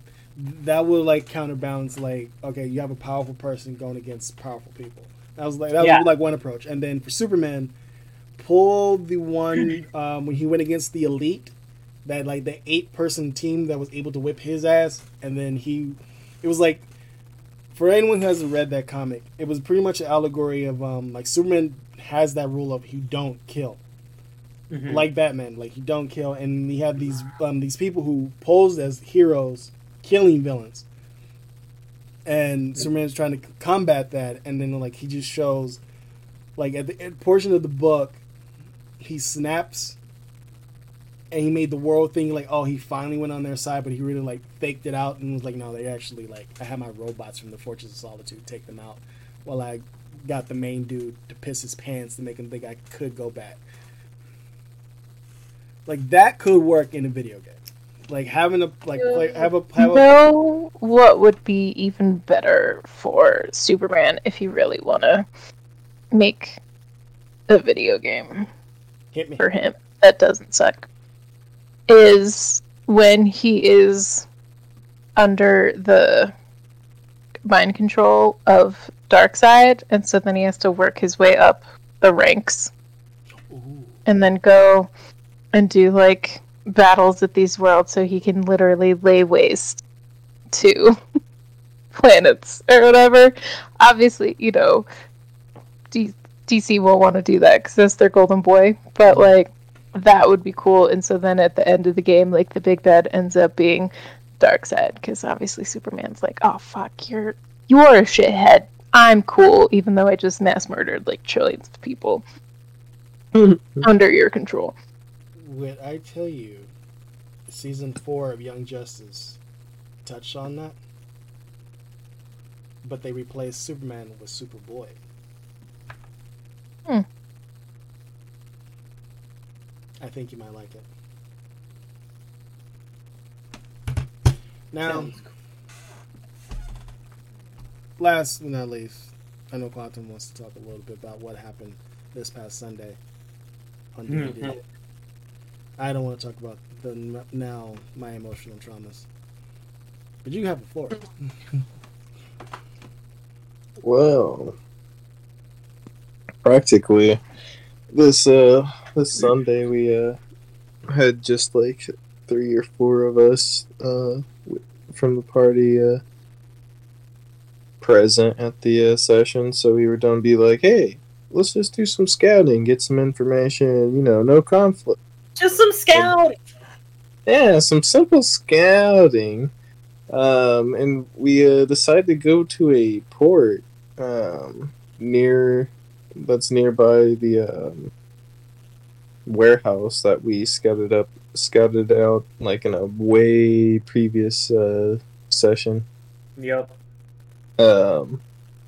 Speaker 3: that would like counterbalance like okay you have a powerful person going against powerful people that was like that
Speaker 1: Yeah.
Speaker 3: was like one approach and then for superman pull the one um, when he went against the elite that like the eight person team that was able to whip his ass and then he it was like for anyone who hasn't read that comic it was pretty much an allegory of um like superman has that rule of you don't kill.
Speaker 1: Mhm.
Speaker 3: like Batman, like he don't kill, and he had these um, these people who posed as heroes killing villains, and Superman's trying to combat that, and then like he just shows, like at the end portion of the book, he snaps, and he made the world think like, oh, he finally went on their side, but he really like faked it out and was like, no, they actually like I had my robots from the Fortress of Solitude take them out, while I got the main dude to piss his pants to make him think I could go back. Like that could work in a video game. Like having a like play, uh, have a have a
Speaker 4: know what would be even better for Superman if you really want to make a video game
Speaker 3: hit me.
Speaker 4: for him that doesn't suck is when he is under the mind control of Darkseid, and so then he has to work his way up the ranks
Speaker 3: Ooh.
Speaker 4: and then go and do like battles at these worlds so he can literally lay waste to planets or whatever. Obviously, you know, D- DC will want to do that because that's their golden boy, but like that would be cool. And so then at the end of the game, like the big bad ends up being Darkseid because obviously Superman's like, oh fuck, you're you're a shithead. I'm cool, even though I just mass murdered like trillions of people under your control.
Speaker 3: Would I tell you, season four of Young Justice touched on that, but they replaced Superman with Superboy.
Speaker 4: Hmm.
Speaker 3: I think you might like it. Now,
Speaker 1: Sounds
Speaker 3: last but not least, I know Quantum wants to talk a little bit about what happened this past Sunday on D and D.
Speaker 1: Mhm.
Speaker 3: I don't want to talk about the now my emotional traumas, but you have a floor.
Speaker 2: Well, practically, this uh this Sunday we uh had just like three or four of us uh from the party uh present at the uh, session, so we were done. Be like, hey, let's just do some scouting, get some information. You know, no conflict.
Speaker 1: Just some scouting.
Speaker 2: Yeah, some simple scouting. Um, and we uh, decided to go to a port um, near that's nearby the um, warehouse that we scouted up, scouted out like in a way previous uh, session.
Speaker 1: Yep.
Speaker 2: Um,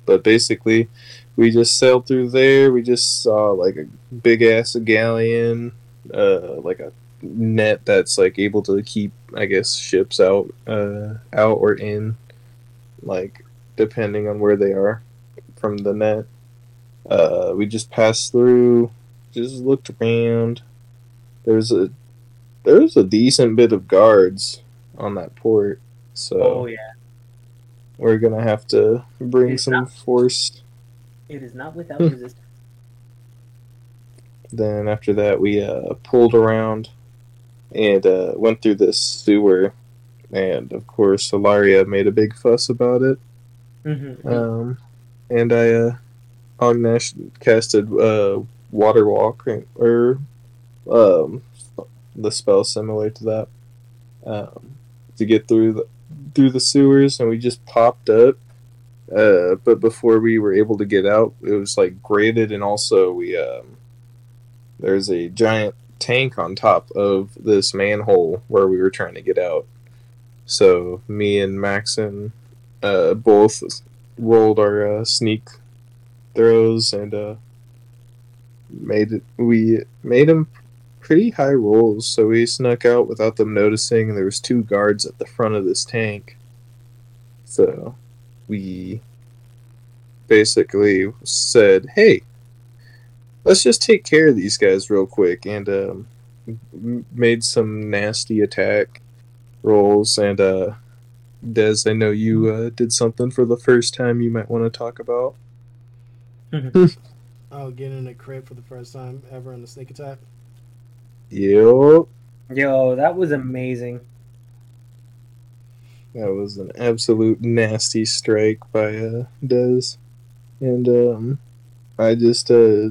Speaker 2: but basically, we just sailed through there. We just saw like a big ass galleon, uh, like a net that's like able to keep, I guess, ships out, uh, out or in, like depending on where they are from the net. Uh, we just passed through, just looked around. There's a there's a decent bit of guards on that port, so
Speaker 1: Oh yeah.
Speaker 2: We're gonna have to bring some
Speaker 1: not-
Speaker 2: force.
Speaker 1: It is not without
Speaker 2: Hmm.
Speaker 1: resistance.
Speaker 2: Then after that, we uh, pulled around and uh, went through this sewer, and of course, Ilaria made a big fuss about it.
Speaker 1: Mm-hmm.
Speaker 2: Um, and I, uh, Ognesh casted uh, Water Walk or um, the spell similar to that um, to get through the through the sewers, and we just popped up. Uh, but before we were able to get out, it was like graded, and also we um, there's a giant tank on top of this manhole where we were trying to get out. So me and Maxon uh, both rolled our uh, sneak throws and uh, made it. We made them pretty high rolls, so we snuck out without them noticing. And there was two guards at the front of this tank, so we basically said, "Hey, let's just take care of these guys real quick," and um, made some nasty attack rolls and uh Des, I know you uh, did something for the first time you might want to talk about.
Speaker 3: Oh, getting in a crit for the first time ever in the sneak attack.
Speaker 2: Yep.
Speaker 1: Yo, that was amazing.
Speaker 2: That was an absolute nasty strike by uh, Des. And um, I just uh,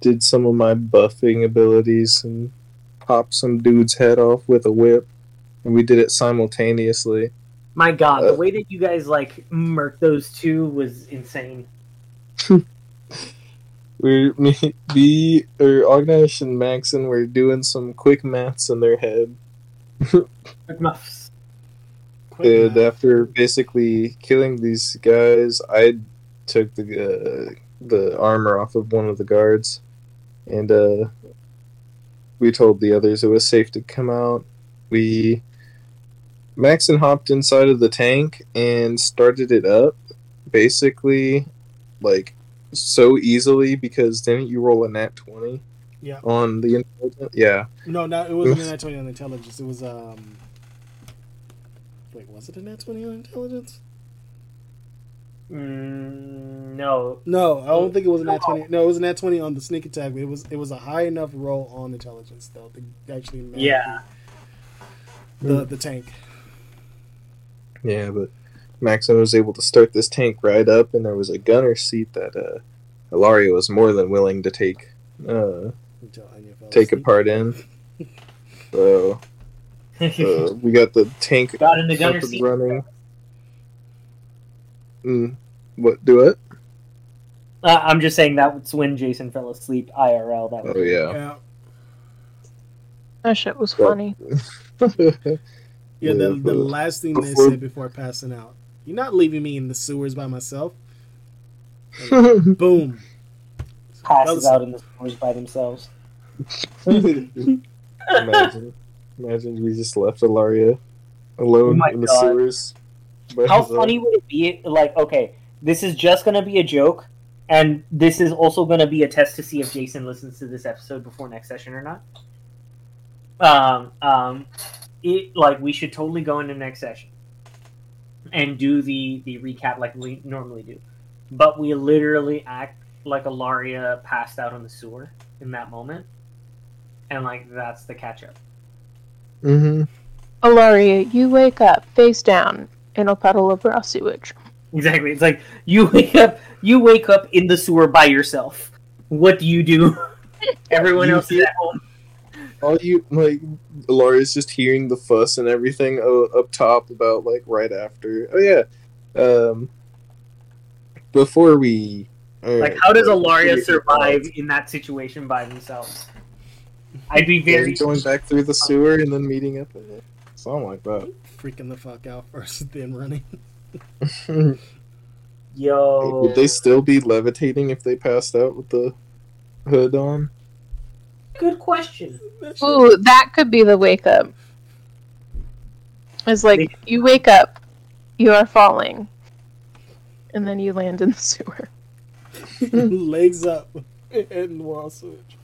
Speaker 2: did some of my buffing abilities and popped some dude's head off with a whip. And we did it simultaneously.
Speaker 1: My God, the
Speaker 2: Uh,
Speaker 1: way that you guys like murked those two was insane.
Speaker 2: We, me, me, or Ognesh and Maxon were doing some quick maths in their head.
Speaker 1: Quick muffs.
Speaker 3: Quick
Speaker 2: And after basically killing these guys, I took the uh, the armor off of one of the guards, and uh, we told the others it was safe to come out. We Maxon hopped inside of the tank and started it up, basically, like so easily because didn't you roll a nat twenty
Speaker 3: Yeah.
Speaker 2: on the intelligence? Yeah.
Speaker 3: No, no, it wasn't an nat 20 on intelligence. It was, um. Wait, was it a nat 20 on intelligence?
Speaker 1: Mm, no.
Speaker 3: No, I don't think it was a nat 20. No, it was a nat 20 on the sneak attack, but it was it was a high enough roll on intelligence, though, to actually
Speaker 1: Yeah.
Speaker 3: the, the tank.
Speaker 2: Yeah, but Maxon was able to start this tank right up, and there was a gunner seat that uh, Ilaria was more than willing to take uh,
Speaker 3: Until Anya fell
Speaker 2: take a part in. So uh, we got the tank
Speaker 1: Got in the
Speaker 2: up
Speaker 1: gunner
Speaker 2: and
Speaker 1: seat.
Speaker 2: running. Mm, what? Do it?
Speaker 1: Uh, I'm just saying that's when Jason fell asleep IRL. That was
Speaker 2: Oh yeah.
Speaker 3: Yeah.
Speaker 4: That shit was funny.
Speaker 3: Yeah, the, the last thing they said before passing out. You're not leaving me in the sewers by myself. Boom.
Speaker 1: Passes out in the sewers by themselves.
Speaker 2: imagine, imagine we just left Ilaria
Speaker 1: Oh
Speaker 2: alone
Speaker 1: my
Speaker 2: in the
Speaker 1: God.
Speaker 2: sewers.
Speaker 1: How funny would it be? Like, okay, this is just gonna be a joke, and this is also gonna be a test to see if Jason listens to this episode before next session or not. Um, um, it like we should totally go into next session and do the the recap like we normally do, but we literally act like Alaria passed out on the sewer in that moment, and like that's the catch up.
Speaker 2: Mhm.
Speaker 4: Alaria, you wake up face down in a puddle of raw sewage.
Speaker 1: Exactly. It's like you wake up you wake up in the sewer by yourself. What do you do? Everyone
Speaker 2: You
Speaker 1: else is at home.
Speaker 2: All you like Laura's just hearing the fuss and everything uh, up top about like right after oh yeah um before we
Speaker 1: Like how does
Speaker 2: Alaria
Speaker 1: Alaria survive in that situation by themselves? I'd be very
Speaker 2: going back through the sewer and then meeting up at it. Something like that.
Speaker 3: Freaking the fuck out first, then running.
Speaker 1: yo.
Speaker 2: Would they still be levitating if they passed out with the hood on?
Speaker 1: Good question.
Speaker 3: That
Speaker 4: Ooh, that could be the wake up. It's like you wake up, you are falling, and then you land in the sewer.
Speaker 3: legs up and wall switch.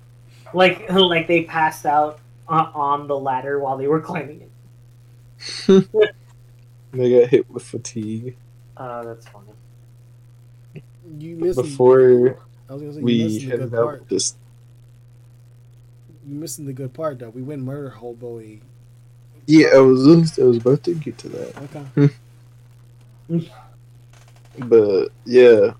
Speaker 1: Like like they passed out on, on the ladder while they were climbing it.
Speaker 2: They got hit with fatigue
Speaker 1: Uh, that's funny.
Speaker 3: You missed.
Speaker 2: before
Speaker 3: I was gonna say you
Speaker 2: we
Speaker 3: missing the
Speaker 2: headed
Speaker 3: good
Speaker 2: out this.
Speaker 3: You missing the good part though. We went murder hobo.
Speaker 2: Yeah, I was I was about to get to that.
Speaker 3: Okay.
Speaker 2: But yeah,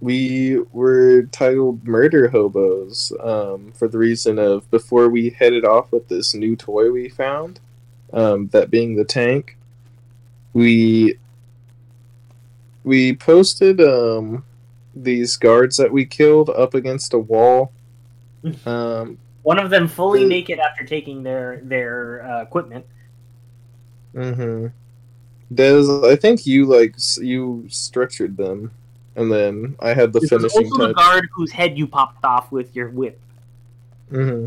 Speaker 2: we were titled Murder Hobos um, for the reason of before we headed off with this new toy we found, um, that being the tank, we we posted um, these guards that we killed up against a wall. Um,
Speaker 1: One of them fully
Speaker 2: Uh,
Speaker 1: naked after taking their their uh, equipment.
Speaker 2: hmm Des, I think you like you structured them, and then I had the
Speaker 1: This
Speaker 2: finishing
Speaker 1: also the guard whose head you popped off with your whip.
Speaker 2: hmm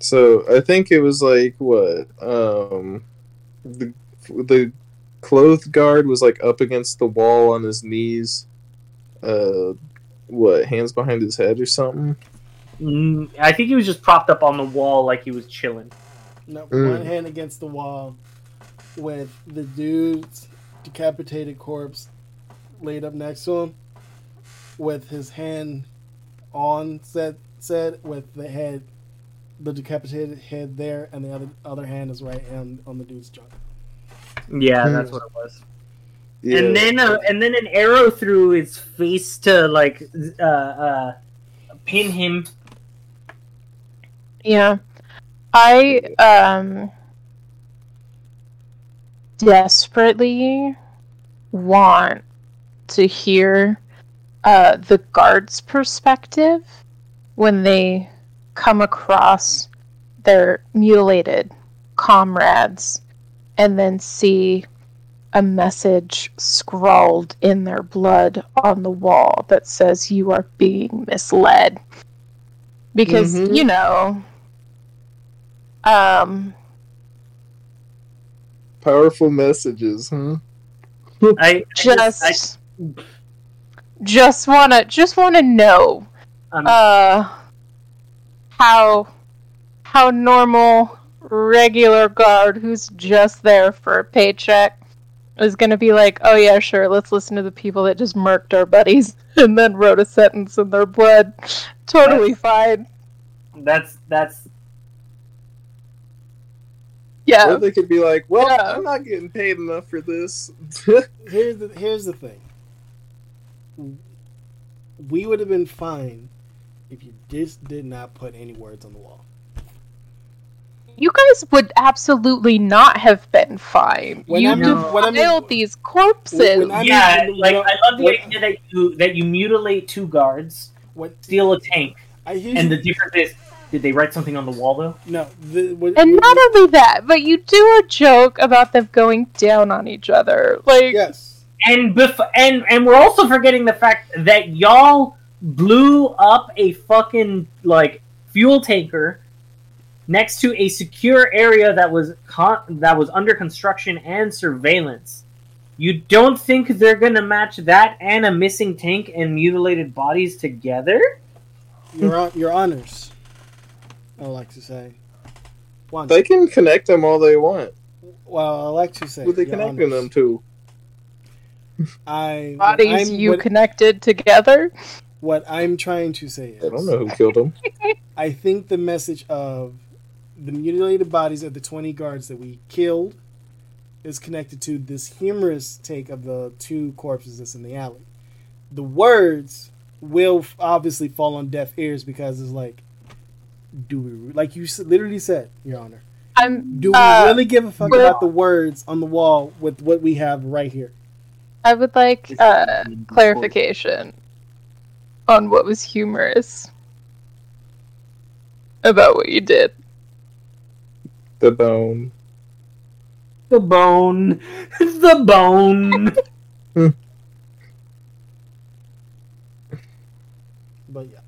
Speaker 2: So I think it was like what um the the clothed guard was like up against the wall on his knees, uh, what hands behind his head or something.
Speaker 1: Mm, I think he was just propped up on the wall like he was chilling.
Speaker 3: No,
Speaker 2: Mm.
Speaker 3: one hand against the wall, with the dude's decapitated corpse laid up next to him, with his hand on said said with the head, the decapitated head there, and the other other hand is right on on the dude's junk.
Speaker 1: Yeah,
Speaker 2: Hmm.
Speaker 1: that's what it was.
Speaker 2: Yeah.
Speaker 1: And then uh, and then an arrow through his face to like uh, uh, pin him.
Speaker 4: Yeah. I um desperately want to hear uh the guard's perspective when they come across their mutilated comrades and then see a message scrawled in their blood on the wall that says you are being misled because
Speaker 2: Mhm.
Speaker 4: you know um
Speaker 2: Powerful messages, huh?
Speaker 1: I I
Speaker 4: just
Speaker 1: I,
Speaker 4: just wanna just wanna know
Speaker 1: um,
Speaker 4: uh how how normal regular guard who's just there for a paycheck is gonna be like oh yeah sure let's listen to the people that just murked our buddies and then wrote a sentence in their blood totally fine
Speaker 1: that's that's
Speaker 4: yeah
Speaker 2: Or they could be like, "Well,
Speaker 4: Yeah.
Speaker 2: I'm not getting paid enough for this."
Speaker 3: Here's the here's the thing. We would have been fine if you just did not put any words on the wall.
Speaker 4: you guys would absolutely not have been fine
Speaker 3: When
Speaker 4: you
Speaker 3: I'm-
Speaker 1: No.
Speaker 3: when I'm-
Speaker 4: these corpses
Speaker 3: when I'm-
Speaker 1: yeah.
Speaker 3: you
Speaker 1: Like
Speaker 3: know,
Speaker 1: I love the
Speaker 3: what-
Speaker 1: idea that you that you mutilate two guards,
Speaker 3: What
Speaker 1: steal a tank,
Speaker 3: I
Speaker 1: and the difference is did they write something on the wall though?
Speaker 3: no, the, what,
Speaker 4: And
Speaker 3: what-
Speaker 4: not only that, but you do a joke about them going down on each other. Like,
Speaker 3: yes,
Speaker 1: And bef- and and we're also forgetting the fact that y'all blew up a fucking like fuel tanker next to a secure area that was con- that was under construction and surveillance. You don't think they're gonna match that and a missing tank and mutilated bodies together?
Speaker 3: your your honors. I like to say. One.
Speaker 2: they can connect them all they want.
Speaker 3: well, I like to say.
Speaker 2: Who they
Speaker 3: your
Speaker 2: connecting
Speaker 3: honors.
Speaker 2: them to?
Speaker 3: I
Speaker 4: bodies
Speaker 3: I'm-
Speaker 4: you
Speaker 3: what,
Speaker 4: connected together.
Speaker 3: what I'm trying to say is
Speaker 2: I don't know who killed them.
Speaker 3: I think the message of the mutilated bodies of the 20 guards that we killed is connected to this humorous take of the two corpses that's in the alley. The words will obviously fall on deaf ears because it's like, do we, like you literally said, Your Honor,
Speaker 4: I'm.
Speaker 3: do we
Speaker 4: uh,
Speaker 3: really give a fuck about the words on the wall with what we have right here?
Speaker 4: I would like uh, clarification on what was humorous about what you did.
Speaker 2: The bone.
Speaker 1: The bone. The bone.
Speaker 3: But yeah,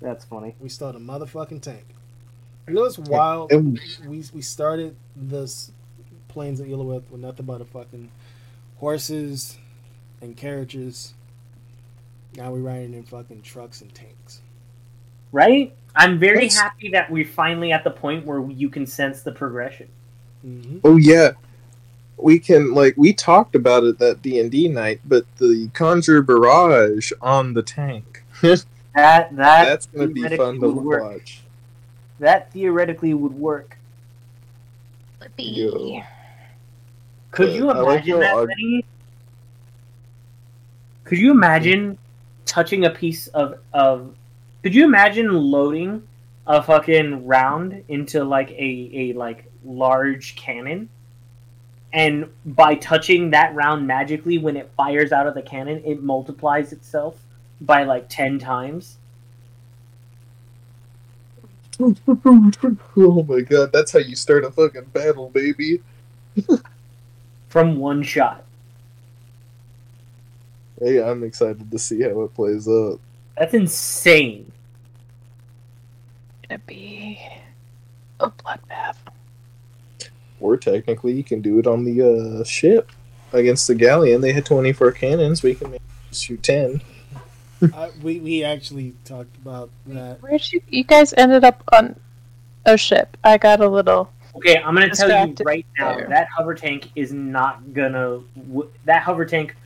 Speaker 1: That's funny.
Speaker 3: we start a motherfucking tank. You know what's wild?
Speaker 2: And
Speaker 3: we we started this planes of Illowith with nothing but a fucking horses and carriages. Now we're riding in fucking trucks and tanks.
Speaker 1: Right? I'm very
Speaker 2: That's-
Speaker 1: happy that we're finally at the point where you can sense the progression.
Speaker 3: Mm-hmm.
Speaker 2: oh yeah, we can like we talked about it that D and D night, but the Conjure Barrage on the tank.
Speaker 1: That that
Speaker 2: That's gonna be
Speaker 1: theoretically
Speaker 2: fun to
Speaker 1: would work.
Speaker 2: watch.
Speaker 1: That theoretically would work.
Speaker 2: Yo.
Speaker 1: Could
Speaker 2: But
Speaker 1: you
Speaker 2: I like
Speaker 1: imagine that,
Speaker 2: odd-
Speaker 1: Benny? Could you imagine hmm. touching a piece of of? Could you imagine loading a fucking round into like a a like large cannon, and by touching that round magically, when it fires out of the cannon, it multiplies itself by like ten times.
Speaker 2: oh my god, that's how you start a fucking battle, baby.
Speaker 1: from one shot.
Speaker 2: Hey, I'm excited to see how it plays out.
Speaker 1: That's insane.
Speaker 4: Gonna be a bloodbath.
Speaker 2: Or technically, you can do it on the uh, ship against the galleon. They had 24 cannons. We can maybe shoot 10.
Speaker 3: I, we we actually talked about that.
Speaker 4: Where'd you you guys ended up on a ship? I got a little
Speaker 1: Okay, I'm gonna tell you right now
Speaker 4: there.
Speaker 1: that hover tank is not gonna. That hover tank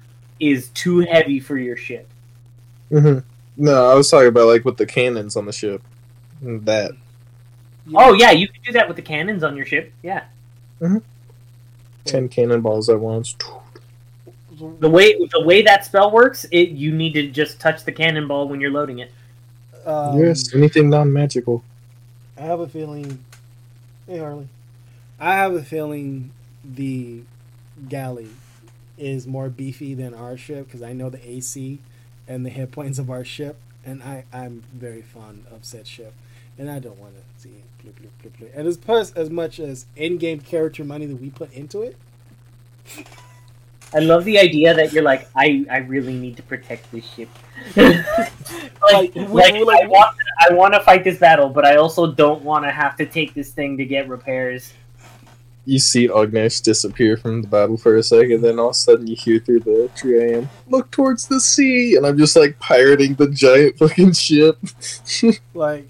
Speaker 1: is too heavy for your ship.
Speaker 2: Mm-hmm. No, I was talking about like with the cannons on the ship. That.
Speaker 1: Oh yeah, you can do that with the cannons on your ship. Yeah,
Speaker 2: 10 cannonballs at once.
Speaker 1: The way the way that spell works, it you need to just touch the cannonball when you're loading it.
Speaker 3: Um,
Speaker 2: yes, anything non magical.
Speaker 3: I have a feeling. Hey Harley, I have a feeling the galley is more beefy than our ship because I know the AC and the hit points of our ship, and I I'm very fond of said ship, and I don't want to see it. Bloop, bloop, bloop, bloop. And as plus as much as in-game character money that we put into it,
Speaker 1: I love the idea that you're like, I, I really need to protect this ship.
Speaker 3: Like,
Speaker 1: like, like, I want I want to fight this battle, but I also don't want to have to take this thing to get repairs.
Speaker 2: You see Ognesh disappear from the battle for a second, then all of a sudden you hear through the tree I am, look towards the sea! And I'm just like pirating the giant fucking ship.
Speaker 3: like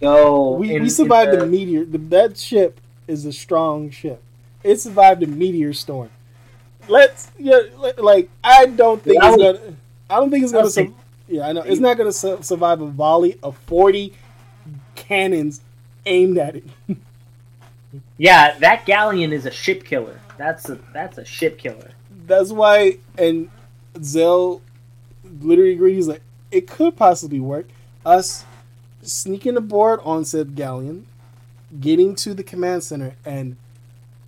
Speaker 1: Go.
Speaker 3: we,
Speaker 1: in-
Speaker 3: we survived the meteor. The, that ship is a strong ship. It survived the meteor storm. Let's yeah, li- like I don't think
Speaker 1: Yeah, I
Speaker 3: it's
Speaker 1: was-
Speaker 3: gonna. I don't think it's gonna.
Speaker 1: was
Speaker 3: Sur- yeah, I know it's not gonna su- survive a volley of forty cannons aimed at it.
Speaker 1: Yeah, that galleon is a ship killer. That's a that's a ship killer.
Speaker 3: That's why, and Zell literally agrees. Like it could possibly work. Us sneaking aboard on said galleon, getting to the command center, and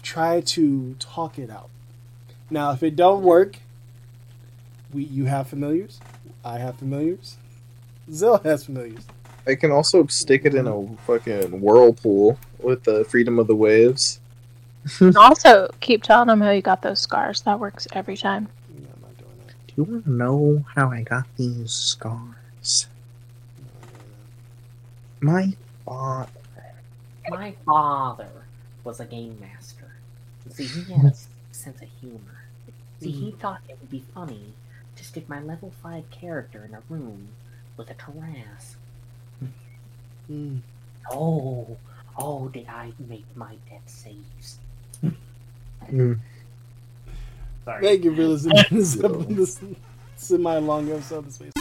Speaker 3: try to talk it out. Now, if it don't work, we you have familiars. I have familiars. Zell has familiars.
Speaker 2: I can also stick it in a fucking whirlpool with the freedom of the waves.
Speaker 4: also keep telling them how you got those scars. That works every time.
Speaker 3: No, I'm not doing that.
Speaker 2: Do you want to know how I got these scars?
Speaker 3: I'm not doing that.
Speaker 2: My father.
Speaker 1: My father was a game master. See, he had a sense of humor. See, he thought it would be funny to stick my level five character in a room with a Tarrasque.
Speaker 3: Mm.
Speaker 1: Oh, oh, did I make my death saves?
Speaker 2: Mm.
Speaker 1: Sorry.
Speaker 3: Thank you for listening to this, this semi-long episode of Space.